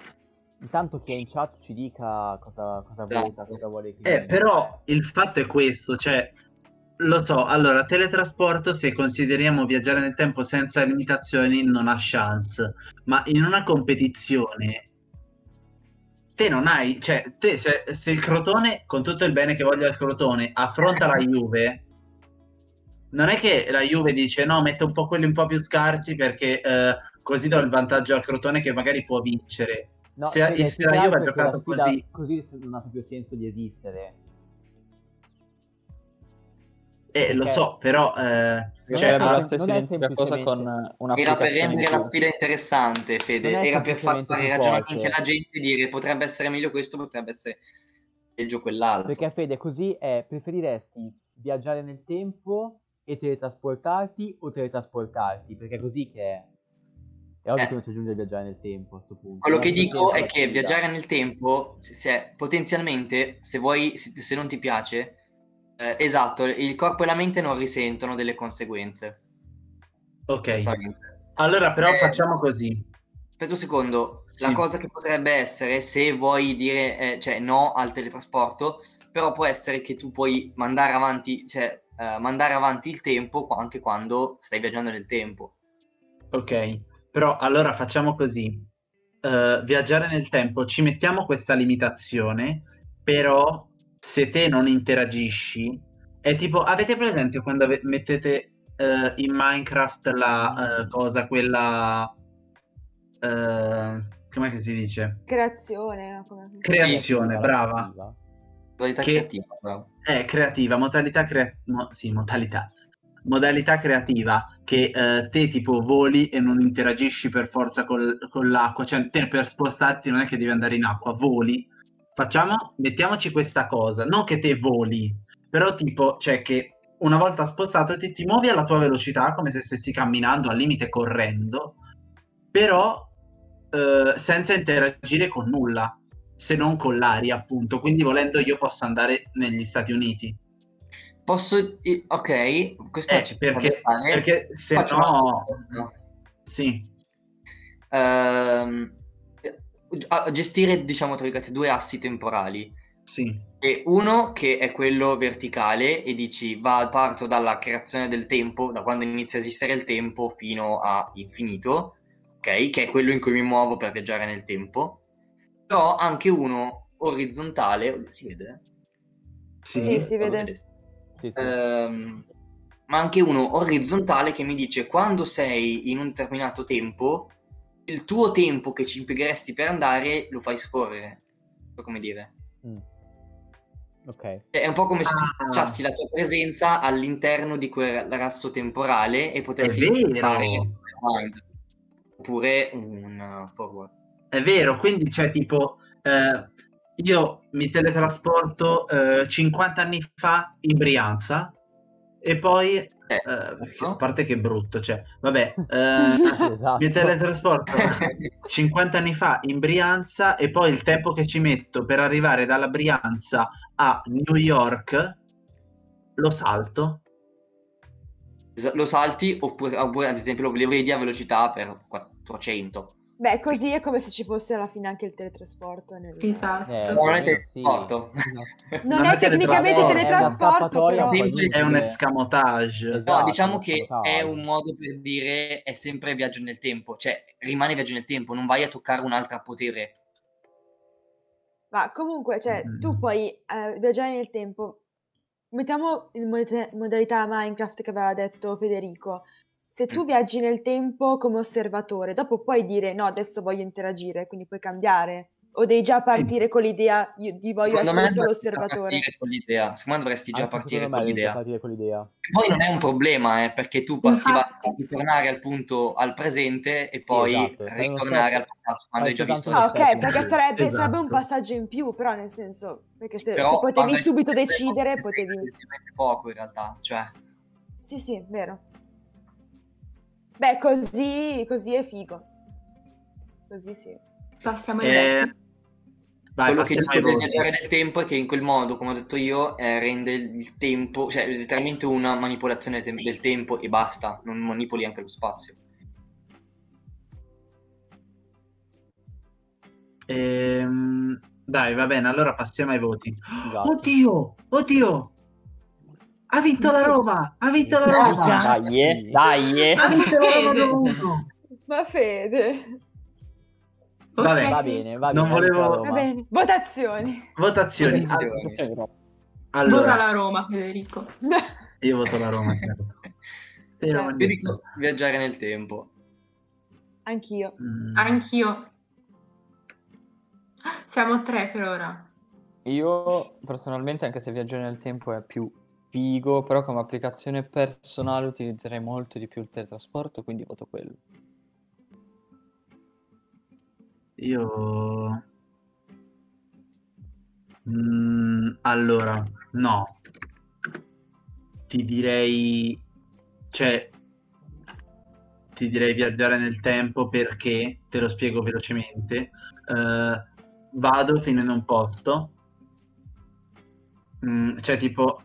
Intanto chi è in chat ci dica cosa, cosa Esatto. vota, cosa vuole che eh, però il fatto è questo, cioè, lo so, allora, teletrasporto, se consideriamo viaggiare nel tempo senza limitazioni, non ha chance, ma in una competizione, te non hai, cioè, te se, se il Crotone, con tutto il bene che voglia il Crotone, affronta la Juve, non è che la Juve dice no, metto un po' quelli un po' più scarsi perché eh, così do il vantaggio al Crotone che magari può vincere. No, Se- se più la Juve ha giocato così- così non ha proprio senso di esistere. Eh, lo so, però... eh, Non cioè, non essere è identica cosa con Era per rendere la sfida interessante, Fede. Era per far fare ragionamenti cose. alla gente e dire potrebbe essere meglio questo, potrebbe essere peggio quell'altro. Perché Fede, così è, preferiresti viaggiare nel tempo e teletrasportarti o teletrasportarti? Perché è così che è. È ovvio Eh. che non ci aggiunge viaggiare nel tempo a sto punto. Quello Non che dico è che viaggiare nel tempo, se, se- potenzialmente, se vuoi, se, se non ti piace, eh, esatto, il corpo e la mente non risentono delle conseguenze. ok. Allora però Eh, facciamo così. Aspetta un secondo, Sì. la cosa che potrebbe essere, se vuoi dire, eh, cioè no al teletrasporto, però può essere che tu puoi mandare avanti, cioè eh, mandare avanti il tempo anche quando stai viaggiando nel tempo. Ok, però allora facciamo così. Eh, viaggiare nel tempo, ci mettiamo questa limitazione, però se te non interagisci, è tipo, avete presente quando ave- mettete eh, in Minecraft la eh, cosa, quella... eh, come che si dice? Creazione. Come- Creazione, brava. Modalità Che- creativa, bravo. È creativa, modalità crea- mo- sì, modalità. Modalità creativa che eh, te tipo voli e non interagisci per forza col- con l'acqua, cioè te per spostarti non è che devi andare in acqua, voli. Facciamo, mettiamoci questa cosa, non che te voli, però tipo, cioè che una volta spostato ti, ti muovi alla tua velocità come se stessi camminando, al limite correndo, però eh, senza interagire con nulla, se non con l'aria, appunto. Quindi volendo io posso andare negli Stati Uniti. Posso... Ok, questo Eh, ci perché, perché se Poi no... Sì, a- gestire, diciamo, tra virgolette, due assi temporali. sì, E uno che è quello verticale e dici va, parto dalla creazione del tempo, da quando inizia a esistere il tempo fino a infinito, ok? Che è quello in cui mi muovo per viaggiare nel tempo. Però anche uno orizzontale, si vede? sì. Sì, si vede. sì. Ehm, ma anche uno orizzontale che mi dice quando sei in un determinato tempo, il tuo tempo che ci impiegheresti per andare lo fai scorrere. Non so come dire. Mm. Ok. Cioè, È un po' come se tu Ah. facciassi la tua presenza all'interno di quel rasso temporale e potessi fare un oppure un forward. È vero, quindi c'è tipo, eh, io mi teletrasporto eh, 50 anni fa in Brianza e poi, eh, Eh, no? a parte che è brutto, cioè, vabbè, eh, Esatto. mi teletrasporto 50 anni fa in Brianza e poi il tempo che ci metto per arrivare dalla Brianza a New York lo salto. Lo salti oppure, oppure, ad esempio lo vedi a velocità per 400. Beh, così è come se ci fosse alla fine anche il teletrasporto. nel- Esatto. Eh, Non è almeno sì. teletrasporto. Non, Non è è tecnicamente teletrasporto. teletrasporto, scappatoia, però... È un escamotage. Esatto. No, diciamo che è un modo per dire è sempre viaggio nel tempo, cioè rimane viaggio nel tempo, non vai a toccare un altro potere. Ma comunque, cioè, Mm. tu puoi eh, viaggiare nel tempo. Mettiamo in mod- modalità Minecraft che aveva detto Federico. Se tu viaggi nel tempo come osservatore, dopo puoi dire no, adesso voglio interagire, quindi puoi cambiare. O devi già partire con l'idea io- di voglio Secondo essere solo osservatore. partire con l'idea. Secondo me dovresti già partire con partire con l'idea. Poi non è un problema, eh, perché tu parti Infatti. va- ritornare al punto al presente e poi esatto, uno ritornare al passato quando hai già visto Ah, ok, perché sarebbe, sarebbe un Esatto. passaggio in più, però nel senso, perché se, Però se potevi subito decidere, te, potevi... poco in realtà, cioè Sì, sì, vero. Beh, così, così è figo. Così sì. Passiamo ai Eh, vai, quello che dico del viaggiare nel tempo è che in quel modo, come ho detto io, eh, rende il tempo, cioè letteralmente una manipolazione tem- del tempo e basta, non manipoli anche lo spazio. Ehm, dai, va bene, allora passiamo ai voti. Esatto. Oddio, oddio! Ha vinto la Roma! Ha vinto la Roma! Dai, eh, dai. eh. Ha vinto la Roma Fede. 2-1. Ma Fede. Vabbè, Ok. Va bene, va Non bene. volevo- Va bene. Votazioni. Votazioni. Votazioni. Vota Allora, la Roma, Federico. io voto la Roma. certo. Cioè, Io dico viaggiare nel tempo. Anch'io. Mm, Anch'io. Siamo tre per ora. Io personalmente, anche se viaggiare nel tempo è più figo, però come applicazione personale utilizzerei molto di più il teletrasporto, quindi voto quello. Io... Mm, allora, no. Ti direi... Cioè, ti direi viaggiare nel tempo perché, te lo spiego velocemente, eh, vado fino in un posto, mm, cioè tipo,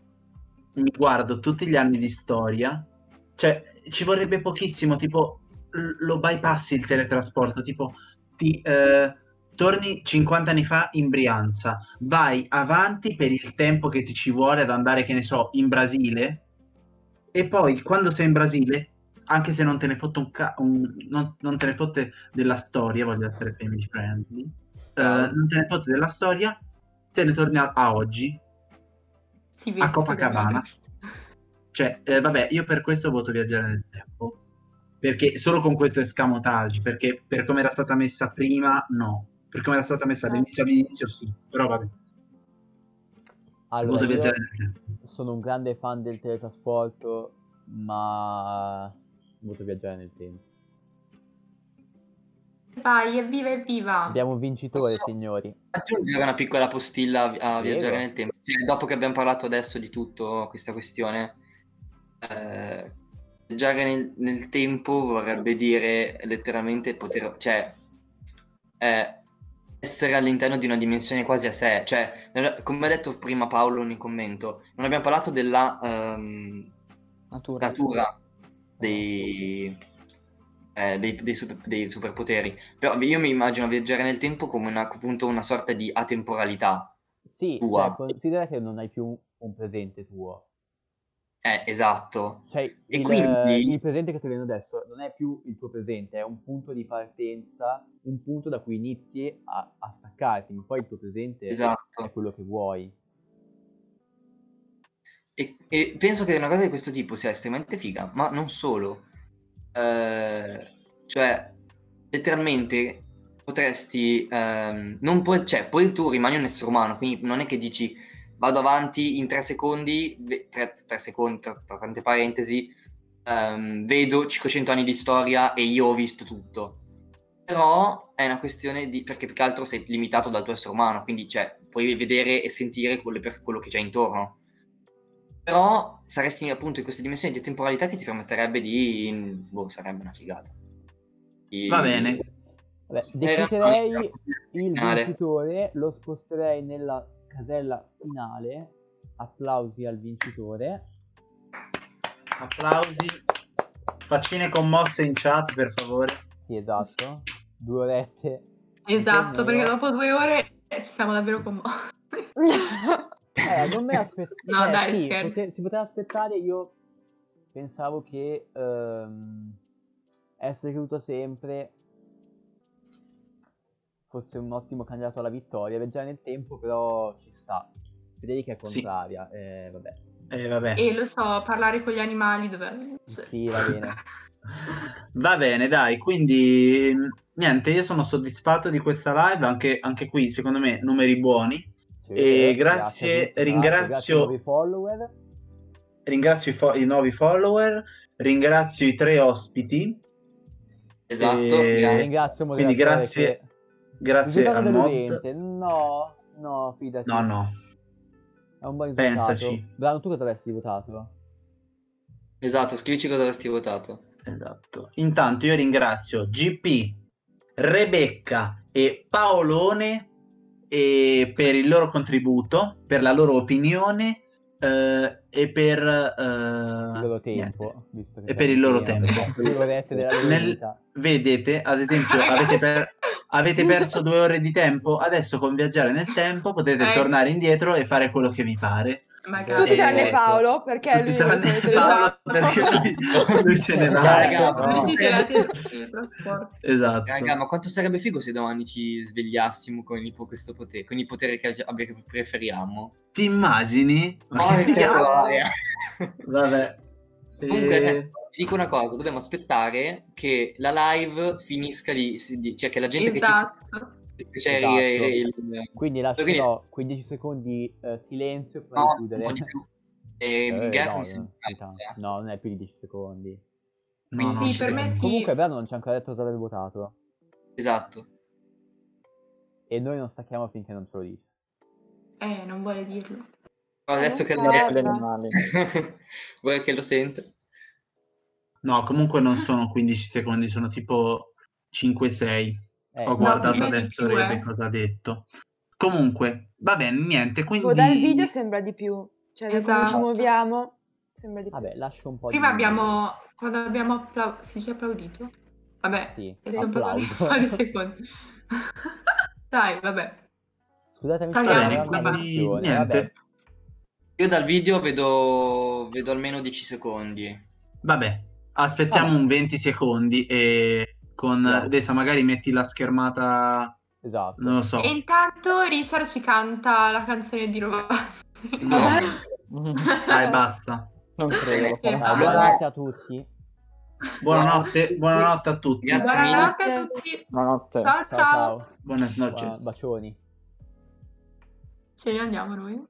mi guardo tutti gli anni di storia, cioè ci vorrebbe pochissimo, tipo, lo bypassi il teletrasporto, tipo, ti, eh, torni 50 anni fa in Brianza, vai avanti per il tempo che ti ci vuole ad andare, che ne so, in Brasile, e poi quando sei in Brasile, anche se non te ne fotte un, ca- un- non, non te ne fotte della storia, voglio essere family friendly, eh, non te ne fotte della storia, te ne torni a, a oggi, a Copacabana. Cioè, eh, vabbè, io per questo voto viaggiare nel tempo. Perché solo con questo escamotage, perché per come era stata messa prima, no. Per come era stata messa all'inizio, all'inizio sì. Però vabbè, Allora, voto viaggiare nel tempo. sono un grande fan del teletrasporto, ma voto viaggiare nel tempo. Vai, evviva, evviva. Abbiamo un vincitore, Posso- signori. Aggiungere una piccola postilla a a Prego. viaggiare nel tempo. Cioè, dopo che abbiamo parlato adesso di tutto questa questione, eh, viaggiare nel, nel tempo vorrebbe dire letteralmente poter, cioè, eh, essere all'interno di una dimensione quasi a sé. Cioè, come ha detto prima Paolo in commento, non abbiamo parlato della ehm, Natura. natura dei, eh, dei, dei super- dei superpoteri. Però io mi immagino viaggiare nel tempo come una, appunto una sorta di atemporalità. Sì, cioè, considera che non hai più un presente tuo. Eh, esatto. Cioè, E il, quindi- il presente che stai avendo adesso non è più il tuo presente, è un punto di partenza, un punto da cui inizi a, a staccarti, ma poi il tuo presente è Esatto. quello che vuoi. E, e penso che una cosa di questo tipo sia estremamente figa, ma non solo. Eh, cioè, letteralmente potresti... ehm, non puoi, cioè, poi tu rimani un essere umano, quindi non è che dici vado avanti in tre secondi, tre, tre secondi, tra, tra tante parentesi, ehm, vedo 500 anni di storia e io ho visto tutto. Però è una questione di... perché più che altro sei limitato dal tuo essere umano, quindi cioè, puoi vedere e sentire quello, per- quello che c'è intorno. Però saresti appunto in queste dimensioni di temporalità che ti permetterebbe di... Boh, sarebbe una figata. Di- Va bene. Vabbè, decreterei il vincitore, lo sposterei nella casella finale. Applausi al vincitore. Applausi. Faccine commosse in chat, per favore. Sì, esatto. Due orette. Esatto, perché dopo due ore ci siamo davvero commossi. Eh, non me aspettavo. No, dai, scherzo. si poteva aspettare. Io pensavo che ehm, essere creduto sempre fosse un ottimo candidato alla vittoria. Viaggiare nel tempo, però ci sta. Federica è Sì. contraria. Eh, vabbè. Eh, vabbè. E lo so, parlare con gli animali dove... Sì, va bene. Va bene, dai, quindi mh, niente, io sono soddisfatto di questa live, anche, anche qui secondo me numeri buoni. Sì, E grazie grazie- tutti, ringrazio- grazie follower. Ringrazio i, fo- i nuovi follower, ringrazio i tre ospiti, Esatto, E-. Ringrazio quindi grazie, che- grazie a Mod. No, no, fidati. No, no, È un buon risultato. Pensaci. Brano, tu cosa avresti votato? Esatto, scrivici cosa avresti votato. esatto. Intanto io ringrazio GP, Rebecca e Paolone e per il loro contributo, per la loro opinione eh, e per eh, Il loro tempo. visto che E per il loro tempo. Nel-. Vedete, ad esempio, avete, per- avete perso due ore di tempo, adesso con viaggiare nel tempo potete Eh. tornare indietro e fare quello che vi pare. Magari. Tutti tranne Paolo, perché lui tranne Paolo, perché lui, se ne va. Raga, no. Il. Esatto. Raga, ma quanto sarebbe figo se domani ci svegliassimo con, il, questo potere, con i poteri che abbi- che preferiamo? Ti immagini? Ma che troia. Vabbè. Comunque Eh, adesso vi dico una cosa, dobbiamo aspettare che la live finisca di- cioè che la gente Esatto. che ci c'è Esatto. il, il- Quindi lascerò 15 secondi eh, silenzio prima no, di chiudere. un po' di più. E Eh, no, no, non è più di 10 secondi. no, Sì, per me sì. Comunque Brano non ci ha ancora detto cosa avrebbe votato. Esatto. E noi non stacchiamo finché non ce lo dice. Eh, non vuole dirlo. Adesso che lo, vuoi che lo sente? No, comunque non sono 15 secondi, sono tipo 5-6. Eh, Ho no, guardato adesso più, Rebe eh. cosa ha detto. Comunque, va bene, niente, quindi... Boh, dal video sembra di più. Cioè, da come ci Esatto. muoviamo, sembra di più. Vabbè, lascio un po' Prima di... abbiamo, quando abbiamo applaudito, si dice applaudito? Vabbè, Sì, un di secondi. Dai, vabbè. Scusatemi Va bene, quindi niente. vabbè. Io dal video vedo, vedo almeno 10 secondi. Vabbè, aspettiamo Vabbè. un 20 secondi e con Esatto. adesso magari metti la schermata, Esatto. non lo so. E intanto Richard ci canta la canzone di Rovazzi. No. Dai, basta. non credo. buonanotte a tutti. Buonanotte, buonanotte a tutti. Grazie Buonanotte a tutti. Buonanotte. Ciao Ciao ciao. ciao. Buenas Buona- noches. Bacioni. Ce ne andiamo noi.